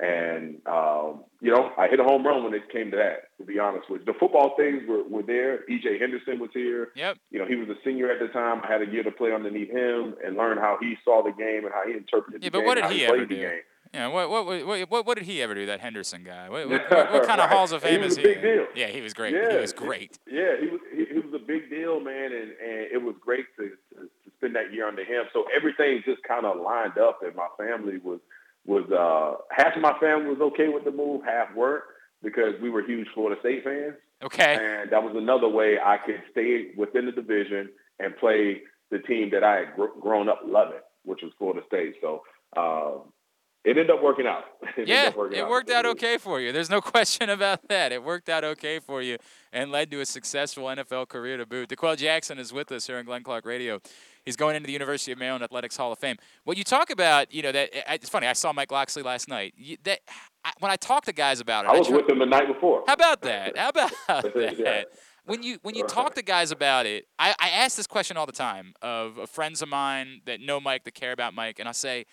[SPEAKER 11] And, um, you know, I hit a home run when it came to that, to be honest with you. The football things were, were there. E.J. Henderson was here.
[SPEAKER 2] Yep.
[SPEAKER 11] You know, he was a senior at the time. I had a year to play underneath him and learn how he saw the game and how he interpreted
[SPEAKER 2] Yeah,
[SPEAKER 11] the
[SPEAKER 2] but
[SPEAKER 11] game
[SPEAKER 2] what did
[SPEAKER 11] how
[SPEAKER 2] he ever do? Yeah, what what, what what what did he ever do? That Henderson guy. What, what, what, kind of
[SPEAKER 11] Right.
[SPEAKER 2] halls of
[SPEAKER 11] He
[SPEAKER 2] fame
[SPEAKER 11] was
[SPEAKER 2] is
[SPEAKER 11] a
[SPEAKER 2] he?
[SPEAKER 11] big
[SPEAKER 2] in?
[SPEAKER 11] deal.
[SPEAKER 2] Yeah, he was great.
[SPEAKER 11] Yeah,
[SPEAKER 2] he was great.
[SPEAKER 11] Yeah, he was he, he was a big deal, man, and, and it was great to spend that year under him. So everything just kind of lined up, and my family was was uh, half of my family was okay with the move, half weren't because we were huge Florida State fans.
[SPEAKER 2] Okay.
[SPEAKER 11] And that was another way I could stay within the division and play the team that I had gr- grown up loving, which was Florida State. So um, it ended up working out. It
[SPEAKER 2] Yeah,
[SPEAKER 11] working
[SPEAKER 2] it worked out okay for you. There's no question about that. It worked out okay for you and led to a successful NFL career to boot. D'Qwell Jackson is with us here on Glenn Clark Radio. He's going into the University of Maryland Athletics Hall of Fame. What you talk about, you know, that it's funny. I saw Mike Locksley last night. You, that I, when I talk to guys about it,
[SPEAKER 11] I was
[SPEAKER 2] try-
[SPEAKER 11] with him the night before.
[SPEAKER 2] How about that? How about
[SPEAKER 11] Yeah.
[SPEAKER 2] that? When you when you uh-huh. talk to guys about it, I, I ask this question all the time of, of friends of mine that know Mike, that care about Mike, and I say,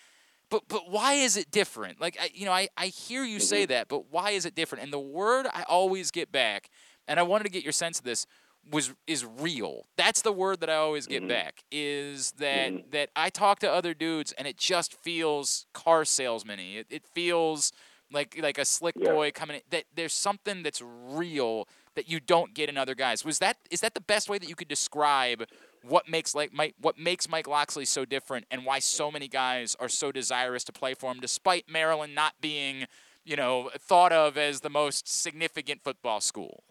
[SPEAKER 2] but but why is it different? Like I, you know, I, I hear you say mm-hmm. that, but why is it different? And the word I always get back, and I wanted to get your sense of this was is real. That's the word that I always get mm-hmm. back is that mm-hmm. that I talk to other dudes and it just feels car salesman-y. It, it feels like like a slick
[SPEAKER 11] Yeah.
[SPEAKER 2] boy coming in. That there's something that's real that you don't get in other guys. Was that is that the best way that you could describe what makes like Mike what makes Mike Locksley so different and why so many guys are so desirous to play for him despite Maryland not being, you know, thought of as the most significant football school?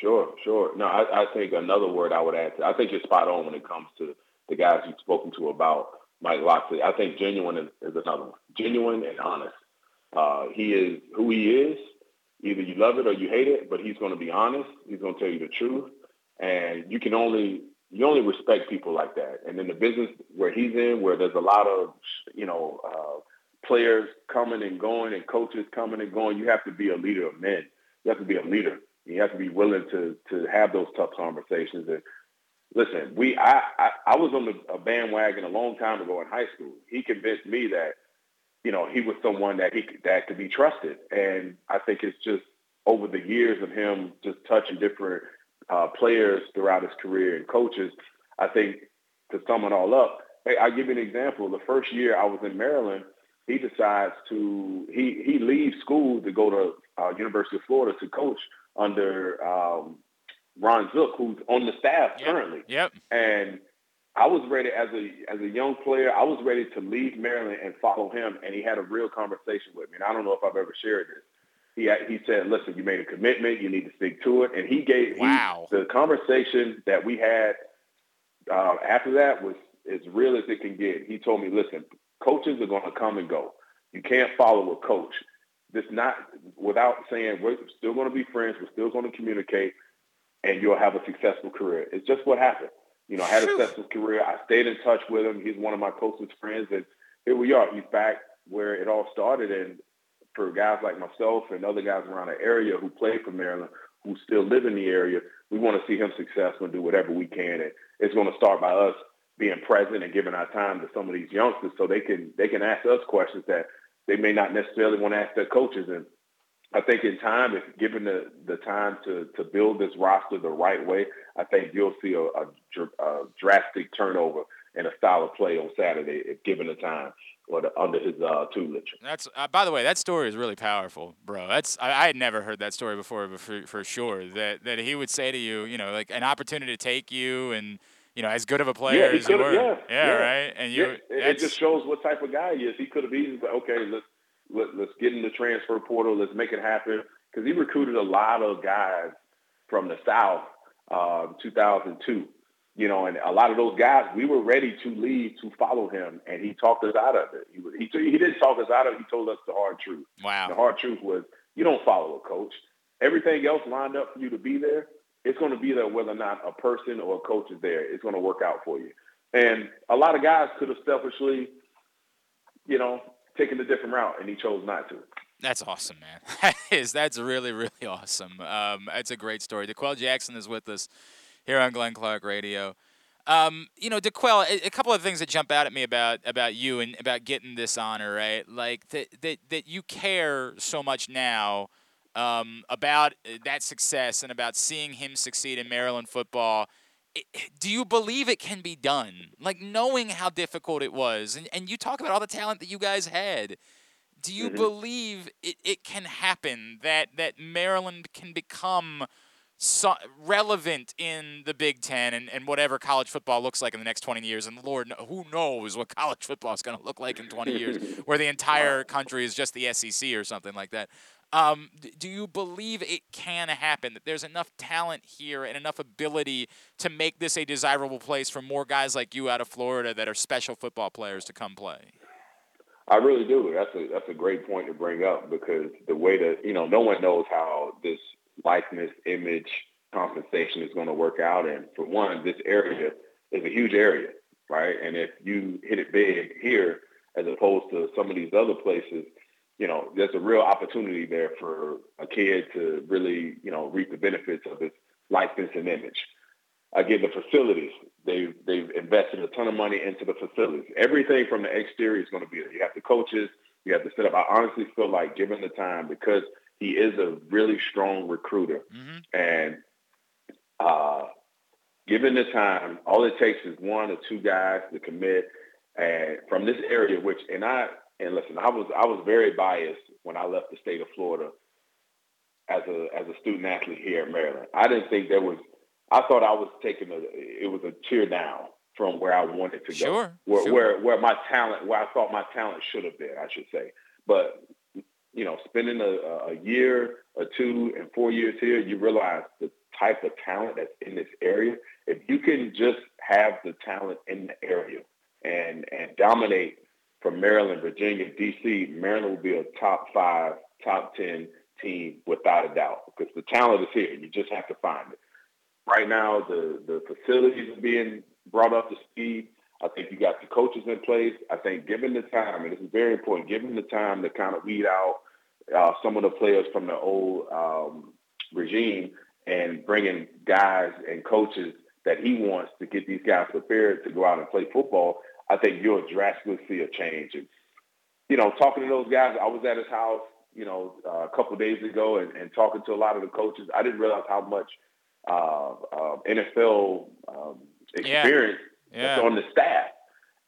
[SPEAKER 11] Sure, sure. No, I, I think another word I would add to, I think you're spot on when it comes to the guys you've spoken to about Mike Locksley. I think genuine is, another one. Genuine and honest. Uh, he is who he is. Either you love it or you hate it, but he's going to be honest. He's going to tell you the truth. And you can only, you only respect people like that. And in the business where he's in, where there's a lot of, you know, uh, players coming and going and coaches coming and going, you have to be a leader of men. You have to be a leader. You have to be willing to to have those tough conversations. And listen, we I I, I was on the, a bandwagon a long time ago in high school. He convinced me that you know he was someone that he that could be trusted. And I think it's just over the years of him just touching different uh, players throughout his career and coaches. I think to sum it all up, hey, I'll give you an example. The first year I was in Maryland, he decides to he he leaves school to go to uh, University of Florida to coach under um, Ron Zook, who's on the staff
[SPEAKER 2] Yep.
[SPEAKER 11] currently.
[SPEAKER 2] Yep.
[SPEAKER 11] And I was ready as a as a young player. I was ready to leave Maryland and follow him. And he had a real conversation with me. And I don't know if I've ever shared this. He had- he said, "Listen, you made a commitment. You need to stick to it." And he gave he- the conversation that we had uh, after that was as real as it can get. He told me, "Listen, coaches are going to come and go. You can't follow a coach. This not without saying we're still going to be friends. We're still going to communicate, and you'll have a successful career. It's just what happened. You know, I had a successful career. I stayed in touch with him. He's one of my closest friends, and here we are. He's back where it all started. And for guys like myself and other guys around the area who play for Maryland, who still live in the area, we want to see him successful and do whatever we can. And it's going to start by us being present and giving our time to some of these youngsters so they can they can ask us questions that they may not necessarily want to ask their coaches. And I think in time, if given the, the time to, to build this roster the right way, I think you'll see a, a, a drastic turnover in a style of play on Saturday if given the time or the, under his uh, tutelage.
[SPEAKER 2] That's uh, by the way, that story is really powerful, bro. That's I, I had never heard that story before, for, for sure that that he would say to you, you know, like an opportunity to take you and you know as good of a player
[SPEAKER 11] yeah, he
[SPEAKER 2] as you were,
[SPEAKER 11] Yeah, yeah,
[SPEAKER 2] right. And you,
[SPEAKER 11] Yeah, it- just shows what type of guy he is. He could have easily, okay, let's let, let's get in the transfer portal. Let's make it happen because he recruited a lot of guys from the South, um, 2002. You know, and a lot of those guys, we were ready to leave to follow him, and he talked us out of it. He was- he, he didn't talk us out of it. He told us the hard truth.
[SPEAKER 2] wow.
[SPEAKER 11] The hard truth was you don't follow a coach. Everything else lined up for you to be there, it's going to be there whether or not a person or a coach is there. It's going to work out for you. And a lot of guys could have selfishly, you know, taken a different route, and he chose not to.
[SPEAKER 2] That's awesome, man. That is that's really really awesome. Um, it's a great story. D'Qwell Jackson is with us here on Glenn Clark Radio. Um, you know, D'Qwell, a, a couple of things that jump out at me about about you and about getting this honor, right? Like that that that you care so much now um, about uh, that success and about seeing him succeed in Maryland football. Do you believe it can be done? Like knowing how difficult it was, and, and you talk about all the talent that you guys had do you
[SPEAKER 11] Mhm.
[SPEAKER 2] believe it, it can happen that that Maryland can become so relevant in the Big Ten and, and whatever college football looks like in the next 20 years? And Lord, who knows what college football is going to look like in 20 years, where the entire country is just the SEC or something like that. Um, do you believe it can happen? That there's enough talent here and enough ability to make this a desirable place for more guys like you out of Florida that are special football players to come play?
[SPEAKER 11] I really do. That's a that's a great point to bring up because the way that you know no one knows how this likeness, image, compensation is going to work out. And for one, this area is a huge area, right? And if you hit it big here as opposed to some of these other places, you know, there's a real opportunity there for a kid to really, you know, reap the benefits of his likeness and image. Again, the facilities, they've, they've invested a ton of money into the facilities. Everything from the exterior is going to be there. You have the coaches, you have the setup. I honestly feel like given the time, because he is a really strong recruiter and uh, given the time, all it takes is one or two guys to commit and from this area, which, and I, and listen, I was, I was very biased when I left the state of Florida as a, as a student athlete here in Maryland. I didn't think there was, I thought I was taking a, it was a tear down from where I wanted to go.
[SPEAKER 2] Sure,
[SPEAKER 11] Where,
[SPEAKER 2] sure.
[SPEAKER 11] where, where my talent, where I thought my talent should have been, I should say. But, you know, spending a, a year or two and four years here, you realize the type of talent that's in this area. If you can just have the talent in the area and, and dominate from Maryland, Virginia, D.C., Maryland will be a top five, top 10 team without a doubt because the talent is here. You just have to find it. Right now, the, the facilities are being brought up to speed. I think you got the coaches in place. I think given the time, and this is very important, given the time to kind of weed out uh, some of the players from the old um, regime and bringing guys and coaches that he wants to get these guys prepared to go out and play football, I think you'll drastically see a change. And, you know, talking to those guys, I was at his house, you know, uh, a couple of days ago and, and talking to a lot of the coaches. I didn't realize how much uh, uh, NFL um,
[SPEAKER 2] Yeah.
[SPEAKER 11] experience that's on the staff.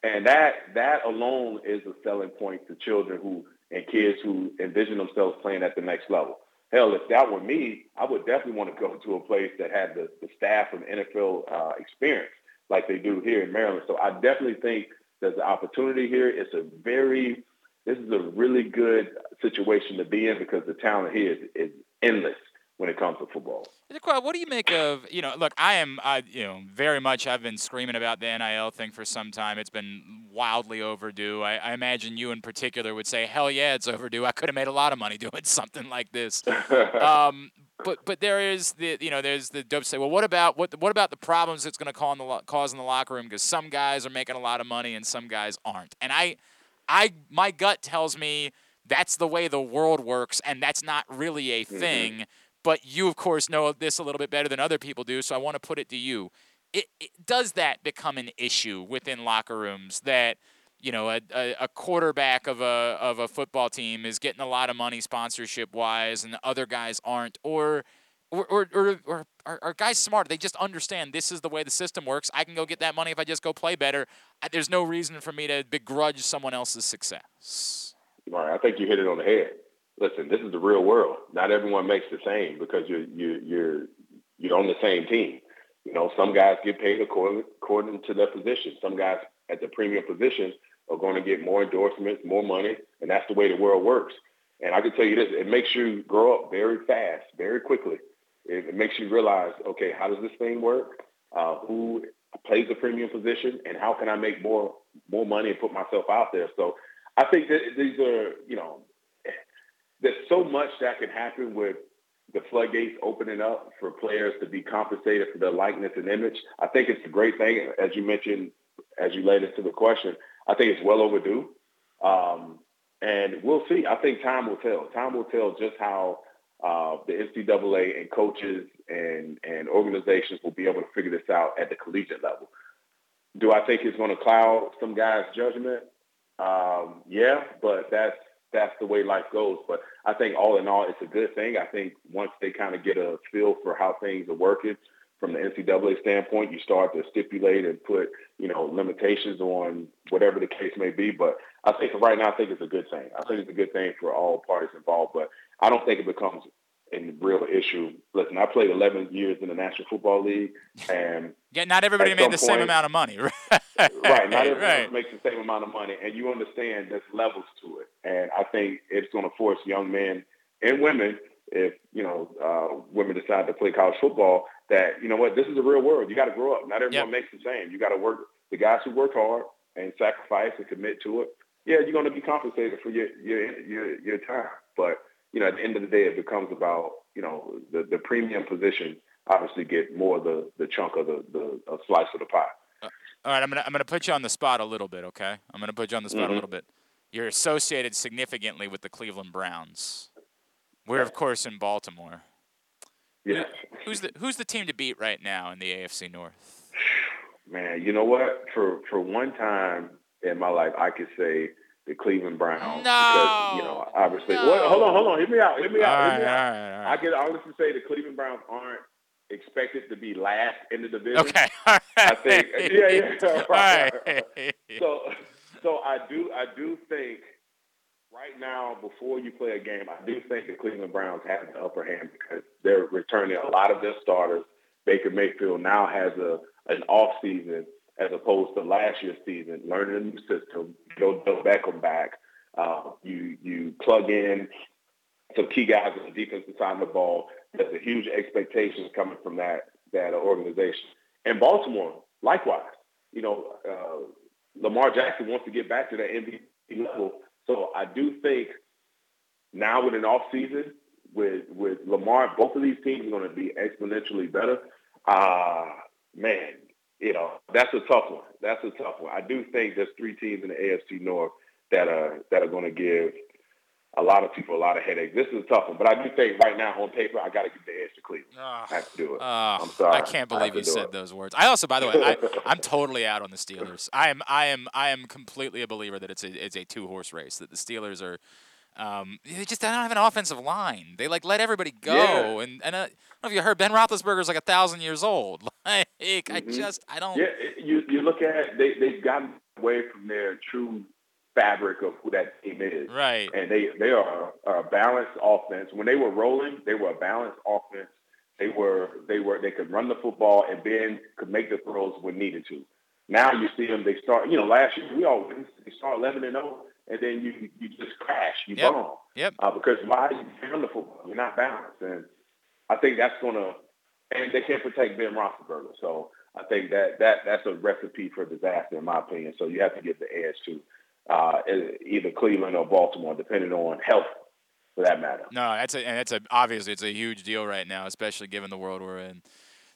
[SPEAKER 11] And that that alone is a selling point to children who and kids who envision themselves playing at the next level. Hell, if that were me, I would definitely want to go to a place that had the, the staff and NFL uh, experience like they do here in Maryland. So I definitely think there's an opportunity here. It's a very, this is a really good situation to be in because the talent here is, is endless when it comes to football.
[SPEAKER 2] What do you make of you know? Look, I am I, you know very much. I've been screaming about the NIL thing for some time. It's been wildly overdue. I, I imagine you in particular would say, "Hell yeah, it's overdue. I could have made a lot of money doing something like this." um, but but there is the you know there's the dope say well what about what what about the problems it's going to cause in the cause in the locker room? Because some guys are making a lot of money and some guys aren't. And I I my gut tells me that's the way the world works and that's not really a thing. Mm-hmm. but you of course know this a little bit better than other people do so I want to put it to you. It, it does that become an issue within locker rooms that you know, a, a, quarterback of a of a football team is getting a lot of money sponsorship wise, and the other guys aren't, or or, or, or, or are, are, guys smart? They just understand this is the way the system works. I can go get that money if I just go play better. There's no reason for me to begrudge someone else's success.
[SPEAKER 11] Right, I think you hit it on the head. Listen, this is the real world. Not everyone makes the same because you're you're you're you're on the same team. You know, some guys get paid according according to their position. Some guys at the premium positions are going to get more endorsements, more money, and that's the way the world works. And I can tell you this, it makes you grow up very fast, very quickly. It, it makes you realize, okay, how does this thing work? Uh, who plays the premium position, and how can I make more more money and put myself out there? So I think that these are, you know, there's so much that can happen with the floodgates opening up for players to be compensated for their likeness and image. I think it's a great thing, as you mentioned, as you laid into the question. I think it's well overdue. Um, and we'll see. I think time will tell. Time will tell just how uh, the NCAA and coaches and, and organizations will be able to figure this out at the collegiate level. Do I think it's going to cloud some guys' judgment? Um, yeah, but that's that's the way life goes. But I think all in all, it's a good thing. I think once they kind of get a feel for how things are working, from the NCAA standpoint, you start to stipulate and put, you know, limitations on whatever the case may be. But I think right now, I think it's a good thing. I think it's a good thing for all parties involved. But I don't think it becomes a real issue. Listen, I played 11 years in the National Football League, and
[SPEAKER 2] yeah, not everybody made the point, same amount of money, right?
[SPEAKER 11] right, not everybody right. makes the same amount of money, and you understand there's levels to it. And I think it's going to force young men and women, if you know, uh, women decide to play college football, that you know what this is the real world. You got to grow up. Not everyone yep. makes the same. You got to work. The guys who work hard and sacrifice and commit to it, yeah, you're going to be compensated for your your your your time. But you know, at the end of the day, it becomes about you know the the premium position obviously get more of the the chunk of the the slice of the pie.
[SPEAKER 2] Uh, all right, I'm gonna I'm gonna put you on the spot a little bit, okay? I'm gonna put you on the spot mm-hmm. a little bit. You're associated significantly with the Cleveland Browns. We're of course in Baltimore.
[SPEAKER 11] Yeah.
[SPEAKER 2] Who's the Who's the team to beat right now in the AFC North?
[SPEAKER 11] Man, you know what? For for one time in my life, I could say the Cleveland Browns
[SPEAKER 2] no.
[SPEAKER 11] because you know obviously. No. Well, hold on, hold on. Hear me out. Hear me
[SPEAKER 2] all
[SPEAKER 11] out.
[SPEAKER 2] Right,
[SPEAKER 11] me
[SPEAKER 2] out.
[SPEAKER 11] All
[SPEAKER 2] right, all right.
[SPEAKER 11] I can honestly say the Cleveland Browns aren't expected to be last in the division.
[SPEAKER 2] Okay. All right. I
[SPEAKER 11] think. Yeah, yeah. Right. so, so I do. I do think right now, before you play a game, I do think the Cleveland Browns have the upper hand because they're returning a lot of their starters. Baker Mayfield now has a an off season as opposed to last year's season, learning a new system. Odell Beckham back. Uh, you you plug in some key guys on the defensive side of the ball. There's a huge expectations coming from that that organization. And Baltimore, likewise, you know, uh, Lamar Jackson wants to get back to that MVP level so I do think now with an off season with with Lamar, both of these teams are going to be exponentially better. Uh man, you know that's a tough one. That's a tough one. I do think there's three teams in the AFC North that are that are going to give a lot of people a lot of headaches. This is a tough one, but I do think right now on paper I got to give the edge to Cleveland. I have to do it. Uh, I'm sorry.
[SPEAKER 2] I can't believe
[SPEAKER 11] I
[SPEAKER 2] you said it. those words. I also, by the way, I, I'm totally out on the Steelers. I am, I am, I am completely a believer that it's a it's a two horse race. That the Steelers are. Um, they just don't have an offensive line. They like let everybody go,
[SPEAKER 11] yeah.
[SPEAKER 2] and and uh, I don't know if you heard Ben Roethlisberger's like a thousand years old. Like
[SPEAKER 11] mm-hmm.
[SPEAKER 2] I just I don't.
[SPEAKER 11] Yeah, you you look at they they've gotten away from their true fabric of who that team is.
[SPEAKER 2] Right.
[SPEAKER 11] And they they are a balanced offense. When they were rolling, they were a balanced offense. They were they were they could run the football and Ben could make the throws when needed to. Now you see them. They start. You know, last year we all they start eleven and zero, and then you you just crash. You
[SPEAKER 2] Yep.
[SPEAKER 11] bomb.
[SPEAKER 2] Yep.
[SPEAKER 11] Uh, because why you can't run the football? You're not balanced, and I think that's gonna. And they can't protect Ben Roethlisberger, so I think that that that's a recipe for disaster, in my opinion. So you have to give the edge to uh, either Cleveland or Baltimore, depending on health, for that matter.
[SPEAKER 2] No, that's a and that's a obviously it's a huge deal right now, especially given the world we're in.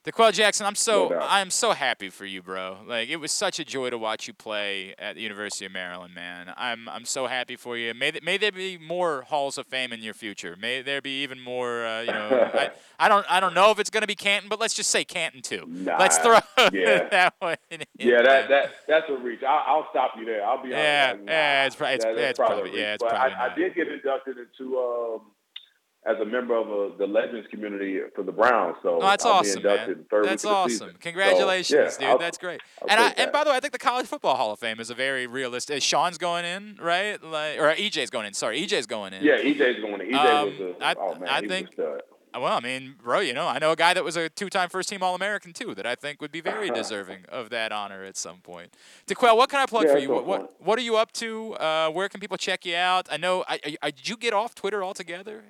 [SPEAKER 2] D'Qwell Jackson, I'm so
[SPEAKER 11] No.
[SPEAKER 2] I'm so happy for you, bro. Like it was such a joy to watch you play at the University of Maryland, man. I'm I'm so happy for you. May th- may there be more halls of fame in your future. May there be even more. Uh, you know, I, I don't I don't know if it's gonna be Canton, but let's just say Canton too. let's throw
[SPEAKER 11] yeah.
[SPEAKER 2] that way.
[SPEAKER 11] Yeah, that that that's a reach. I'll, I'll stop you there. I'll be
[SPEAKER 2] Yeah,
[SPEAKER 11] honest.
[SPEAKER 2] yeah, it's, pro- it's,
[SPEAKER 11] That-
[SPEAKER 2] it's
[SPEAKER 11] probably
[SPEAKER 2] probably, yeah, it's
[SPEAKER 11] but
[SPEAKER 2] probably
[SPEAKER 11] I, I did get inducted into um, as a member of uh the Legends community for the Browns. So
[SPEAKER 2] Oh, that's
[SPEAKER 11] I'll
[SPEAKER 2] awesome, man. That's
[SPEAKER 11] week of the
[SPEAKER 2] awesome.
[SPEAKER 11] season. So,
[SPEAKER 2] Congratulations,
[SPEAKER 11] yeah,
[SPEAKER 2] dude.
[SPEAKER 11] I'll-
[SPEAKER 2] That's great.
[SPEAKER 11] I'll
[SPEAKER 2] and I,
[SPEAKER 11] take
[SPEAKER 2] and by the way, I think the College Football Hall of Fame is a very realistic. Sean's going in, right? Like, or EJ's going in. Sorry, EJ's going in.
[SPEAKER 11] Yeah, EJ's going in. EJ
[SPEAKER 2] Um,
[SPEAKER 11] was a.
[SPEAKER 2] I-
[SPEAKER 11] oh man,
[SPEAKER 2] I
[SPEAKER 11] he
[SPEAKER 2] think-
[SPEAKER 11] was a.
[SPEAKER 2] Well, I mean, bro, you know, I know a guy that was a two-time first-team All-American too, that I think would be very deserving of that honor at some point. D'Qwell, what can I plug
[SPEAKER 11] Yeah,
[SPEAKER 2] for you? What, what what are you up to? Uh, where can people check you out? I know. I, I, did you get off Twitter altogether?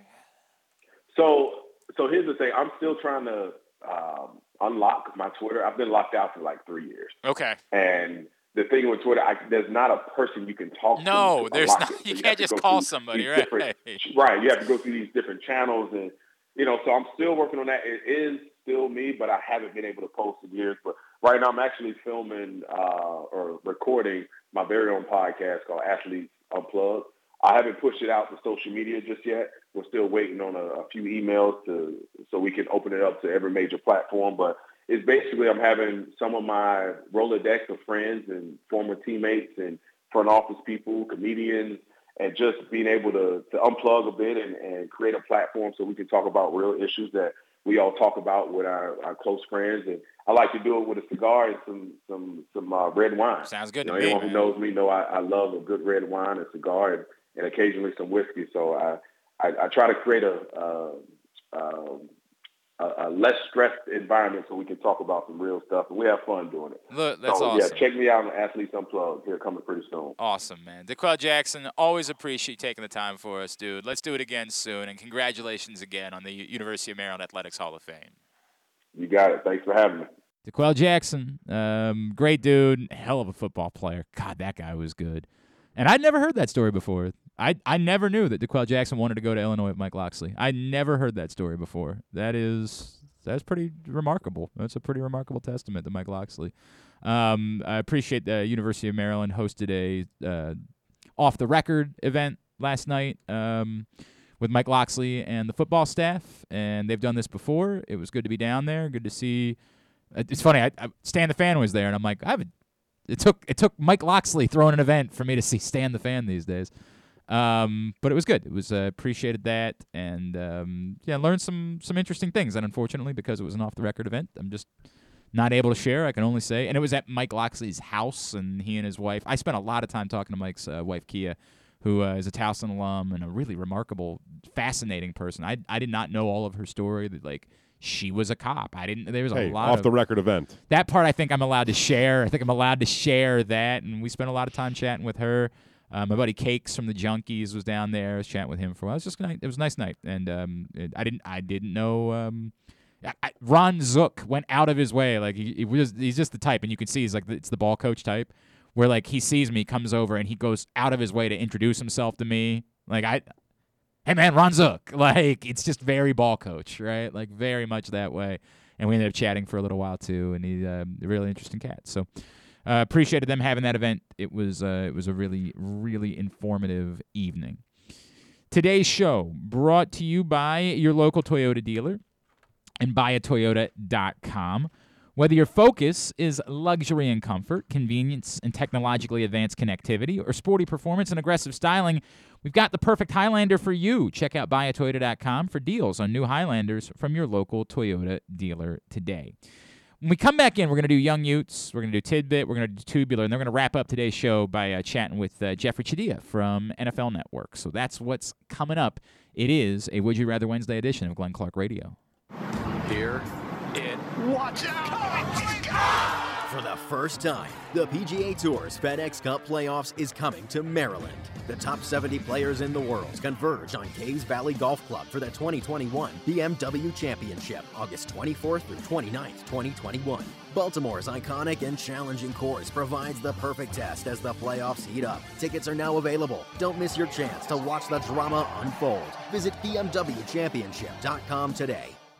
[SPEAKER 11] So so here's the thing. I'm still trying to um, unlock my Twitter. I've been locked out for like three years.
[SPEAKER 2] Okay.
[SPEAKER 11] And the thing with Twitter, I, there's not a person you can talk to.
[SPEAKER 2] No, there's not-
[SPEAKER 11] So
[SPEAKER 2] you
[SPEAKER 11] have
[SPEAKER 2] can't just call somebody, right.
[SPEAKER 11] Right. You have to go through these different channels, and you know. So I'm still working on that. It is still me, but I haven't been able to post in years. But right now, I'm actually filming uh, or recording my very own podcast called Athletes Unplugged. I haven't pushed it out to social media just yet. We're still waiting on a, a few emails to so we can open it up to every major platform. But it's basically I'm having some of my Rolodex of friends and former teammates and front office people, comedians, and just being able to, to unplug a bit and, and create a platform so we can talk about real issues that we all talk about with our, our close friends. And I like to do it with a cigar and some some some uh, red wine.
[SPEAKER 2] Sounds good
[SPEAKER 11] You know,
[SPEAKER 2] to me,
[SPEAKER 11] anyone who knows me know I, I love a good red wine, a cigar, and, and occasionally some whiskey. So I I, I try to create a, uh, um, a a less stressed environment so we can talk about some real stuff and we have fun doing it.
[SPEAKER 2] Look, that's
[SPEAKER 11] so,
[SPEAKER 2] awesome.
[SPEAKER 11] Yeah, check me out on Athletes Unplugged. Here coming pretty soon.
[SPEAKER 2] Awesome, man. D'Qwell Jackson, always appreciate you taking the time for us, dude. Let's do it again soon, and congratulations again on the University of Maryland Athletics Hall of Fame.
[SPEAKER 11] You got it. Thanks for having me.
[SPEAKER 2] D'Qwell Jackson, um, great dude, hell of a football player. God, that guy was good. And I'd never heard that story before. I I never knew that D'Qwell Jackson wanted to go to Illinois with Mike Locksley. I never heard that story before. That is that's pretty remarkable. That's a pretty remarkable testament to Mike Locksley. Um, I appreciate the University of Maryland hosted a uh, off the record event last night um, with Mike Locksley and the football staff, and they've done this before. It was good to be down there. Good to see. It's funny. I, I Stan the fan was there, and I'm like, I haven't. It took it took Mike Locksley throwing an event for me to see Stan the fan these days. Um, but it was good. It was uh, appreciated that, and um, yeah, learned some some interesting things. And unfortunately, because it was an off the record event, I'm just not able to share. I can only say, and it was at Mike Locksley's house, and he and his wife. I spent a lot of time talking to Mike's uh, wife Kia, who uh, is a Towson alum and a really remarkable, fascinating person. I I did not know all of her story. That like she was a cop. I didn't. There was
[SPEAKER 1] Hey,
[SPEAKER 2] a lot
[SPEAKER 1] off
[SPEAKER 2] of
[SPEAKER 1] the record event.
[SPEAKER 2] that part I think I'm allowed to share. I think I'm allowed to share that, and we spent a lot of time chatting with her. Uh, my buddy Cakes from the Junkies was down there. I was chatting with him for a while. It was just. It was a nice night, and um, it, I didn't I didn't know. Um, I, I, Ron Zook went out of his way. Like he, he was he's just the type, and you can see he's like it's the ball coach type, where like he sees me, comes over, and he goes out of his way to introduce himself to me. Like I, hey man, Ron Zook. Like it's just very ball coach, right? Like very much that way. And we ended up chatting for a little while too, and he's um, a really interesting cat. So uh, appreciated them having that event. It was uh, it was a really really informative evening. Today's show brought to you by your local Toyota dealer and buyatoyota.com. Whether your focus is luxury and comfort, convenience and technologically advanced connectivity, or sporty performance and aggressive styling, we've got the perfect Highlander for you. Check out buyatoyota.com for deals on new Highlanders from your local Toyota dealer today. When we come back in, we're going to do Young Utes, we're going to do Tidbit, we're going to do Tubular, and then we're going to wrap up today's show by uh, chatting with uh, Jeffri Chadiha from NFL Network. So that's what's coming up. It is a Would You Rather Wednesday edition of Glenn Clark Radio.
[SPEAKER 4] Here it. Watch out! For the first time, the PGA Tour's FedEx Cup Playoffs is coming to Maryland. The top 70 players in the world converge on Caves Valley Golf Club for the 2021 BMW Championship, August 24th through 29th, 2021. Baltimore's iconic and challenging course provides the perfect test as the playoffs heat up. Tickets are now available. Don't miss your chance to watch the drama unfold. Visit BMWChampionship.com today.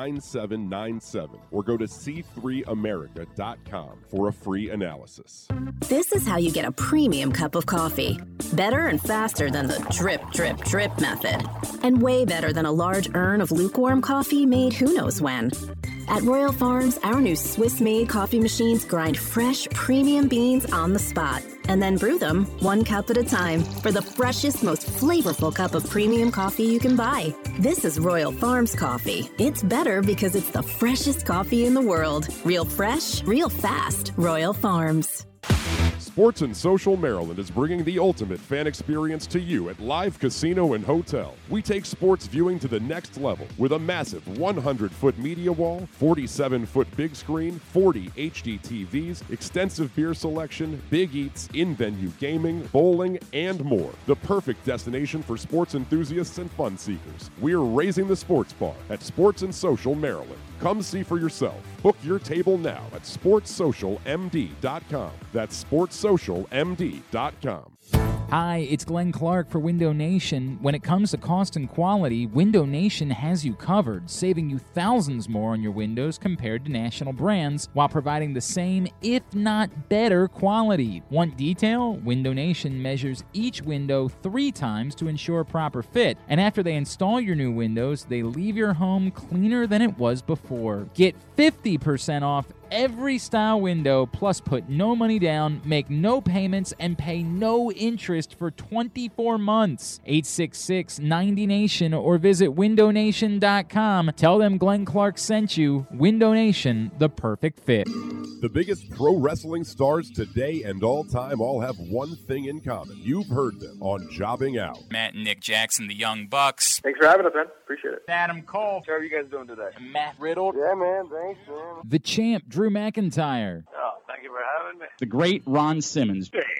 [SPEAKER 1] 9797 or go to c3america.com for a free analysis.
[SPEAKER 12] This is how you get a premium cup of coffee. Better and faster than the drip, drip, drip method. And way better than a large urn of lukewarm coffee made who knows when. At Royal Farms, our new Swiss made coffee machines grind fresh, premium beans on the spot and then brew them one cup at a time for the freshest, most flavorful cup of premium coffee you can buy. This is Royal Farms coffee. It's better because it's the freshest coffee in the world. Real fresh, real fast. Royal Farms.
[SPEAKER 1] Sports and Social Maryland is bringing the ultimate fan experience to you at Live Casino and Hotel. We take sports viewing to the next level with a massive 100 foot media wall, 47 foot big screen, 40 HD TVs, extensive beer selection, big eats, in venue gaming, bowling, and more. The perfect destination for sports enthusiasts and fun seekers. We're raising the sports bar at Sports and Social Maryland. Come see for yourself. Book your table now at sportssocialmd.com. That's sportssocialmd.com.
[SPEAKER 2] Hi, it's Glenn Clark for Window Nation. When it comes to cost and quality, Window Nation has you covered, saving you thousands more on your windows compared to national brands while providing the same, if not better, quality. Want detail? Window Nation measures each window three times to ensure proper fit, and after they install your new windows, they leave your home cleaner than it was before. Get 50% off every style window, plus put no money down, make no payments, and pay no interest for 24 months. 866 90 Nation or visit windownation.com. Tell them Glenn Clark sent you. Window Nation, the perfect fit.
[SPEAKER 1] The biggest pro wrestling stars today and all time all have one thing in common. You've heard them on Jobbing Out.
[SPEAKER 2] Matt and Nick Jackson, the Young Bucks.
[SPEAKER 13] Thanks for having us, man. Appreciate it.
[SPEAKER 2] Adam Cole.
[SPEAKER 13] How are you guys doing today?
[SPEAKER 2] Matt Riddle.
[SPEAKER 13] Yeah, man. Thanks, man.
[SPEAKER 2] The champ, Drew McIntyre.
[SPEAKER 13] Oh, thank you for having me.
[SPEAKER 14] The great Ron Simmons.
[SPEAKER 13] Damn.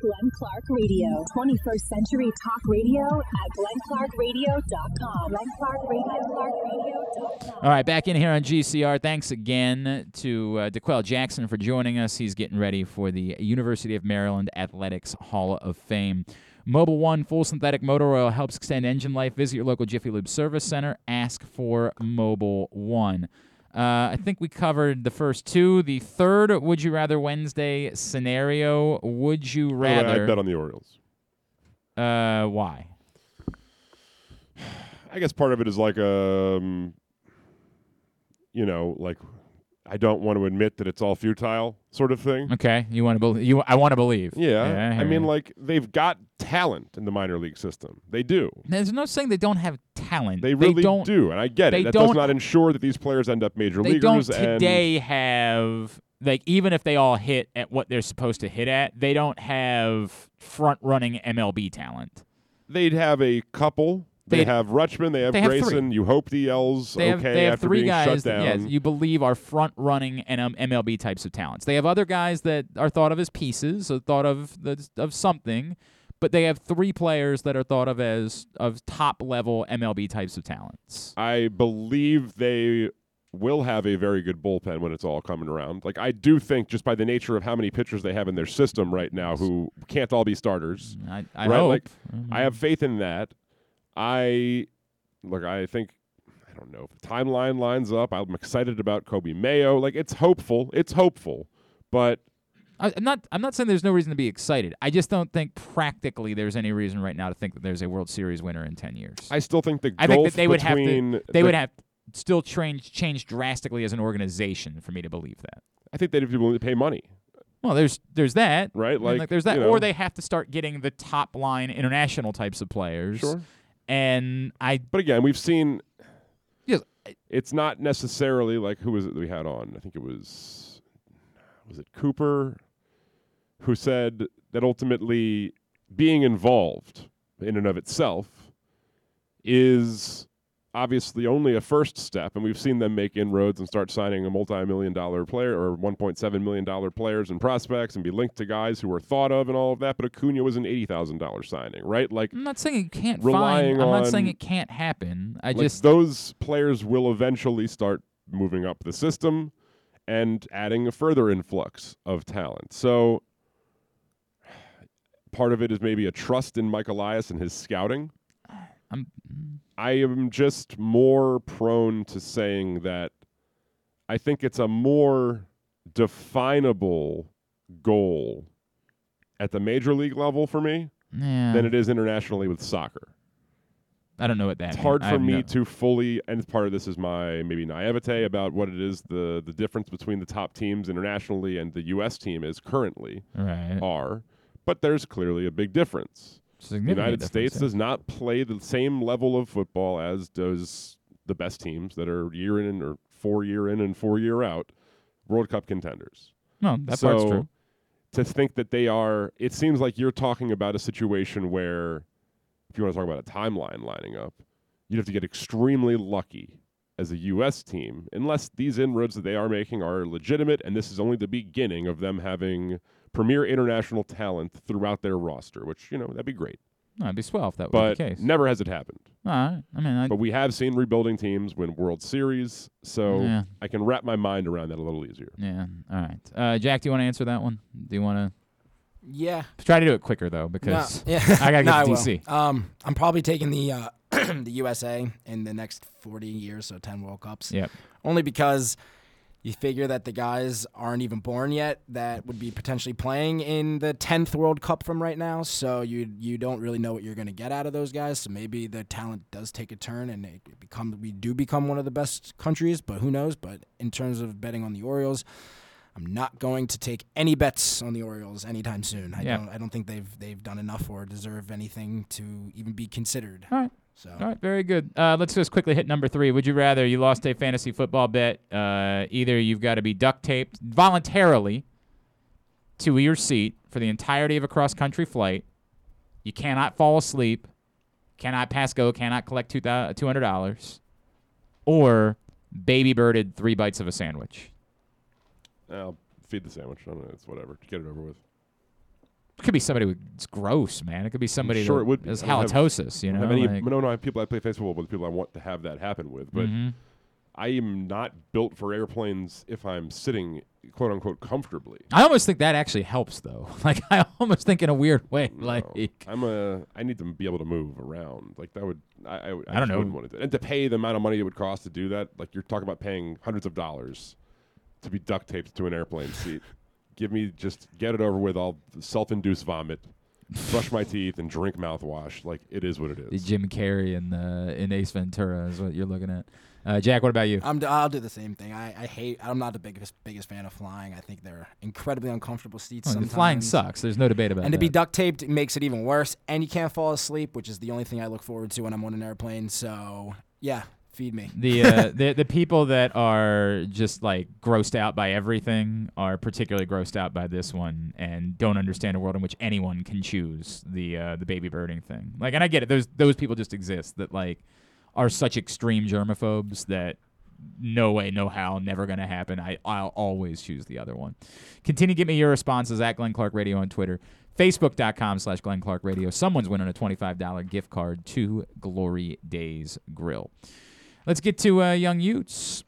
[SPEAKER 7] Glenn Clark Radio. 21st Century Talk Radio at glennclarkradio.com.
[SPEAKER 2] All right, back in here on GCR. Thanks again to uh, D'Qwell Jackson for joining us. He's getting ready for the University of Maryland Athletics Hall of Fame. Mobil One full synthetic motor oil helps extend engine life. Visit your local Jiffy Lube service center. Ask for Mobil One. Uh, I think we covered the first two. The third Would You Rather Wednesday scenario Would you
[SPEAKER 1] Rather. the I bet on the Orioles.
[SPEAKER 2] Uh, why?
[SPEAKER 1] I guess part of it is like um, you know, like I don't want to admit that it's all futile sort of thing.
[SPEAKER 2] Okay, you want to believe? You, I want to believe.
[SPEAKER 1] Yeah,
[SPEAKER 2] I
[SPEAKER 1] I mean,
[SPEAKER 2] you.
[SPEAKER 1] like they've got talent in the minor league system. They do.
[SPEAKER 2] There's no saying they don't have talent.
[SPEAKER 1] They really
[SPEAKER 2] don't,
[SPEAKER 1] do, and I get it. That does
[SPEAKER 2] don't-
[SPEAKER 1] not ensure that these players end up major
[SPEAKER 2] They
[SPEAKER 1] leaguers.
[SPEAKER 2] don't
[SPEAKER 1] and
[SPEAKER 2] today have like even if they all hit at what they're supposed to hit at, they don't have front running MLB talent.
[SPEAKER 1] they'd have a couple They
[SPEAKER 2] They-
[SPEAKER 1] have Rutschman, they have
[SPEAKER 2] they have.
[SPEAKER 1] Grayson. You hope the L's
[SPEAKER 2] They have,
[SPEAKER 1] okay
[SPEAKER 2] they have
[SPEAKER 1] after
[SPEAKER 2] three
[SPEAKER 1] being
[SPEAKER 2] guys
[SPEAKER 1] shut
[SPEAKER 2] that
[SPEAKER 1] down.
[SPEAKER 2] yes, you believe are front running and um, MLB types of talents. They have other guys that are thought of as pieces, or thought of the, of something, but they have three players that are thought of as of top level MLB types of talents.
[SPEAKER 1] I believe they will have a very good bullpen when it's all coming around. Like I do think just by the nature of how many pitchers they have in their system right now who can't all be starters.
[SPEAKER 2] I, I
[SPEAKER 1] right?
[SPEAKER 2] hope.
[SPEAKER 1] Like
[SPEAKER 2] Mhm.
[SPEAKER 1] I have faith in that. I look, I think I don't know if the timeline lines up. I'm excited about Coby Mayo. Like it's hopeful. It's hopeful. But
[SPEAKER 2] I, I'm not. I'm not saying there's no reason to be excited. I just don't think practically there's any reason right now to think that there's a World Series winner in ten years.
[SPEAKER 1] I still think the
[SPEAKER 2] I think that they would have to. They
[SPEAKER 1] the-
[SPEAKER 2] would have still change change drastically as an organization for me to believe that.
[SPEAKER 1] I think they'd be willing to pay money.
[SPEAKER 2] Well, there's there's that
[SPEAKER 1] Right,
[SPEAKER 2] I mean,
[SPEAKER 1] like,
[SPEAKER 2] there's that,
[SPEAKER 1] you know.
[SPEAKER 2] or they have to start getting the top line international types of players.
[SPEAKER 1] Sure.
[SPEAKER 2] And I,
[SPEAKER 1] But again, we've seen
[SPEAKER 2] Yes.
[SPEAKER 1] it's not necessarily like who was it that we had on? I think it was was it Cooper who said that ultimately being involved in and of itself is obviously only a first step and we've seen them make inroads and start signing a multi-million dollar player or 1.7 million dollar players and prospects and be linked to guys who were thought of and all of that but Acuna was an $80,000 signing right like
[SPEAKER 2] I'm not saying it can't
[SPEAKER 1] relying
[SPEAKER 2] find. I'm not saying it can't happen. I
[SPEAKER 1] like,
[SPEAKER 2] just
[SPEAKER 1] those players will eventually start moving up the system and adding a further influx of talent. So part of it is maybe a trust in Mike Elias and his scouting.
[SPEAKER 2] I'm
[SPEAKER 1] I am just more prone to saying that I think it's a more definable goal at the major league level for me
[SPEAKER 2] Yeah.
[SPEAKER 1] than it is internationally with soccer.
[SPEAKER 2] I don't know what that.
[SPEAKER 1] It's
[SPEAKER 2] means.
[SPEAKER 1] hard for me
[SPEAKER 2] no-
[SPEAKER 1] to fully, and part of this is my maybe naivete about what it is the the difference between the top teams internationally and the U.S. team is currently
[SPEAKER 2] Right.
[SPEAKER 1] are, but there's clearly a big difference. The United States
[SPEAKER 2] yeah.
[SPEAKER 1] does not play the same level of football as does the best teams that are year in or four year in and four year out World Cup contenders.
[SPEAKER 2] No, that
[SPEAKER 1] so
[SPEAKER 2] part's true.
[SPEAKER 1] To think that they are, it seems like you're talking about a situation where, if you want to talk about a timeline lining up, you'd have to get extremely lucky as a U.S. team, unless these inroads that they are making are legitimate, and this is only the beginning of them having premier international talent throughout their roster, which, you know, that'd be great.
[SPEAKER 2] No, it'd be swell if that was
[SPEAKER 1] But
[SPEAKER 2] the case.
[SPEAKER 1] never has it happened.
[SPEAKER 2] All right. I mean, I,
[SPEAKER 1] But we have seen rebuilding teams win World Series, so
[SPEAKER 2] Yeah.
[SPEAKER 1] I can wrap my mind around that a little easier.
[SPEAKER 2] yeah. All right. Uh, Jack, do you want to answer that one? Do you want to? Yeah. try to do it quicker though,
[SPEAKER 3] No,
[SPEAKER 2] because
[SPEAKER 3] yeah.
[SPEAKER 2] I gotta
[SPEAKER 3] No,
[SPEAKER 2] get to. DC.
[SPEAKER 3] Um, I'm probably taking the uh, the USA in the next 40 years, so 10 World Cups.
[SPEAKER 2] Yep.
[SPEAKER 3] Only because you figure that the guys aren't even born yet that would be potentially playing in the 10th World Cup from right now. So you you don't really know what you're going to get out of those guys. So maybe the talent does take a turn and it become we do become one of the best countries, but who knows? But in terms of betting on the Orioles, I'm not going to take any bets on the Orioles anytime soon. I
[SPEAKER 2] Yeah.
[SPEAKER 3] don't I don't think they've they've done enough or deserve anything to even be considered.
[SPEAKER 2] All right.
[SPEAKER 3] So
[SPEAKER 2] All right, very good. Uh, let's just quickly hit number three. Would you rather you lost a fantasy football bet? Uh, either you've got to be duct taped voluntarily to your seat for the entirety of a cross country flight. You cannot fall asleep, cannot pass go, cannot collect two hundred dollars, or baby birded three bites of a sandwich.
[SPEAKER 1] I'll feed the sandwich. I don't know. It's whatever. Get it over with.
[SPEAKER 2] It could be somebody who's gross, man. It could be somebody
[SPEAKER 1] sure
[SPEAKER 2] that
[SPEAKER 1] it would be.
[SPEAKER 2] has
[SPEAKER 1] I
[SPEAKER 2] halitosis. You know,
[SPEAKER 1] have any,
[SPEAKER 2] like-
[SPEAKER 1] no, no, I have people I play football with, people I want to have that happen with, but
[SPEAKER 2] Mhm.
[SPEAKER 1] I am not built for airplanes if I'm sitting, quote unquote, comfortably.
[SPEAKER 2] I almost think that actually helps, though. Like I almost think in a weird way, like
[SPEAKER 1] I'm a, I need to be able to move around. Like that would, I, I, would-
[SPEAKER 2] I don't know.
[SPEAKER 1] wouldn't want to do. And to pay the amount of money it would cost to do that, like you're talking about paying hundreds of dollars to be duct taped to an airplane seat. Give me just get it over with. I'll self-induce vomit, brush my teeth, and drink mouthwash. Like it is what it is.
[SPEAKER 2] Jim Carrey in uh, in Ace Ventura is what you're looking at. Uh, Jack, what about you?
[SPEAKER 3] I'm, d- I'll do the same thing. I, I hate. I'm not the biggest biggest fan of flying. I think they're incredibly uncomfortable seats.
[SPEAKER 2] Oh,
[SPEAKER 3] sometimes.
[SPEAKER 2] flying sucks. There's no debate about it.
[SPEAKER 3] And to
[SPEAKER 2] that.
[SPEAKER 3] be duct taped makes it even worse. And you can't fall asleep, which is the only thing I look forward to when I'm on an airplane. So yeah, Feed me.
[SPEAKER 2] The uh, the the people that are just like grossed out by everything are particularly grossed out by this one and don't understand a world in which anyone can choose the uh, the baby birding thing. Like, and I get it. Those those people just exist that like are such extreme germaphobes that no way, no how, never gonna happen. I I'll always choose the other one. Continue to give me your responses at Glenn Clark Radio on Twitter. Facebook.com slash Glenn Clark Radio. Someone's winning a $25 gift card to Glory Days Grill. Let's get to uh, Young Utes.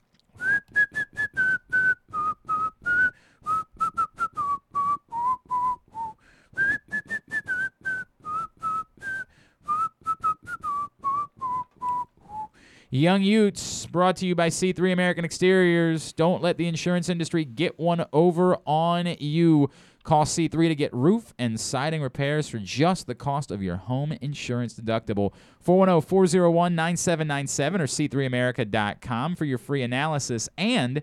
[SPEAKER 2] Young Utes, brought to you by C3 American Exteriors. Don't let the insurance industry get one over on you. Call C3 to get roof and siding repairs for just the cost of your home insurance deductible. 410 401 9797 or C3America.com for your free analysis. And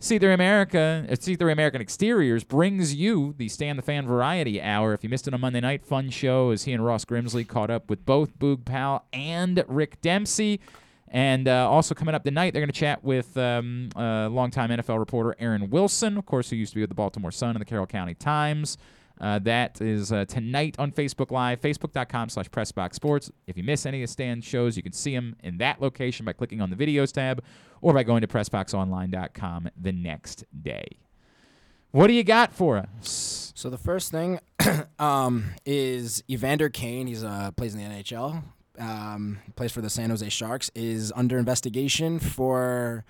[SPEAKER 2] C3 America, uh, C3 American Exteriors brings you the Stan the Fan Variety Hour. If you missed it on Monday night, fun show as he and Ross Grimsley caught up with both Boog Powell and Rick Dempsey. And uh, also coming up tonight, they're going to chat with um, uh, longtime NFL reporter Aaron Wilson, of course, who used to be with the Baltimore Sun and the Carroll County Times. Uh, that is uh, tonight on Facebook Live, facebook.com slash PressBoxSports. If you miss any of Stan's shows, you can see them in that location by clicking on the videos tab or by going to PressBoxOnline.com the next day. What do you got for us?
[SPEAKER 3] So the first thing um, is Evander Kane. He's uh, plays in the NHL um, plays for the San Jose Sharks, is under investigation for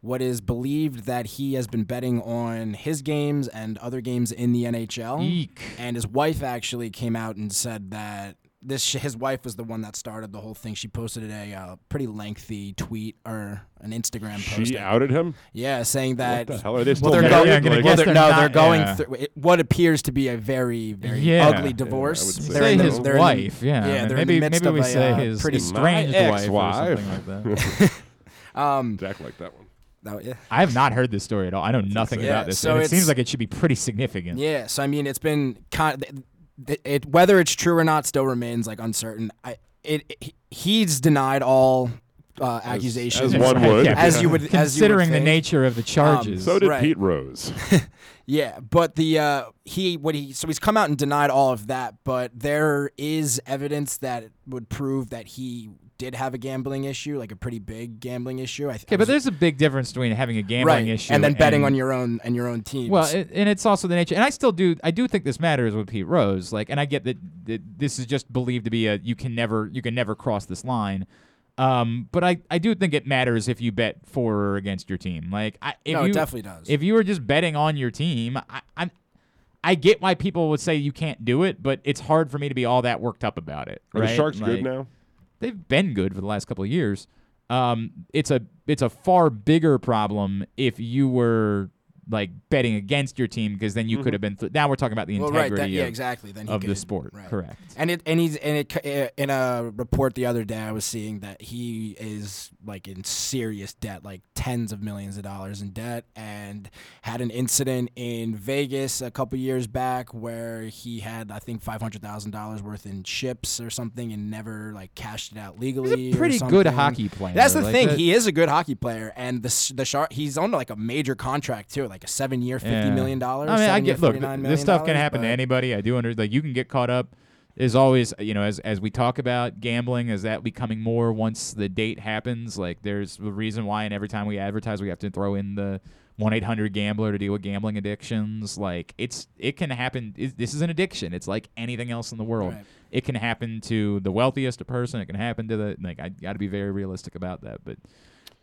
[SPEAKER 3] what is believed that he has been betting on his games and other games in the NHL.
[SPEAKER 2] Eek.
[SPEAKER 3] And his wife actually came out and said that this his wife was the one that started the whole thing. She posted a uh, pretty lengthy tweet or an Instagram post.
[SPEAKER 1] She outed him.
[SPEAKER 3] Yeah, saying that.
[SPEAKER 1] What the hell are they still
[SPEAKER 3] well, they're going,
[SPEAKER 1] Like-
[SPEAKER 3] well, they're,
[SPEAKER 2] they're
[SPEAKER 3] no,
[SPEAKER 2] not-
[SPEAKER 3] they're going
[SPEAKER 2] yeah.
[SPEAKER 3] through it- what appears to be a very, very
[SPEAKER 2] Yeah.
[SPEAKER 3] ugly divorce.
[SPEAKER 1] I would say
[SPEAKER 3] They're
[SPEAKER 2] say
[SPEAKER 3] the-
[SPEAKER 2] his
[SPEAKER 3] they're in
[SPEAKER 2] wife, yeah.
[SPEAKER 3] yeah, they're
[SPEAKER 2] maybe
[SPEAKER 3] in the midst
[SPEAKER 2] maybe we
[SPEAKER 3] a,
[SPEAKER 2] say
[SPEAKER 3] uh,
[SPEAKER 2] his
[SPEAKER 3] pretty
[SPEAKER 2] estranged
[SPEAKER 1] My
[SPEAKER 2] wife or
[SPEAKER 1] ex-wife.
[SPEAKER 2] something like that.
[SPEAKER 3] um,
[SPEAKER 1] Jack like that one.
[SPEAKER 3] that- yeah.
[SPEAKER 2] I have not heard this story at all. I know nothing
[SPEAKER 3] insane.
[SPEAKER 2] about
[SPEAKER 3] Yeah,
[SPEAKER 2] this.
[SPEAKER 3] so
[SPEAKER 2] and it seems like it should be pretty significant.
[SPEAKER 3] Yeah, so I mean, it's been kind. Of, it, it whether it's true or not still remains like uncertain. I it, it he's denied all uh, accusations
[SPEAKER 1] as one would.
[SPEAKER 3] as you would as you would
[SPEAKER 2] Considering the nature of the charges.
[SPEAKER 1] So did
[SPEAKER 3] Right.
[SPEAKER 1] Pete Rose.
[SPEAKER 3] Yeah, but the uh, he what he so he's come out and denied all of that, but there is evidence that would prove that he did have a gambling issue, like a pretty big gambling issue. I th-
[SPEAKER 2] okay, but there's a big difference between having a gambling
[SPEAKER 3] right,
[SPEAKER 2] issue
[SPEAKER 3] and then betting
[SPEAKER 2] and-
[SPEAKER 3] on your own and your own teams.
[SPEAKER 2] Well, it, and it's also the nature, and I still do. I do think this matters with Pete Rose. Like, and I get that, that this is just believed to be a you can never you can never cross this line. Um, but I, I do think it matters if you bet for or against your team. Like, I, if
[SPEAKER 3] No, it
[SPEAKER 2] you,
[SPEAKER 3] definitely does.
[SPEAKER 2] If you were just betting on your team, I, I, I get why people would say you can't do it, but it's hard for me to be all that worked up about it.
[SPEAKER 1] Are the Sharks
[SPEAKER 2] Like,
[SPEAKER 1] good now?
[SPEAKER 2] They've been good for the last couple of years. Um, it's a it's a far bigger problem if you were like betting against your team because then you could have been. Th- now we're talking about the
[SPEAKER 3] Mm-hmm. Well, right,
[SPEAKER 2] integrity
[SPEAKER 3] that- yeah,
[SPEAKER 2] of,
[SPEAKER 3] exactly. Then he
[SPEAKER 2] of the sport.
[SPEAKER 3] right.
[SPEAKER 2] Correct.
[SPEAKER 3] And it and he's and it in a report the other day I was seeing that he is like in serious debt, like tens of millions of dollars in debt, and had an incident in Vegas a couple years back where he had I think five hundred thousand dollars worth in chips or something and never like cashed it out legally. or
[SPEAKER 2] pretty good hockey player,
[SPEAKER 3] That's the
[SPEAKER 2] like
[SPEAKER 3] thing.
[SPEAKER 2] that-
[SPEAKER 3] He is a good hockey player, and the the shark he's on like a major contract too, like a seven year, fifty million dollars.
[SPEAKER 2] I mean, I get look. th- This stuff can happen to anybody. I do under like you can get caught up. There's always you know as as we talk about gambling, is that becoming more once the date happens? Like there's a reason why, and every time we advertise, we have to throw in the one eight hundred gambler to deal with gambling addictions. Like it's it can happen. It, this is an addiction. It's like anything else in the world.
[SPEAKER 3] Right.
[SPEAKER 2] It can happen to the wealthiest person. It can happen to the like. I got to be very realistic about that, but.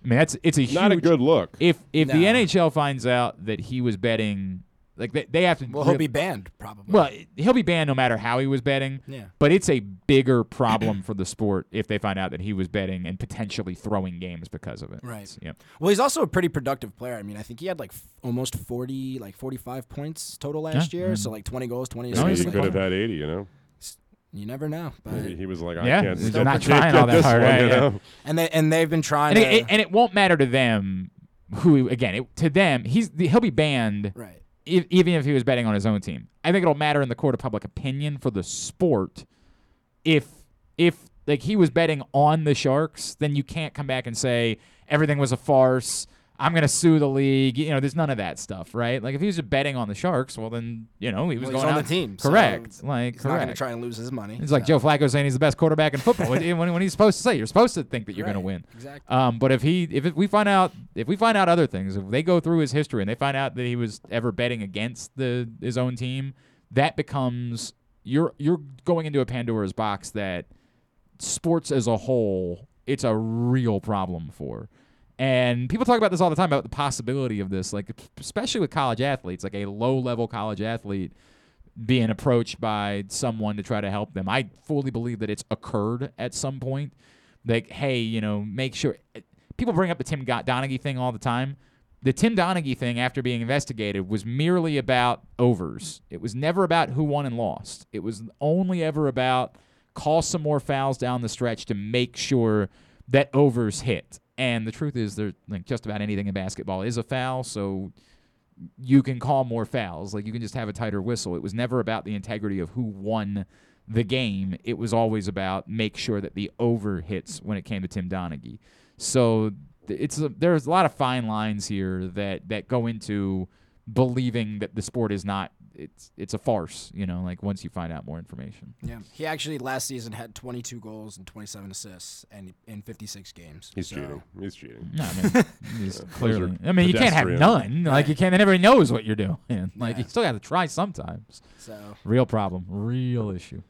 [SPEAKER 2] I mean that's it's a
[SPEAKER 1] Not a good look.
[SPEAKER 2] If if the NHL finds out that he was betting, like they, they have to.
[SPEAKER 3] Well, he'll be banned probably.
[SPEAKER 2] Well, he'll be banned no matter how he was betting.
[SPEAKER 3] Yeah.
[SPEAKER 2] But it's a bigger problem for the sport if they find out that he was betting and potentially throwing games because of it.
[SPEAKER 3] Right.
[SPEAKER 2] Yep.
[SPEAKER 3] Well, he's also a pretty productive player. I mean, I think he had like f- almost 40, like 45 points total last
[SPEAKER 2] Yeah,
[SPEAKER 3] year. So mm-hmm. like 20 goals, 20
[SPEAKER 2] No,
[SPEAKER 3] assists.
[SPEAKER 1] he
[SPEAKER 2] he's
[SPEAKER 1] could
[SPEAKER 3] like-
[SPEAKER 1] have had 80, you know?
[SPEAKER 3] You never know. But
[SPEAKER 1] Maybe he was like, I
[SPEAKER 2] Yeah,
[SPEAKER 1] can't,
[SPEAKER 2] he's
[SPEAKER 1] still
[SPEAKER 2] not trying
[SPEAKER 1] get
[SPEAKER 2] all that
[SPEAKER 1] this
[SPEAKER 2] hard,
[SPEAKER 1] one,
[SPEAKER 2] right,
[SPEAKER 1] you
[SPEAKER 2] eh.
[SPEAKER 1] know?
[SPEAKER 3] and they and they've been trying
[SPEAKER 2] And
[SPEAKER 3] to
[SPEAKER 2] it, it- and it won't matter to them who again it, to them he's he'll be banned
[SPEAKER 3] right.
[SPEAKER 2] if, even if he was betting on his own team. I think it'll matter in the court of public opinion for the sport if if like he was betting on the Sharks, then you can't come back and say everything was a farce. I'm gonna sue the league. You know, there's none of that stuff, right? Like if he was just betting on the Sharks, well then you know he was
[SPEAKER 3] Well,
[SPEAKER 2] going
[SPEAKER 3] on
[SPEAKER 2] out-
[SPEAKER 3] the team. so
[SPEAKER 2] Correct. like
[SPEAKER 3] he's
[SPEAKER 2] correct.
[SPEAKER 3] not going to try and lose his money.
[SPEAKER 2] It's like Joe Flacco saying he's the best quarterback in football. when, when he's supposed to say you're supposed to think that you're going to win.
[SPEAKER 3] exactly.
[SPEAKER 2] Um, but if he if we find out if we find out other things, if they go through his history and they find out that he was ever betting against the his own team, that becomes you're you're going into a Pandora's box that sports as a whole it's a real problem for. And people talk about this all the time about the possibility of this, like especially with college athletes, like a low level college athlete being approached by someone to try to help them. I fully believe that it's occurred at some point. Like, hey, you know, make sure people bring up the Tim Donaghy thing all the time. The Tim Donaghy thing, after being investigated, was merely about overs. It was never about who won and lost. It was only ever about call some more fouls down the stretch to make sure that overs hit. And the truth is, there like just about anything in basketball is a foul. So you can call more fouls. Like you can just have a tighter whistle. It was never about the integrity of who won the game. It was always about make sure that the over hits when it came to Tim Donaghy. So it's a, there's a lot of fine lines here that that go into believing that the sport is not it's it's a farce. You know, like once you find out more information.
[SPEAKER 3] Yeah, he actually last season had 22 goals and 27 assists, and in 56 games.
[SPEAKER 1] He's
[SPEAKER 3] So-
[SPEAKER 1] cheating. He's cheating.
[SPEAKER 2] No, I mean, he's
[SPEAKER 1] Those
[SPEAKER 2] clearly. I mean, you can't have none. Like you can't. Everybody knows what you're doing. Like you still got to try sometimes.
[SPEAKER 3] So
[SPEAKER 2] real problem, real issue.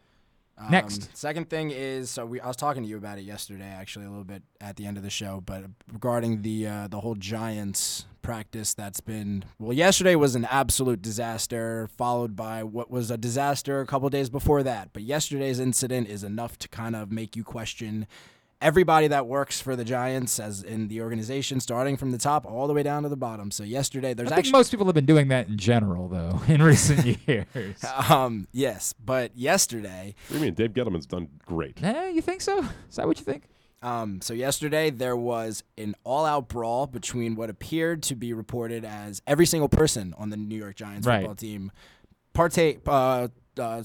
[SPEAKER 3] Um,
[SPEAKER 2] Next.
[SPEAKER 3] Second thing is, so we I was talking to you about it yesterday, actually a little bit at the end of the show, but regarding the uh, the whole Giants practice that's been well, yesterday was an absolute disaster, followed by what was a disaster a couple days before that. But yesterday's incident is enough to kind of make you question everybody that works for the Giants, as in the organization, starting from the top all the way down to the bottom. So yesterday, there's
[SPEAKER 2] I think
[SPEAKER 3] actually
[SPEAKER 2] most people have been doing that in general, though, in recent years.
[SPEAKER 3] um yes, but yesterday.
[SPEAKER 1] What do you mean? Dave Gettleman's done great.
[SPEAKER 2] Eh, you think so? Is that what you think?
[SPEAKER 3] Um, so yesterday there was an all-out brawl between what appeared to be reported as every single person on the New York Giants
[SPEAKER 2] Right.
[SPEAKER 3] football team partake uh, uh,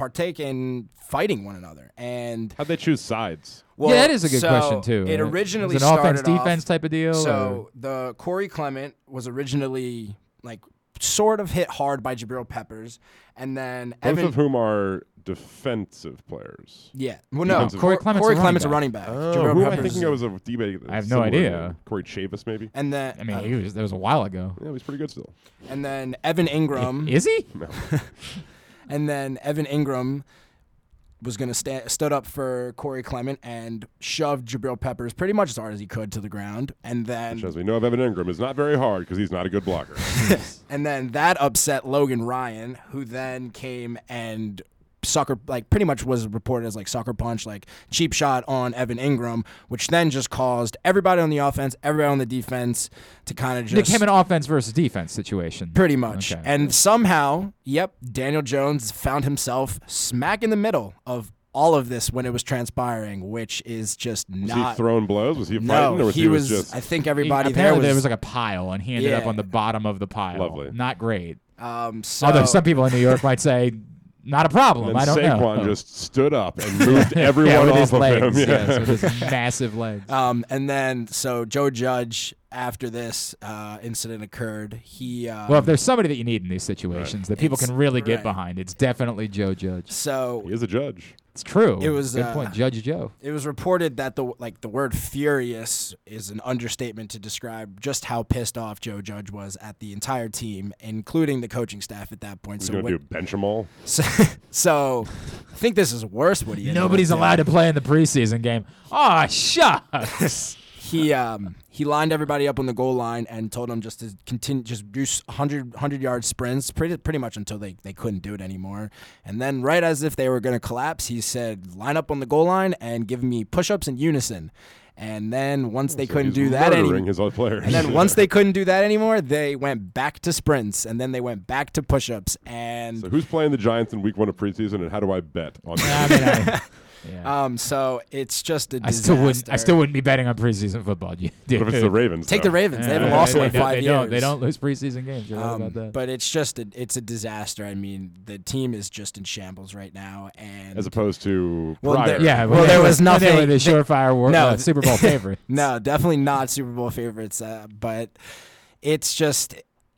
[SPEAKER 3] partake in fighting one another. And
[SPEAKER 1] how'd they choose sides?
[SPEAKER 3] Well,
[SPEAKER 2] Yeah, that is a good
[SPEAKER 3] so
[SPEAKER 2] question, too,
[SPEAKER 3] It
[SPEAKER 2] right?
[SPEAKER 3] originally
[SPEAKER 2] Was it an offense,
[SPEAKER 3] started off-
[SPEAKER 2] defense type of deal,
[SPEAKER 3] So the Corey Clement was originally like sort of hit hard by Jabril Peppers, and then
[SPEAKER 1] Both
[SPEAKER 3] Evan.
[SPEAKER 1] of whom are defensive players.
[SPEAKER 3] Yeah. Well, no,
[SPEAKER 1] Defensive-
[SPEAKER 3] Corey Clement's Corey a running Clement's a running back.
[SPEAKER 1] Oh,
[SPEAKER 3] Jabril
[SPEAKER 1] who am I thinking
[SPEAKER 3] is-
[SPEAKER 1] of as a D-bag?
[SPEAKER 2] I have no idea.
[SPEAKER 1] Corey Chavis, maybe.
[SPEAKER 3] And then
[SPEAKER 2] I mean,
[SPEAKER 3] uh,
[SPEAKER 2] he was, that was a while ago.
[SPEAKER 1] Yeah, he's pretty good still.
[SPEAKER 3] And then Evan Engram.
[SPEAKER 2] Is he?
[SPEAKER 1] No.
[SPEAKER 3] and then Evan Engram was going to stand stood up for Corey Clement and shoved Jabril Peppers pretty much as hard as he could to the ground. And then
[SPEAKER 1] Which, as we know of Evan Engram, is not very hard because he's not a good blocker.
[SPEAKER 3] and then that upset Logan Ryan, who then came and sucker like pretty much was reported as like sucker punch, like cheap shot on Evan Engram, which then just caused everybody on the offense, everybody on the defense to kind of
[SPEAKER 2] It
[SPEAKER 3] just
[SPEAKER 2] became an offense versus defense situation.
[SPEAKER 3] Pretty much.
[SPEAKER 2] Okay.
[SPEAKER 3] And somehow, yep, Daniel Jones found himself smack in the middle of all of this when it was transpiring, which is just
[SPEAKER 1] Was
[SPEAKER 3] not.
[SPEAKER 1] he throwing blows? Was he
[SPEAKER 3] No,
[SPEAKER 1] fighting? or was
[SPEAKER 3] he
[SPEAKER 1] he,
[SPEAKER 3] was-
[SPEAKER 1] just?
[SPEAKER 3] I think everybody
[SPEAKER 2] He-
[SPEAKER 3] there
[SPEAKER 2] apparently
[SPEAKER 3] was-
[SPEAKER 2] there was like a pile, and he ended up on the bottom of the pile.
[SPEAKER 1] Lovely.
[SPEAKER 2] Not great.
[SPEAKER 3] Um, so
[SPEAKER 2] Although some people in New York might say, not a problem.
[SPEAKER 1] And
[SPEAKER 2] I don't know.
[SPEAKER 1] Saquon
[SPEAKER 2] know.
[SPEAKER 1] just stood up and moved everyone
[SPEAKER 2] yeah, with
[SPEAKER 1] off
[SPEAKER 2] his
[SPEAKER 1] of
[SPEAKER 2] legs,
[SPEAKER 1] him.
[SPEAKER 2] yes, with his massive legs.
[SPEAKER 3] Um, and then so Joe Judge, after this uh, incident occurred, he uh,
[SPEAKER 2] well, if there's somebody that you need in these situations that people
[SPEAKER 3] It's-
[SPEAKER 2] can really get
[SPEAKER 3] right.
[SPEAKER 2] behind, it's definitely Joe Judge.
[SPEAKER 3] so
[SPEAKER 1] he is a judge.
[SPEAKER 2] It's true.
[SPEAKER 3] It was
[SPEAKER 2] good
[SPEAKER 3] uh,
[SPEAKER 2] point, Judge Joe.
[SPEAKER 3] It was reported that the like the word furious is an understatement to describe just how pissed off Joe Judge was at the entire team, including the coaching staff at that point.
[SPEAKER 1] He's
[SPEAKER 3] so
[SPEAKER 1] gonna
[SPEAKER 3] when-
[SPEAKER 1] do bench them all.
[SPEAKER 3] So, so I think this is worse. What he ended up
[SPEAKER 2] Nobody's allowed to play in the preseason game. Oh, shucks.
[SPEAKER 3] He um he lined everybody up on the goal line and told them just to continue, just do s- 100, 100 yard sprints, pretty pretty much until they, they couldn't do it anymore. And then right as if they were going to collapse, he said, "Line up on the goal line and give me push ups in unison." And then once they
[SPEAKER 1] So
[SPEAKER 3] couldn't do that anymore,
[SPEAKER 1] his other players.
[SPEAKER 3] and then once they couldn't do that anymore, they went back to sprints, and then they went back to push ups, and
[SPEAKER 1] So who's playing the Giants in Week One of preseason, and how do I bet on
[SPEAKER 2] I
[SPEAKER 1] that?
[SPEAKER 2] mean, I- yeah.
[SPEAKER 3] um, so it's just a
[SPEAKER 2] I still wouldn't. I still wouldn't be betting on preseason football. You-
[SPEAKER 1] What if it's the. Ravens?
[SPEAKER 3] Take
[SPEAKER 1] though?
[SPEAKER 3] the Ravens. They haven't
[SPEAKER 2] Yeah,
[SPEAKER 3] lost in like five
[SPEAKER 2] they
[SPEAKER 3] years.
[SPEAKER 2] Don't, they don't lose preseason games. You're
[SPEAKER 3] Um,
[SPEAKER 2] about that.
[SPEAKER 3] But it's just a, it's a disaster. I mean, the team is just in shambles right now, and
[SPEAKER 1] As opposed to
[SPEAKER 3] Well,
[SPEAKER 1] prior.
[SPEAKER 3] there-
[SPEAKER 2] yeah,
[SPEAKER 3] well,
[SPEAKER 2] when
[SPEAKER 3] there
[SPEAKER 2] they
[SPEAKER 3] was
[SPEAKER 2] were- when they
[SPEAKER 3] nothing.
[SPEAKER 2] were the
[SPEAKER 3] they-
[SPEAKER 2] surefire war- uh, Super Bowl favorites.
[SPEAKER 3] no, definitely not Super Bowl favorites. Uh, but it's just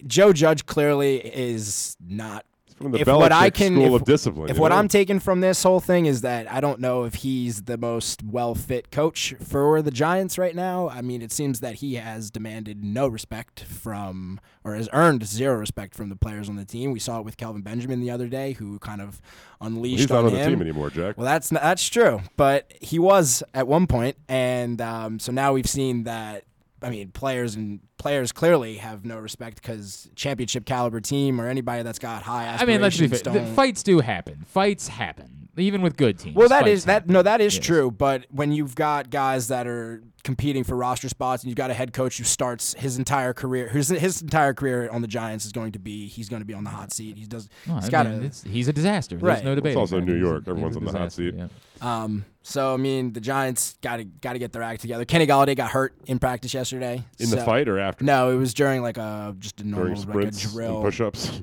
[SPEAKER 3] Joe Judge clearly is not.
[SPEAKER 1] From the
[SPEAKER 3] if what I can,
[SPEAKER 1] school
[SPEAKER 3] if,
[SPEAKER 1] of discipline,
[SPEAKER 3] if what
[SPEAKER 1] know?
[SPEAKER 3] I'm taking from this whole thing is that I don't know if he's the most well fit coach for the Giants right now. I mean, it seems that he has demanded no respect from, or has earned zero respect from the players on the team. We saw it with Kelvin Benjamin the other day, who kind of unleashed
[SPEAKER 1] He's not
[SPEAKER 3] on
[SPEAKER 1] on the team anymore, Jack.
[SPEAKER 3] Well, that's that's true, but he was at one point, and um, so now we've seen that. I mean, players and players clearly have no respect because championship caliber team or anybody that's got high aspirations.
[SPEAKER 2] I mean, let's be fair. The fights do happen. Fights happen, even with good teams.
[SPEAKER 3] well, that
[SPEAKER 2] fights
[SPEAKER 3] is that. No, that is
[SPEAKER 2] Yes.
[SPEAKER 3] true. But when you've got guys that are competing for roster spots, and you've got a head coach who starts his entire career, his his entire career on the Giants is going to be he's going to be on the hot seat. He does.
[SPEAKER 2] Well,
[SPEAKER 3] he's
[SPEAKER 2] I
[SPEAKER 3] got
[SPEAKER 2] mean,
[SPEAKER 3] a.
[SPEAKER 2] it's- he's a disaster. There's
[SPEAKER 3] Right.
[SPEAKER 2] no debate.
[SPEAKER 1] It's also. New York. Everyone's on the hot seat.
[SPEAKER 2] yeah.
[SPEAKER 3] Um, so I mean, the Giants got to got to get their act together. Kenny Golladay got hurt in practice yesterday.
[SPEAKER 1] In the fight or after?
[SPEAKER 3] No, it was during like a just a normal
[SPEAKER 1] During
[SPEAKER 3] like a
[SPEAKER 1] sprints and
[SPEAKER 3] drill.
[SPEAKER 1] push-ups?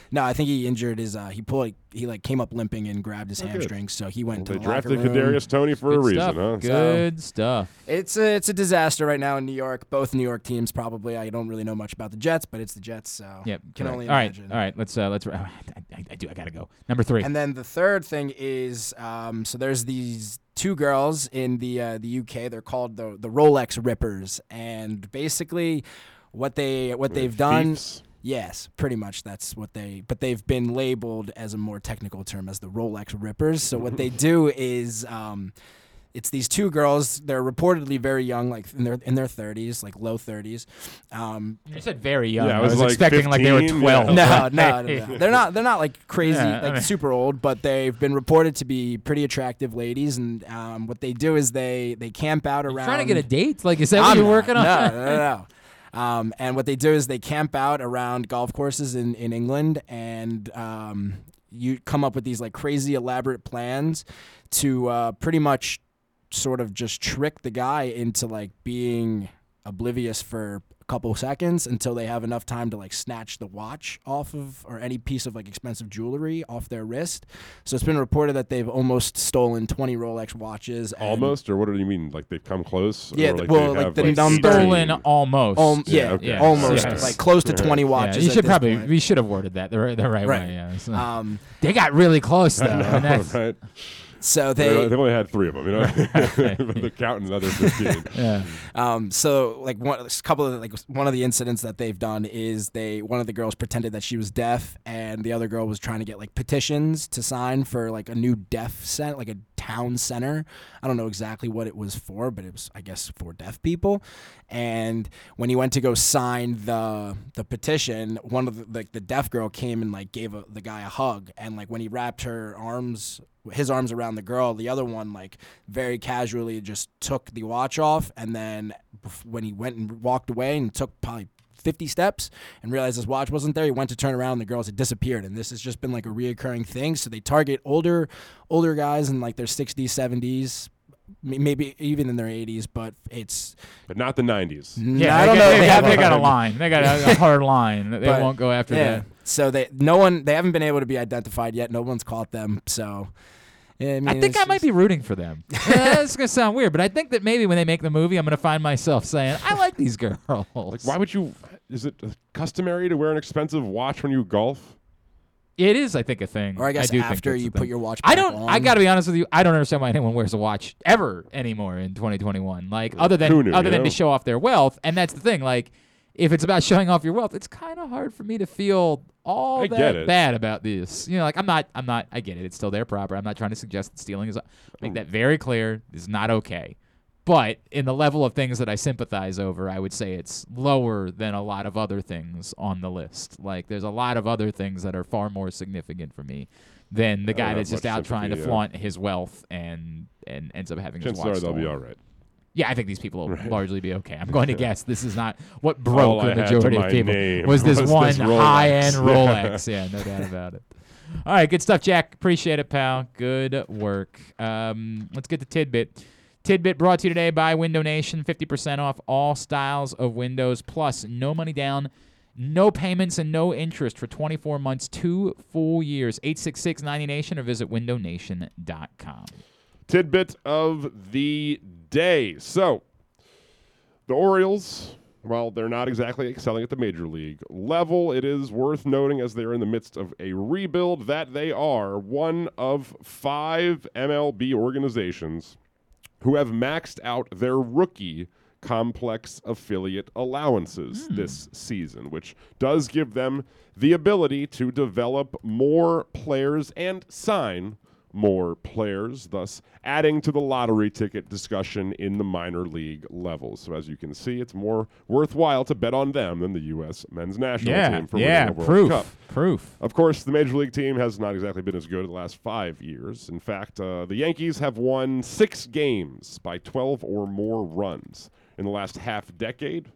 [SPEAKER 3] no, I think he injured his. Uh, he pulled. He like came up limping and grabbed his
[SPEAKER 1] Oh, good.
[SPEAKER 3] hamstring, so he went
[SPEAKER 1] Well,
[SPEAKER 3] to
[SPEAKER 1] they
[SPEAKER 3] the locker
[SPEAKER 1] drafted
[SPEAKER 3] room.
[SPEAKER 1] Kadarius Toney for a
[SPEAKER 2] Good
[SPEAKER 1] reason,
[SPEAKER 2] stuff.
[SPEAKER 1] huh?
[SPEAKER 2] Good stuff.
[SPEAKER 3] It's a it's a disaster right now in New York. Both New York teams probably. I don't really know much about the Jets, but it's the Jets, so
[SPEAKER 2] Yep.
[SPEAKER 3] can
[SPEAKER 2] correct.
[SPEAKER 3] only
[SPEAKER 2] all right.
[SPEAKER 3] imagine.
[SPEAKER 2] All right. Let's uh, let's. I, I, I do. I gotta go. Number three.
[SPEAKER 3] And then the third thing is, um, so there's these two girls in the uh, the UK. They're called the the Rolex Rippers, and basically, what they what they've done.
[SPEAKER 1] thieves?
[SPEAKER 3] Yes, pretty much that's what they. But they've been labeled as a more technical term as the Rolex Rippers. So what they do is. Um, it's these two girls. They're reportedly very young, like in their in their thirties, like low thirties. Um,
[SPEAKER 2] you said very young.
[SPEAKER 1] Yeah, I
[SPEAKER 2] I
[SPEAKER 1] was
[SPEAKER 2] was,
[SPEAKER 1] like
[SPEAKER 2] expecting like they were twelve.
[SPEAKER 1] yeah.
[SPEAKER 3] no, no, no, no. They're not. They're not like crazy,
[SPEAKER 2] Yeah, I
[SPEAKER 3] like
[SPEAKER 2] mean-
[SPEAKER 3] super old, but they've been reported to be pretty attractive ladies. And um, what they do is they they camp out around.
[SPEAKER 2] Trying to get a date? Like, is that what
[SPEAKER 3] I'm
[SPEAKER 2] you're
[SPEAKER 3] not.
[SPEAKER 2] working on?
[SPEAKER 3] No, no, no. no. Um, and what they do is they camp out around golf courses in, in England, and um, you come up with these like crazy elaborate plans to uh, pretty much sort of just trick the guy into like being oblivious for a couple seconds until they have enough time to like snatch the watch off of or any piece of like expensive jewelry off their wrist. So it's been reported that they've almost stolen 20 Rolex watches.
[SPEAKER 1] Almost, or what do you mean? Like they've come close?
[SPEAKER 3] Yeah,
[SPEAKER 1] or like
[SPEAKER 3] well,
[SPEAKER 1] they
[SPEAKER 3] like
[SPEAKER 1] have,
[SPEAKER 3] the
[SPEAKER 1] like,
[SPEAKER 3] number-
[SPEAKER 2] Stolen almost.
[SPEAKER 3] Um, yeah,
[SPEAKER 1] okay.
[SPEAKER 3] almost
[SPEAKER 2] Yes.
[SPEAKER 3] like close to 20
[SPEAKER 2] Yeah,
[SPEAKER 3] watches.
[SPEAKER 2] you should probably.
[SPEAKER 3] point.
[SPEAKER 2] We should have worded that the right, the right,
[SPEAKER 3] Right.
[SPEAKER 2] way. Yeah. So-
[SPEAKER 3] Um,
[SPEAKER 2] they got really close though.
[SPEAKER 1] I know,
[SPEAKER 2] and that's,
[SPEAKER 1] right?
[SPEAKER 3] So
[SPEAKER 1] They,
[SPEAKER 3] they
[SPEAKER 1] have only had three of them, you know. they're counting another fifteen.
[SPEAKER 2] yeah.
[SPEAKER 3] Um, so like one, a couple of like one of the incidents that they've done is they one of the girls pretended that she was deaf, and the other girl was trying to get like petitions to sign for like a new deaf center, like a town center. I don't know exactly what it was for, but it was I guess for deaf people. And when he went to go sign the the petition, one of the like the deaf girl came and like gave a, the guy a hug, and like when he wrapped her arms his arms around the girl. The other one, like, very casually just took the watch off. And then when he went and walked away and took probably 50 steps and realized his watch wasn't there, he went to turn around and the girls had disappeared. And this has just been like a reoccurring thing. So they target older, older guys in like their 60s, 70s. Maybe even in their 80s, but it's
[SPEAKER 1] But not the nineties.
[SPEAKER 2] Yeah,
[SPEAKER 3] I
[SPEAKER 2] they
[SPEAKER 3] don't
[SPEAKER 2] got,
[SPEAKER 3] know.
[SPEAKER 2] They,
[SPEAKER 3] They
[SPEAKER 2] got,
[SPEAKER 3] have
[SPEAKER 2] they got a
[SPEAKER 3] a-
[SPEAKER 2] line. They got a, a hard line. They
[SPEAKER 3] But,
[SPEAKER 2] won't go after
[SPEAKER 3] yeah.
[SPEAKER 2] that.
[SPEAKER 3] So they no one they haven't been able to be identified yet. No one's caught them. So I, mean,
[SPEAKER 2] I think
[SPEAKER 3] it's
[SPEAKER 2] I might be rooting for them. It's gonna sound weird, but I think that maybe when they make the movie, I'm gonna find myself saying, "I like these girls."
[SPEAKER 1] Like, why would you? Is it customary to wear an expensive watch when you golf?
[SPEAKER 2] It is, I think, a thing.
[SPEAKER 3] Or I guess
[SPEAKER 2] do
[SPEAKER 3] after
[SPEAKER 2] that's a
[SPEAKER 3] you
[SPEAKER 2] thing.
[SPEAKER 3] put your watch
[SPEAKER 2] I don't. I got to be honest with you. I don't understand why anyone wears a watch ever anymore in 2021. Like other than
[SPEAKER 1] knew,
[SPEAKER 2] other than
[SPEAKER 1] know?
[SPEAKER 2] to show off their wealth, and that's the thing. Like if it's about showing off your wealth, it's kind of hard for me to feel all
[SPEAKER 1] I
[SPEAKER 2] that bad about this. You know, like I'm not. I'm not. I get it. It's still their property. I'm not trying to suggest that stealing is. Make that very clear. Is not okay. But in the level of things that I sympathize over, I would say it's lower than a lot of other things on the list. Like there's a lot of other things that are far more significant for me than the guy that's just out trying to
[SPEAKER 1] yeah.
[SPEAKER 2] flaunt his wealth and and ends up having his
[SPEAKER 1] Chances
[SPEAKER 2] watch
[SPEAKER 1] are they'll be all right.
[SPEAKER 2] Yeah, I think these people will
[SPEAKER 1] Right.
[SPEAKER 2] largely be okay. I'm going to guess this is not what broke
[SPEAKER 1] I
[SPEAKER 2] the majority of people was this
[SPEAKER 1] was
[SPEAKER 2] one
[SPEAKER 1] this
[SPEAKER 2] high-end Rolex. Yeah, no doubt about it. All right, good stuff, Jack. Appreciate it, pal. Good work. Um, let's get to Tidbit. Tidbit brought to you today by Window Nation. 50% off all styles of windows, plus no money down, no payments, and no interest for 24 months, two full years. 866 90 Nation or visit windownation.com.
[SPEAKER 1] Tidbit of the day. So, the Orioles, while they're not exactly excelling at the major league level, it is worth noting as they're in the midst of a rebuild that they are one of five MLB organizations who have maxed out their rookie complex affiliate allowances hmm. this season, which does give them the ability to develop more players and sign more players, thus adding to the lottery ticket discussion in the minor league levels. So as you can see, it's more worthwhile to bet on them than the U.S. men's national
[SPEAKER 2] Yeah,
[SPEAKER 1] team for
[SPEAKER 2] yeah,
[SPEAKER 1] winning a World
[SPEAKER 2] proof,
[SPEAKER 1] Cup.
[SPEAKER 2] proof.
[SPEAKER 1] Of course, the major league team has not exactly been as good the last five years. In fact, uh, the Yankees have won six games by 12 or more runs in the last half decade.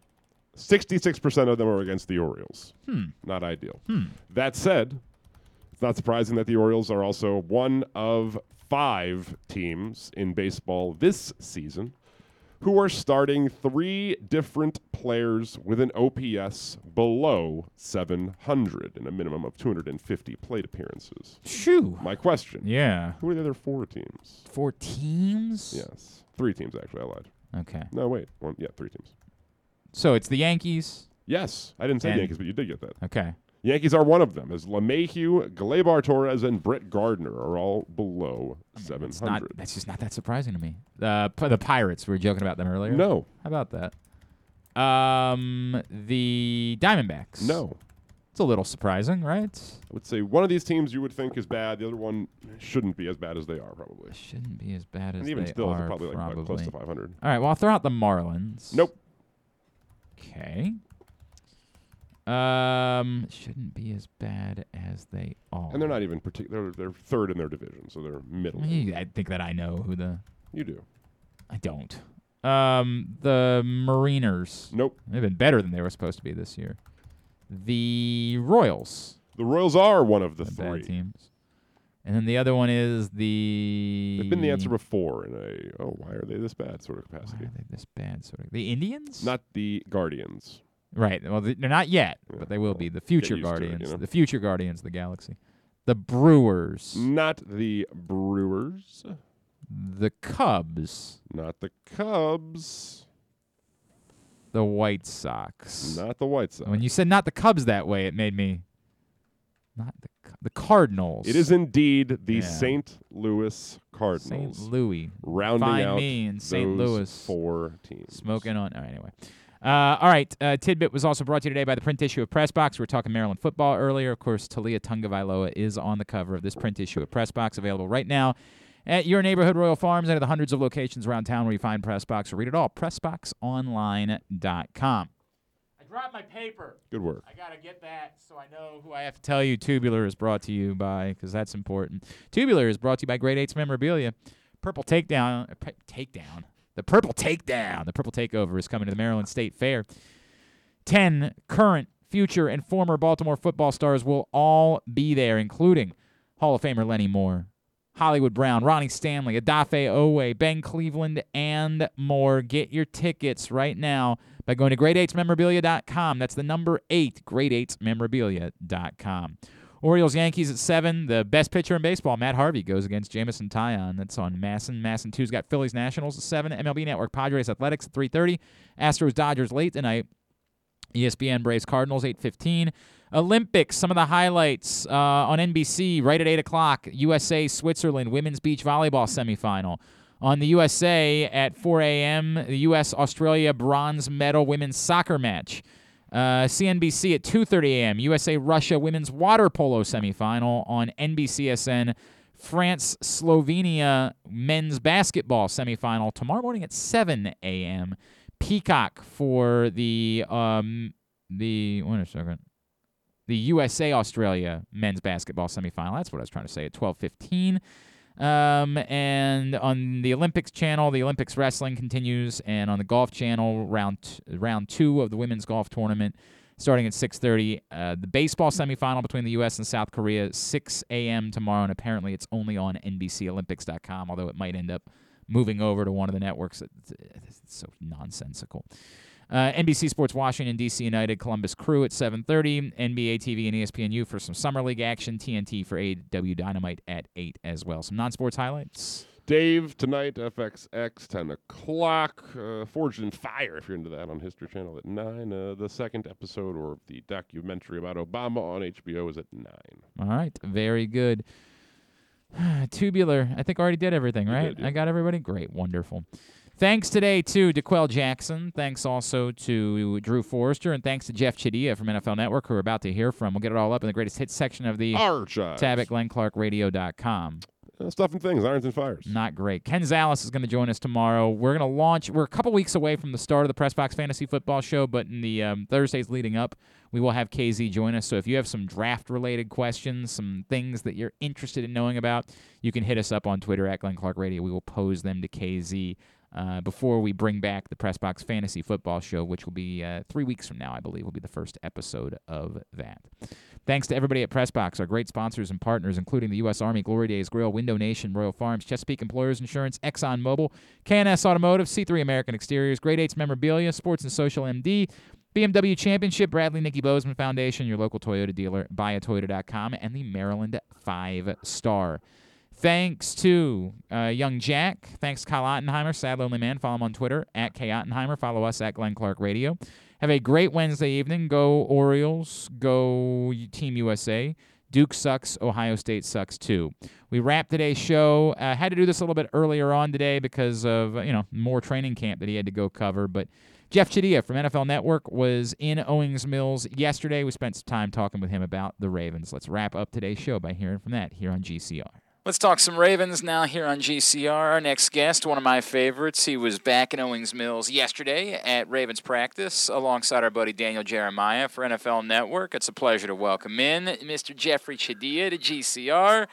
[SPEAKER 1] 66% of them are against the Orioles.
[SPEAKER 2] Hmm.
[SPEAKER 1] Not ideal.
[SPEAKER 2] Hmm.
[SPEAKER 1] That said, it's not surprising that the Orioles are also one of five teams in baseball this season who are starting three different players with an OPS below 700 and a minimum of 250 plate appearances.
[SPEAKER 2] Shoo.
[SPEAKER 1] My question.
[SPEAKER 2] Yeah.
[SPEAKER 1] Who are the other four teams?
[SPEAKER 2] Four teams?
[SPEAKER 1] Yes. Three teams, actually. I lied.
[SPEAKER 2] Okay.
[SPEAKER 1] No, wait. One, yeah, three teams.
[SPEAKER 2] So it's the Yankees.
[SPEAKER 1] Yes. I didn't say Yankees, but you did get that.
[SPEAKER 2] Okay.
[SPEAKER 1] Yankees are one of them, as LeMahieu, Gleyber Torres, and Brett Gardner are all below 700.
[SPEAKER 2] It's not. That's just not that surprising to me. The p- the Pirates. We were joking about them earlier.
[SPEAKER 1] No.
[SPEAKER 2] How about that? Um, the Diamondbacks.
[SPEAKER 1] No.
[SPEAKER 2] It's a little surprising, right?
[SPEAKER 1] I would say one of these teams you would think is bad. The other one shouldn't be as bad as they are, probably.
[SPEAKER 2] Shouldn't be as bad as they are.
[SPEAKER 1] And even
[SPEAKER 2] they
[SPEAKER 1] still,
[SPEAKER 2] are.
[SPEAKER 1] it's probably like
[SPEAKER 2] probably.
[SPEAKER 1] close to 500.
[SPEAKER 2] All right. Well, I'll throw out the Marlins.
[SPEAKER 1] Nope.
[SPEAKER 2] Okay. Um, shouldn't be as bad as they are.
[SPEAKER 1] And they're not even particular. They're, they're third in their division, so they're middle.
[SPEAKER 2] I think that I know who the.
[SPEAKER 1] You do.
[SPEAKER 2] I don't. Um, the Mariners.
[SPEAKER 1] Nope.
[SPEAKER 2] They've been better than they were supposed to be this year. The Royals.
[SPEAKER 1] The Royals are one of the
[SPEAKER 2] The
[SPEAKER 1] three.
[SPEAKER 2] teams. And then the other one is the.
[SPEAKER 1] They've been the answer before in a oh why are they this bad sort of capacity.
[SPEAKER 2] Why are they this bad sort of? The Indians.
[SPEAKER 1] Not the Guardians.
[SPEAKER 2] Right. Well, they're not yet, but they will be. The future
[SPEAKER 1] to it, you
[SPEAKER 2] Guardians.
[SPEAKER 1] know?
[SPEAKER 2] The future Guardians of the Galaxy. The Brewers.
[SPEAKER 1] Not the Brewers.
[SPEAKER 2] The Cubs.
[SPEAKER 1] Not the Cubs.
[SPEAKER 2] The White Sox.
[SPEAKER 1] Not the White Sox.
[SPEAKER 2] When you said not the Cubs that way, it made me. Not the the Cardinals.
[SPEAKER 1] It is indeed the
[SPEAKER 2] Yeah.
[SPEAKER 1] St. Louis Cardinals.
[SPEAKER 2] St. Louis.
[SPEAKER 1] Rounding
[SPEAKER 2] Find
[SPEAKER 1] out
[SPEAKER 2] me in St. Louis.
[SPEAKER 1] four teams.
[SPEAKER 2] Smoking on. Right, anyway. Uh, all right. Uh, Tidbit was also brought to you today by the print issue of Press Box. We were talking Maryland football earlier. Of course, Taulia Tagovailoa is on the cover of this print issue of Press Box, available right now at your neighborhood Royal Farms and at the hundreds of locations around town where you find Press Box. Or read it all. PressBoxOnline.com. I dropped my paper.
[SPEAKER 1] Good work.
[SPEAKER 2] I gotta get that so I know who I have to tell you. Tubular is brought to you by because that's important. Tubular is brought to you by Great Eights Memorabilia. Purple Takedown, uh, pe- Takedown, the Purple Takedown, the Purple Takeover is coming to the Maryland State Fair. Ten current, future, and former Baltimore football stars will all be there, including Hall of Famer Lenny Moore, Hollywood Brown, Ronnie Stanley, Odafe Oweh, Ben Cleveland, and more. Get your tickets right now by going to great8smemorabilia.com. That's the number eight, great8smemorabilia.com. Orioles Yankees at seven. The best pitcher in baseball, Matt Harvey, goes against Jameson Taillon. That's on MASN. MASN two's got Phillies Nationals at seven. MLB Network Padres Athletics at three thirty. Astros Dodgers late tonight. ESPN Braves Cardinals 8:15. Olympics, some of the highlights uh, on NBC right at 8 o'clock. USA Switzerland women's beach volleyball semifinal. On the USA at 4 a.m., the U.S. Australia bronze medal women's soccer match. Uh, CNBC at 2:30 a.m. USA Russia women's water polo semifinal on NBCSN. France Slovenia men's basketball semifinal tomorrow morning at 7 a.m. Peacock for the um the wait the USA Australia men's basketball semifinal. That's what I was trying to say at 12:15. Um, and on the Olympics channel, the Olympics wrestling continues, and on the golf channel, round t- round two of the women's golf tournament starting at 6:30. Uh, the baseball semifinal between the U.S. and South Korea 6 a.m. tomorrow, and apparently it's only on NBCOlympics.com. Although it might end up moving over to one of the networks. It's, it's so nonsensical. Uh, NBC Sports Washington, D.C. United, Columbus Crew at 7:30. NBA TV and ESPNU for some summer league action. TNT for AEW Dynamite at 8 as well. Some non-sports highlights.
[SPEAKER 1] Dave tonight, FXX, 10 o'clock. Uh, Forged in Fire, if you're into that, on History Channel at 9. Uh, the second episode, or the documentary about Obama on HBO, is at 9.
[SPEAKER 2] All right, very good. Tubular, I think I already did everything, right?
[SPEAKER 1] did, yeah.
[SPEAKER 2] I got everybody? Great, wonderful. Thanks today to D'Qwell Jackson. Thanks also to Drew Forrester. And thanks to Jeff Chadiha from NFL Network, who we're about to hear from. We'll get it all up in the greatest hits section of the
[SPEAKER 1] Archives.
[SPEAKER 2] tab at glennclarkradio.com.
[SPEAKER 1] Uh, stuff and things, irons and fires.
[SPEAKER 2] Not great. Ken Zales is going to join us tomorrow. We're going to launch. We're a couple weeks away from the start of the Press Box Fantasy Football Show, but in the um, Thursdays leading up, we will have KZ join us. So if you have some draft related questions, some things that you're interested in knowing about, you can hit us up on Twitter at Glenn Clark Radio. We will pose them to KZ. Uh, before we bring back the Press Box Fantasy Football Show, which will be uh, three weeks from now, I believe, will be the first episode of that. Thanks to everybody at Pressbox, our great sponsors and partners, including the U.S. Army, Glory Days Grill, Window Nation, Royal Farms, Chesapeake Employers Insurance, Exxon Mobil, KNS Automotive, C3 American Exteriors, Great Eights Memorabilia, Sports and Social MD, BMW Championship, Bradley Nikki Bozeman Foundation, your local Toyota dealer, buyatoyota.com, and the Maryland Five Star. Thanks to uh, Young Jack. Thanks Kyle Ottenheimer, Sad Lonely Man. Follow him on Twitter at K Ottenheimer. Follow us at Glenn Clark Radio. Have a great Wednesday evening. Go Orioles. Go Team USA. Duke sucks. Ohio State sucks too. We wrap today's show. Uh, had to do this a little bit earlier on today because of you know more training camp that he had to go cover. But Jeff Chadiha from NFL Network was in Owings Mills yesterday. We spent some time talking with him about the Ravens. Let's wrap up today's show by hearing from that here on GCR. Let's talk some Ravens now here on GCR. Our next guest, one of my favorites, he was back in Owings Mills yesterday at Ravens practice alongside our buddy Daniel Jeremiah for NFL Network. It's a pleasure to welcome in Mr. Jeffri Chadiha to GCR.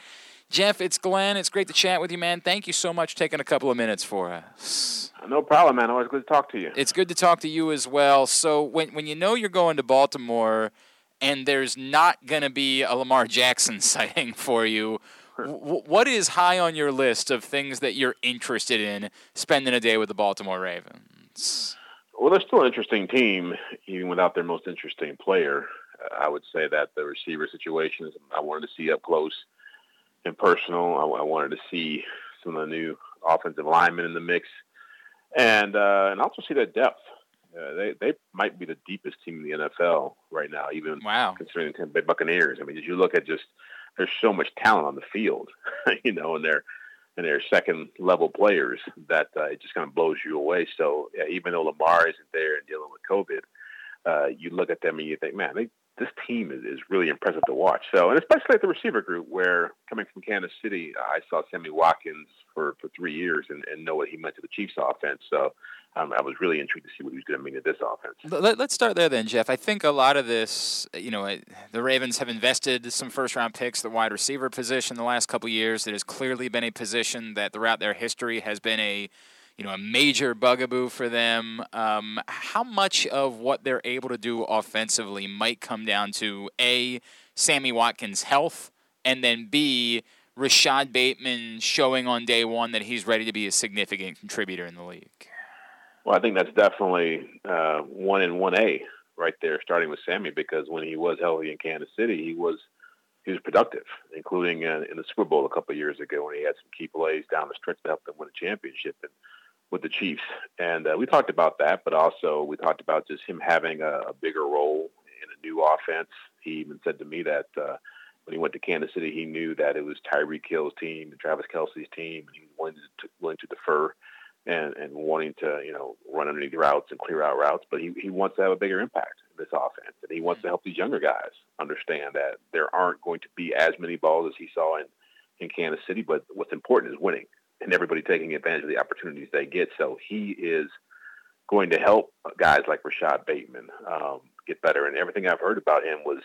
[SPEAKER 2] Jeff, it's Glenn. It's great to chat with you, man. Thank you so much for taking a couple of minutes for us.
[SPEAKER 11] No problem, man. Always good to talk to you.
[SPEAKER 2] It's good to talk to you as well. So when when you know you're going to Baltimore and there's not going to be a Lamar Jackson sighting for you, w- what is high on your list of things that you're interested in spending a day with the Baltimore Ravens?
[SPEAKER 11] Well, they're still an interesting team, even without their most interesting player. Uh, I would say that the receiver situation is I wanted to see up close and personal. I, I wanted to see some of the new offensive linemen in the mix, and uh, and also see that depth. Uh, they they might be the deepest team in the NFL right now, even
[SPEAKER 2] wow.
[SPEAKER 11] considering the Tampa Bay Buccaneers. I mean, as you look at just there's so much talent on the field, you know, and they're and they're second level players that uh, it just kind of blows you away. So yeah, even though Lamar isn't there and dealing with COVID, uh, you look at them and you think, man, they, this team is, is really impressive to watch. So, and especially at the receiver group, where coming from Kansas City, I saw Sammy Watkins for, for three years and, and know what he meant to the Chiefs offense. So, um, I was really intrigued to see what he was going to mean to this offense.
[SPEAKER 2] Let, us start there then, Jeff. I think a lot of this, you know, the Ravens have invested some first round picks, the wide receiver position, the last couple years. It has clearly been a position that throughout their history has been a you know, a major bugaboo for them. Um, how much of what they're able to do offensively might come down to a Sammy Watkins' health, and then b Rashod Bateman showing on day one that he's ready to be a significant contributor in the league.
[SPEAKER 11] Well, I think that's definitely uh, one in one A right there, starting with Sammy, because when he was healthy in Kansas City, he was he was productive, including uh, in the Super Bowl a couple of years ago when he had some key plays down the stretch to help them win a championship and with the Chiefs. And uh, we talked about that, but also we talked about just him having a, a bigger role in a new offense. He even said to me that uh, when he went to Kansas City, he knew that it was Tyreek Hill's team and Travis Kelce's team, and he was willing to, willing to defer and, and wanting to, you know, run underneath routes and clear out routes. But he, he wants to have a bigger impact in this offense, and he wants to help these younger guys understand that there aren't going to be as many balls as he saw in in Kansas City. But what's important is winning and everybody taking advantage of the opportunities they get. So he is going to help guys like Rashod Bateman um, get better. And everything I've heard about him was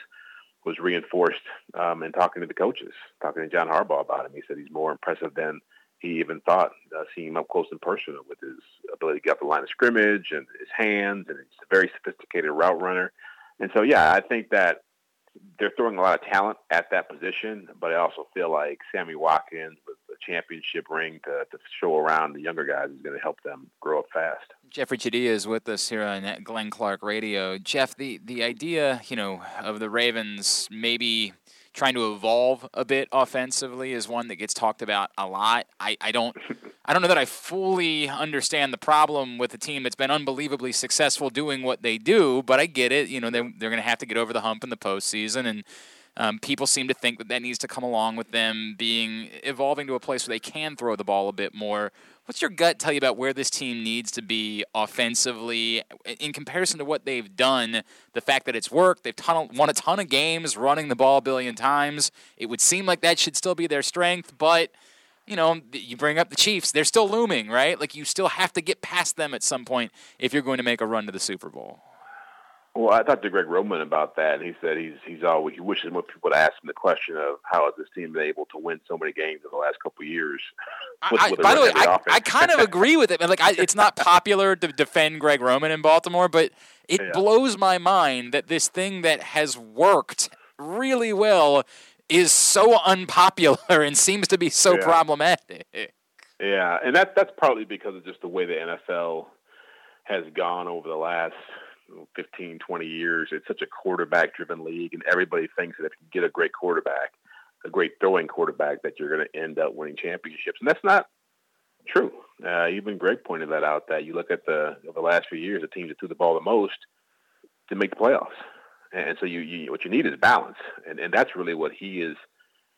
[SPEAKER 11] was reinforced um, in talking to the coaches, talking to John Harbaugh about him. He said he's more impressive than he even thought, uh, seeing him up close and personal with his ability to get up the line of scrimmage and his hands, and he's a very sophisticated route runner. and so yeah, I think that they're throwing a lot of talent at that position, but I also feel like Sammy Watkins championship ring to, to show around the younger guys is going to help them grow up fast.
[SPEAKER 2] Jeffri Chadiha is with us here on Glenn Clark Radio. Jeff, the, the idea, you know, of the Ravens maybe trying to evolve a bit offensively is one that gets talked about a lot. I, I don't I don't know that I fully understand the problem with a team that's been unbelievably successful doing what they do, but I get it. You know, they're, they're going to have to get over the hump in the postseason, and um, people seem to think that that needs to come along with them being evolving to a place where they can throw the ball a bit more. What's your gut tell you about where this team needs to be offensively in comparison to what they've done? The fact that it's worked, they've ton won a ton of games running the ball a billion times. It would seem like that should still be their strength, but you know, you bring up the Chiefs, they're still looming, right? Like you still have to get past them at some point if you're going to make a run to the Super Bowl.
[SPEAKER 11] Well, I talked to Greg Roman about that, and he said he's he's always he wishes more people would ask him the question of how has this team been able to win so many games in the last couple of years. With,
[SPEAKER 2] I,
[SPEAKER 11] with
[SPEAKER 2] by the way, I. I kind of agree with it. Like, I, it's not popular to defend Greg Roman in Baltimore, but it
[SPEAKER 11] Yeah.
[SPEAKER 2] blows my mind that this thing that has worked really well is so unpopular and seems to be so
[SPEAKER 11] Yeah.
[SPEAKER 2] problematic.
[SPEAKER 11] Yeah, and that that's partly because of just the way the NFL has gone over the last 15, 20 years. It's such a quarterback-driven league, and everybody thinks that if you get a great quarterback, a great throwing quarterback, that you're going to end up winning championships, and that's not true. Uh, even Greg pointed that out. That you look at the the last few years, the teams that threw the ball the most to make the playoffs, and so you, you what you need is balance, and and that's really what he is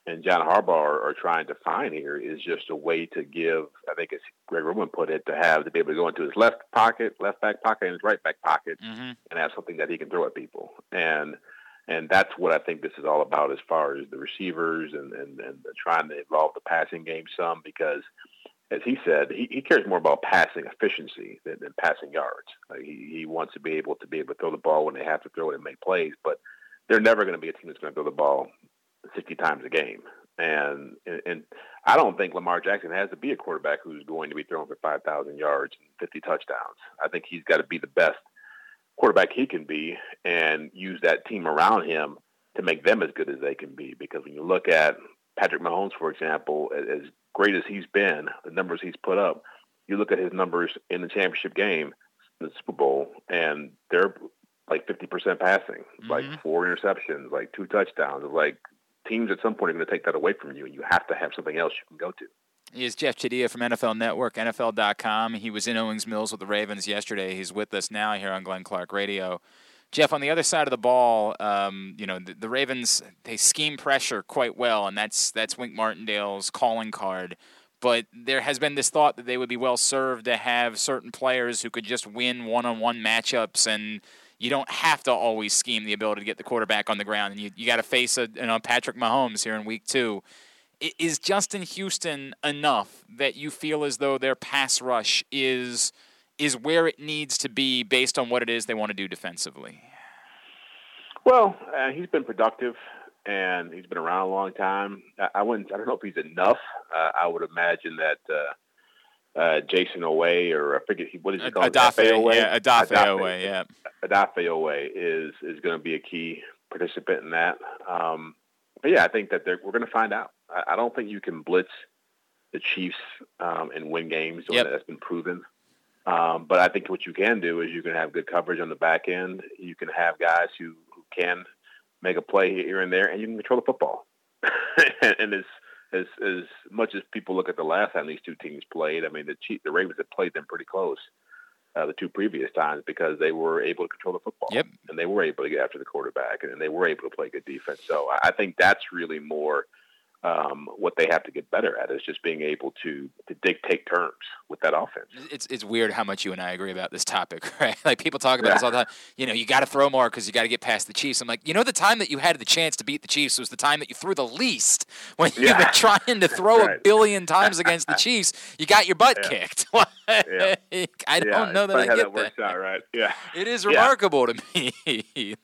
[SPEAKER 11] and John Harbaugh are, are trying to find here is just a way to give, I think as Greg Roman put it, to have to be able to go into his left pocket, left back pocket, and his right back pocket,
[SPEAKER 2] Mm-hmm.
[SPEAKER 11] and have something that he can throw at people. And and that's what I think this is all about as far as the receivers and and, and trying to evolve the passing game some because. As he said, he, he cares more about passing efficiency than, than passing yards. Like he, he wants to be able to be able to throw the ball when they have to throw it and make plays, but they're never going to be a team that's going to throw the ball 60 times a game. And, and I don't think Lamar Jackson has to be a quarterback who's going to be throwing for 5,000 yards and 50 touchdowns. I think he's got to be the best quarterback he can be and use that team around him to make them as good as they can be. Because when you look at Patrick Mahomes, for example, as as great as he's been, the numbers he's put up, you look at his numbers in the championship game, the Super Bowl, and they're like 50% passing, like mm-hmm. four interceptions, like two touchdowns. Like teams at some point are going to take that away from you, and you have to have something else you can go to.
[SPEAKER 2] He is Jeff Chadiha from NFL Network, NFL.com. He was in Owings Mills with the Ravens yesterday. He's with us now here on Glenn Clark Radio. Jeff, on the other side of the ball, um, you know the, the Ravens they scheme pressure quite well, and that's that's Wink Martindale's calling card. But there has been this thought that they would be well served to have certain players who could just win one-on-one matchups, and you don't have to always scheme the ability to get the quarterback on the ground. And you, you got to face a you know Patrick Mahomes here in Week Two. Is Justin Houston enough that you feel as though their pass rush is is where it needs to be based on what it is they want to do defensively?
[SPEAKER 11] Well, uh, he's been productive, and he's been around a long time. I, I wouldn't. I don't know if he's enough. Uh, I would imagine that uh, uh, Jason Away, or I forget what is he called?
[SPEAKER 2] Odafe,
[SPEAKER 11] Oweh?
[SPEAKER 2] yeah, Odafe
[SPEAKER 11] Odafe.
[SPEAKER 2] Oweh, yeah.
[SPEAKER 11] Odafe Oweh is is going to be a key participant in that. Um, but yeah, I think that they're, we're going to find out. I, I don't think you can blitz the Chiefs um, and win games.
[SPEAKER 2] Yep.
[SPEAKER 11] That's been proven. Um, but I think what you can do is you can have good coverage on the back end. You can have guys who, who can make a play here and there, and you can control the football. and, and as, as much as people look at the last time these two teams played, I mean the Chief, the Ravens had played them pretty close uh, the two previous times because they were able to control the football.
[SPEAKER 2] Yep.
[SPEAKER 11] And they were able to get after the quarterback, and they were able to play good defense. So I I think that's really more um, what they have to get better at is just being able to to dictate terms with that offense.
[SPEAKER 2] It's it's weird how much you and I agree about this topic, right? Like people talk about this all the time. You know, you got to throw more because you got to get past the Chiefs. I'm like, you know, the time that you had the chance to beat the Chiefs was the time that you threw the least. When you've
[SPEAKER 11] Yeah.
[SPEAKER 2] been trying to throw a billion times against the Chiefs, you got your butt
[SPEAKER 11] Yeah.
[SPEAKER 2] kicked.
[SPEAKER 11] Yeah.
[SPEAKER 2] I don't
[SPEAKER 11] yeah,
[SPEAKER 2] know that I get
[SPEAKER 11] that works out, right? Yeah.
[SPEAKER 2] It is
[SPEAKER 11] Yeah.
[SPEAKER 2] remarkable to me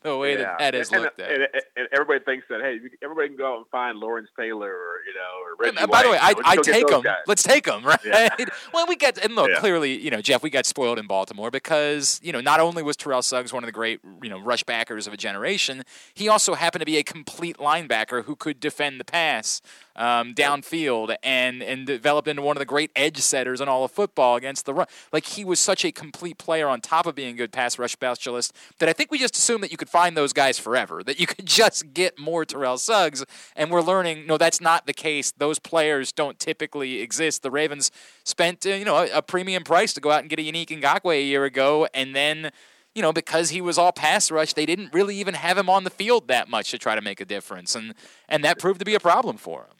[SPEAKER 2] the way
[SPEAKER 11] Yeah.
[SPEAKER 2] that that is
[SPEAKER 11] and,
[SPEAKER 2] looked at.
[SPEAKER 11] And, and everybody thinks that hey, everybody can go out and find Lawrence Taylor or you know, or Reggie
[SPEAKER 2] And by the way, I
[SPEAKER 11] you know,
[SPEAKER 2] I
[SPEAKER 11] let's go get
[SPEAKER 2] take them.
[SPEAKER 11] guys.
[SPEAKER 2] Let's take them, right?
[SPEAKER 11] Yeah.
[SPEAKER 2] well, we got and look
[SPEAKER 11] Yeah.
[SPEAKER 2] clearly, you know, Jeff, we got spoiled in Baltimore because you know not only was Terrell Suggs one of the great you know rush backers of a generation, he also happened to be a complete linebacker who could defend the pass um, downfield and and developed into one of the great edge setters in all of football against the run. Like he was such a complete player on top of being a good pass rush specialist that I think we just assumed that you could find those guys forever, that you could just get more Terrell Suggs, and we're learning no, that's not the case. Those players don't typically exist. The Ravens spent uh, you know a, a premium price to go out and get a Yannick Ngakoue a year ago, and then. You know, because he was all pass rush, they didn't really even have him on the field that much to try to make a difference, and and that proved to be a problem for him.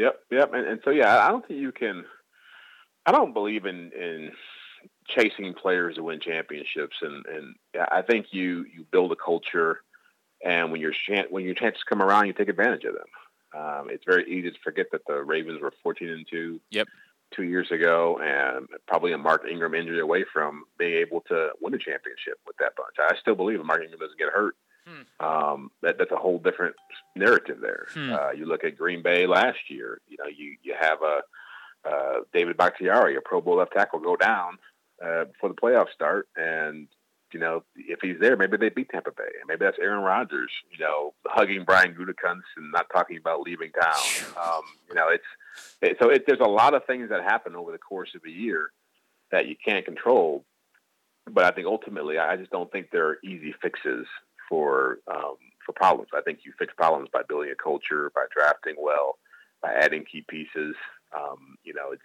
[SPEAKER 11] Yep, yep. And, and so, yeah, I don't think you can. I don't believe in in chasing players to win championships, and and I think you you build a culture, and when your chan- when your chances come around, you take advantage of them. Um, it's very easy to forget that the Ravens were fourteen and two.
[SPEAKER 2] Yep.
[SPEAKER 11] Two years ago, and probably a Mark Ingram injury away from being able to win a championship with that bunch. I still believe if Mark Ingram doesn't get hurt, um, that that's a whole different narrative there.
[SPEAKER 2] Hmm.
[SPEAKER 11] Uh, you look at Green Bay last year. You know, you you have a uh, David Bakhtiari, a Pro Bowl left tackle, go down uh, before the playoffs start, and you know if he's there, maybe they beat Tampa Bay, and maybe that's Aaron Rodgers. You know, hugging Brian Gutekunst and not talking about leaving town. Um, you know, it's it, so it, there's a lot of things that happen over the course of a year that you can't control. But I think ultimately, I just don't think there are easy fixes for um, for problems. I think you fix problems by building a culture, by drafting well, by adding key pieces. Um, you know, it's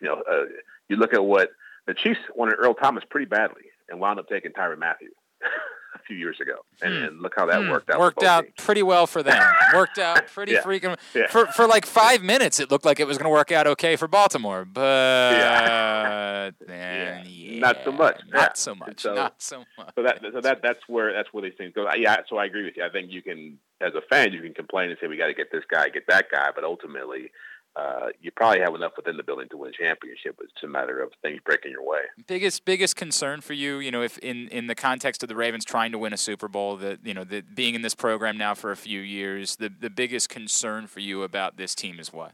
[SPEAKER 11] you know, uh, you look at what the Chiefs wanted Earl Thomas pretty badly and wound up taking Tyrann Mathieu a few years ago, and, and look how that
[SPEAKER 2] Hmm.
[SPEAKER 11] worked out.
[SPEAKER 2] Worked out
[SPEAKER 11] teams.
[SPEAKER 2] pretty well for them. Worked out pretty
[SPEAKER 11] Yeah.
[SPEAKER 2] freaking
[SPEAKER 11] Yeah.
[SPEAKER 2] for for like five minutes. It looked like it was going to work out okay for Baltimore, but then yeah,
[SPEAKER 11] not so much.
[SPEAKER 2] not so much,
[SPEAKER 11] So-
[SPEAKER 2] not so much.
[SPEAKER 11] So that so that that's where that's where these things go. Yeah, so I agree with you. I think you can, as a fan, you can complain and say we got to get this guy, get that guy, but ultimately, uh, you probably have enough within the building to win a championship. It's a matter of things breaking your way.
[SPEAKER 2] biggest biggest concern for you, you know, if in in the context of the Ravens trying to win a Super Bowl, that you know, that being in this program now for a few years, the the biggest concern for you about this team is what?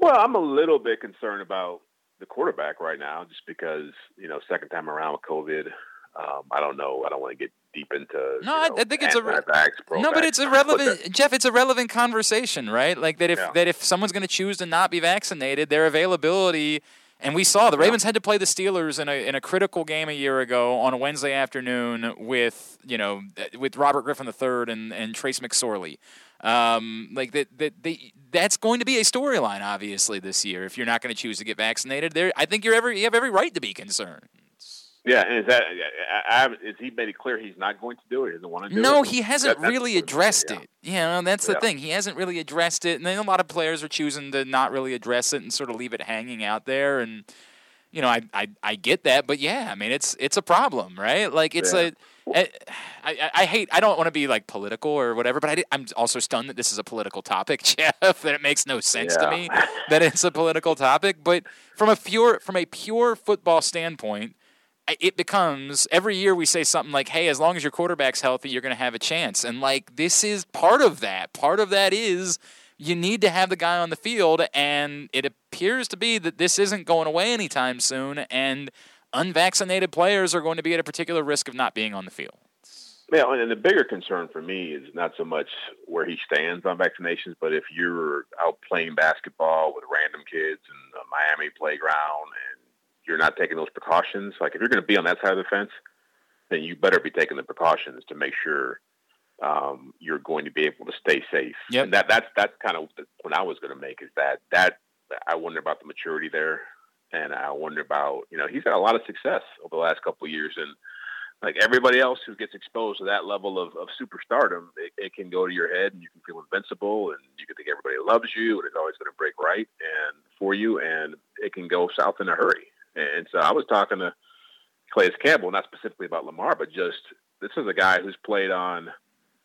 [SPEAKER 11] Well, I'm a little bit concerned about the quarterback right now, just because you know, second time around with COVID. Um, I don't know. I don't want to get deep into
[SPEAKER 2] No, I, I think it's a re- no, but it's irrelevant, Jeff. It's a relevant conversation, right? Like that if
[SPEAKER 11] Yeah.
[SPEAKER 2] that if someone's going to choose to not be vaccinated, their availability. And we saw the Ravens had to play the Steelers in a in a critical game a year ago on a Wednesday afternoon with you know with Robert Griffin III and and Trace McSorley. Um, like that that they that's going to be a storyline obviously this year if you're not going to choose to get vaccinated. There, I think you're every you have every right to be concerned.
[SPEAKER 11] Yeah, and is that I, I, is he made it clear he's not going to do it? He doesn't want to do it.
[SPEAKER 2] No, he hasn't
[SPEAKER 11] That-
[SPEAKER 2] really
[SPEAKER 11] the-
[SPEAKER 2] addressed
[SPEAKER 11] yeah.
[SPEAKER 2] it. You know, that's the
[SPEAKER 11] Yeah.
[SPEAKER 2] thing. He hasn't really addressed it, and then a lot of players are choosing to not really address it and sort of leave it hanging out there. And you know, I I, I get that, but yeah, I mean, it's it's a problem, right? Like it's
[SPEAKER 11] Yeah.
[SPEAKER 2] a. I, I, I hate. I don't want to be like political or whatever, but I I'm also stunned that this is a political topic, Jeff. That it makes no sense to me that it's a political topic. But from a pure from a pure football standpoint, it becomes every year we say something like, "Hey, as long as your quarterback's healthy, you're going to have a chance." And like this is part of that. Part of that is you need to have the guy on the field, and it appears to be that this isn't going away anytime soon. And unvaccinated players are going to be at a particular risk of not being on the field.
[SPEAKER 11] Yeah, and the bigger concern for me is not so much where he stands on vaccinations, but if you're out playing basketball with random kids in a Miami playground you're not taking those precautions, like if you're going to be on that side of the fence, then you better be taking the precautions to make sure um, you're going to be able to stay safe.
[SPEAKER 2] Yep.
[SPEAKER 11] And that that's that's kind of the point I was going to make is that that I wonder about the maturity there, and I wonder about you know he's had a lot of success over the last couple of years, and like everybody else who gets exposed to that level of, of superstardom, it, it can go to your head and you can feel invincible and you can think everybody loves you and it's always going to break right and for you and it can go south in a hurry. And so I was talking to Calais Campbell, not specifically about Lamar, but just this is a guy who's played on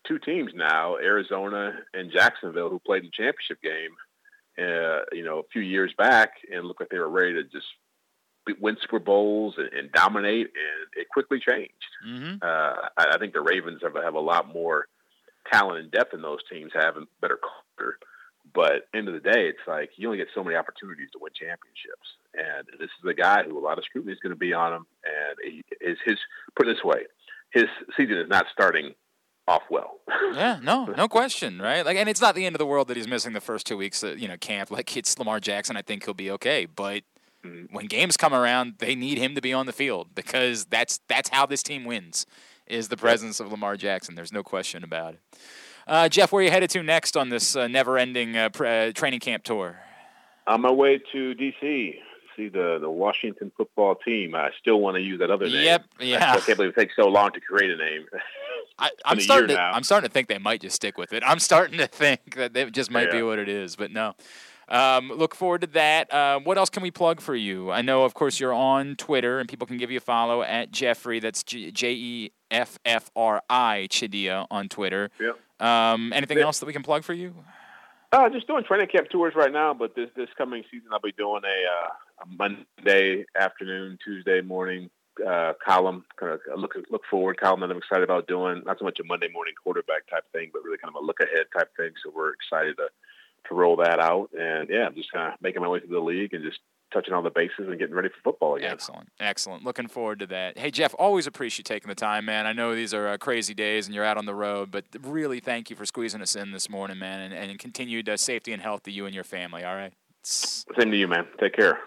[SPEAKER 11] two teams now, Arizona and Jacksonville, who played in the championship game, uh, you know, a few years back and looked like they were ready to just win Super Bowls and, and dominate, and it quickly changed.
[SPEAKER 2] Mm-hmm.
[SPEAKER 11] Uh, I, I think the Ravens have, have a lot more talent and depth in those teams, have a better culture. But end of the day, it's like you only get so many opportunities to win championships, and this is a guy who a lot of scrutiny is going to be on him. And he, is his put it this way, his season is not starting off well.
[SPEAKER 2] yeah, no, no question, right? Like, and it's not the end of the world that he's missing the first two weeks, of, you know, camp. Like it's Lamar Jackson, I think he'll be okay. But
[SPEAKER 11] Mm-hmm.
[SPEAKER 2] when games come around, they need him to be on the field because that's that's how this team wins. Is the presence of Lamar Jackson? There's no question about it. Uh, Jeff, where are you headed to next on this uh, never-ending uh, pre- training camp tour?
[SPEAKER 11] On my way to D.C. The the Washington football team. I still want to use that other name.
[SPEAKER 2] Yep,
[SPEAKER 11] I
[SPEAKER 2] yeah.
[SPEAKER 11] still can't believe it takes so long to create a name.
[SPEAKER 2] I, I'm
[SPEAKER 11] a
[SPEAKER 2] starting to. I'm starting to think they might just stick with it. I'm starting to think that it just might be what it is, but no. Um, look forward to that. Uh, what else can we plug for you? I know, of course, you're on Twitter, and people can give you a follow at Jeffrey. That's J E F F R I Chadiha on Twitter.
[SPEAKER 11] Yep.
[SPEAKER 2] Um, anything
[SPEAKER 11] Yeah.
[SPEAKER 2] else that we can plug for you?
[SPEAKER 11] Uh, just doing training camp tours right now, but this this coming season I'll be doing a, uh, a Monday afternoon, Tuesday morning uh, column. Kind of look look forward column that I'm excited about doing. Not so much a Monday morning quarterback type thing, but really kind of a look ahead type thing. So we're excited to to roll that out. And yeah, I'm just kind of making my way through the league and just touching all the bases and getting ready for football again.
[SPEAKER 2] Excellent, excellent. Looking forward to that. Hey, Jeff, always appreciate you taking the time, man. I know these are uh, crazy days and you're out on the road, but really thank you for squeezing us in this morning, man, and, and continued uh, safety and health to you and your family. All right.
[SPEAKER 11] Same to you, man. Take care.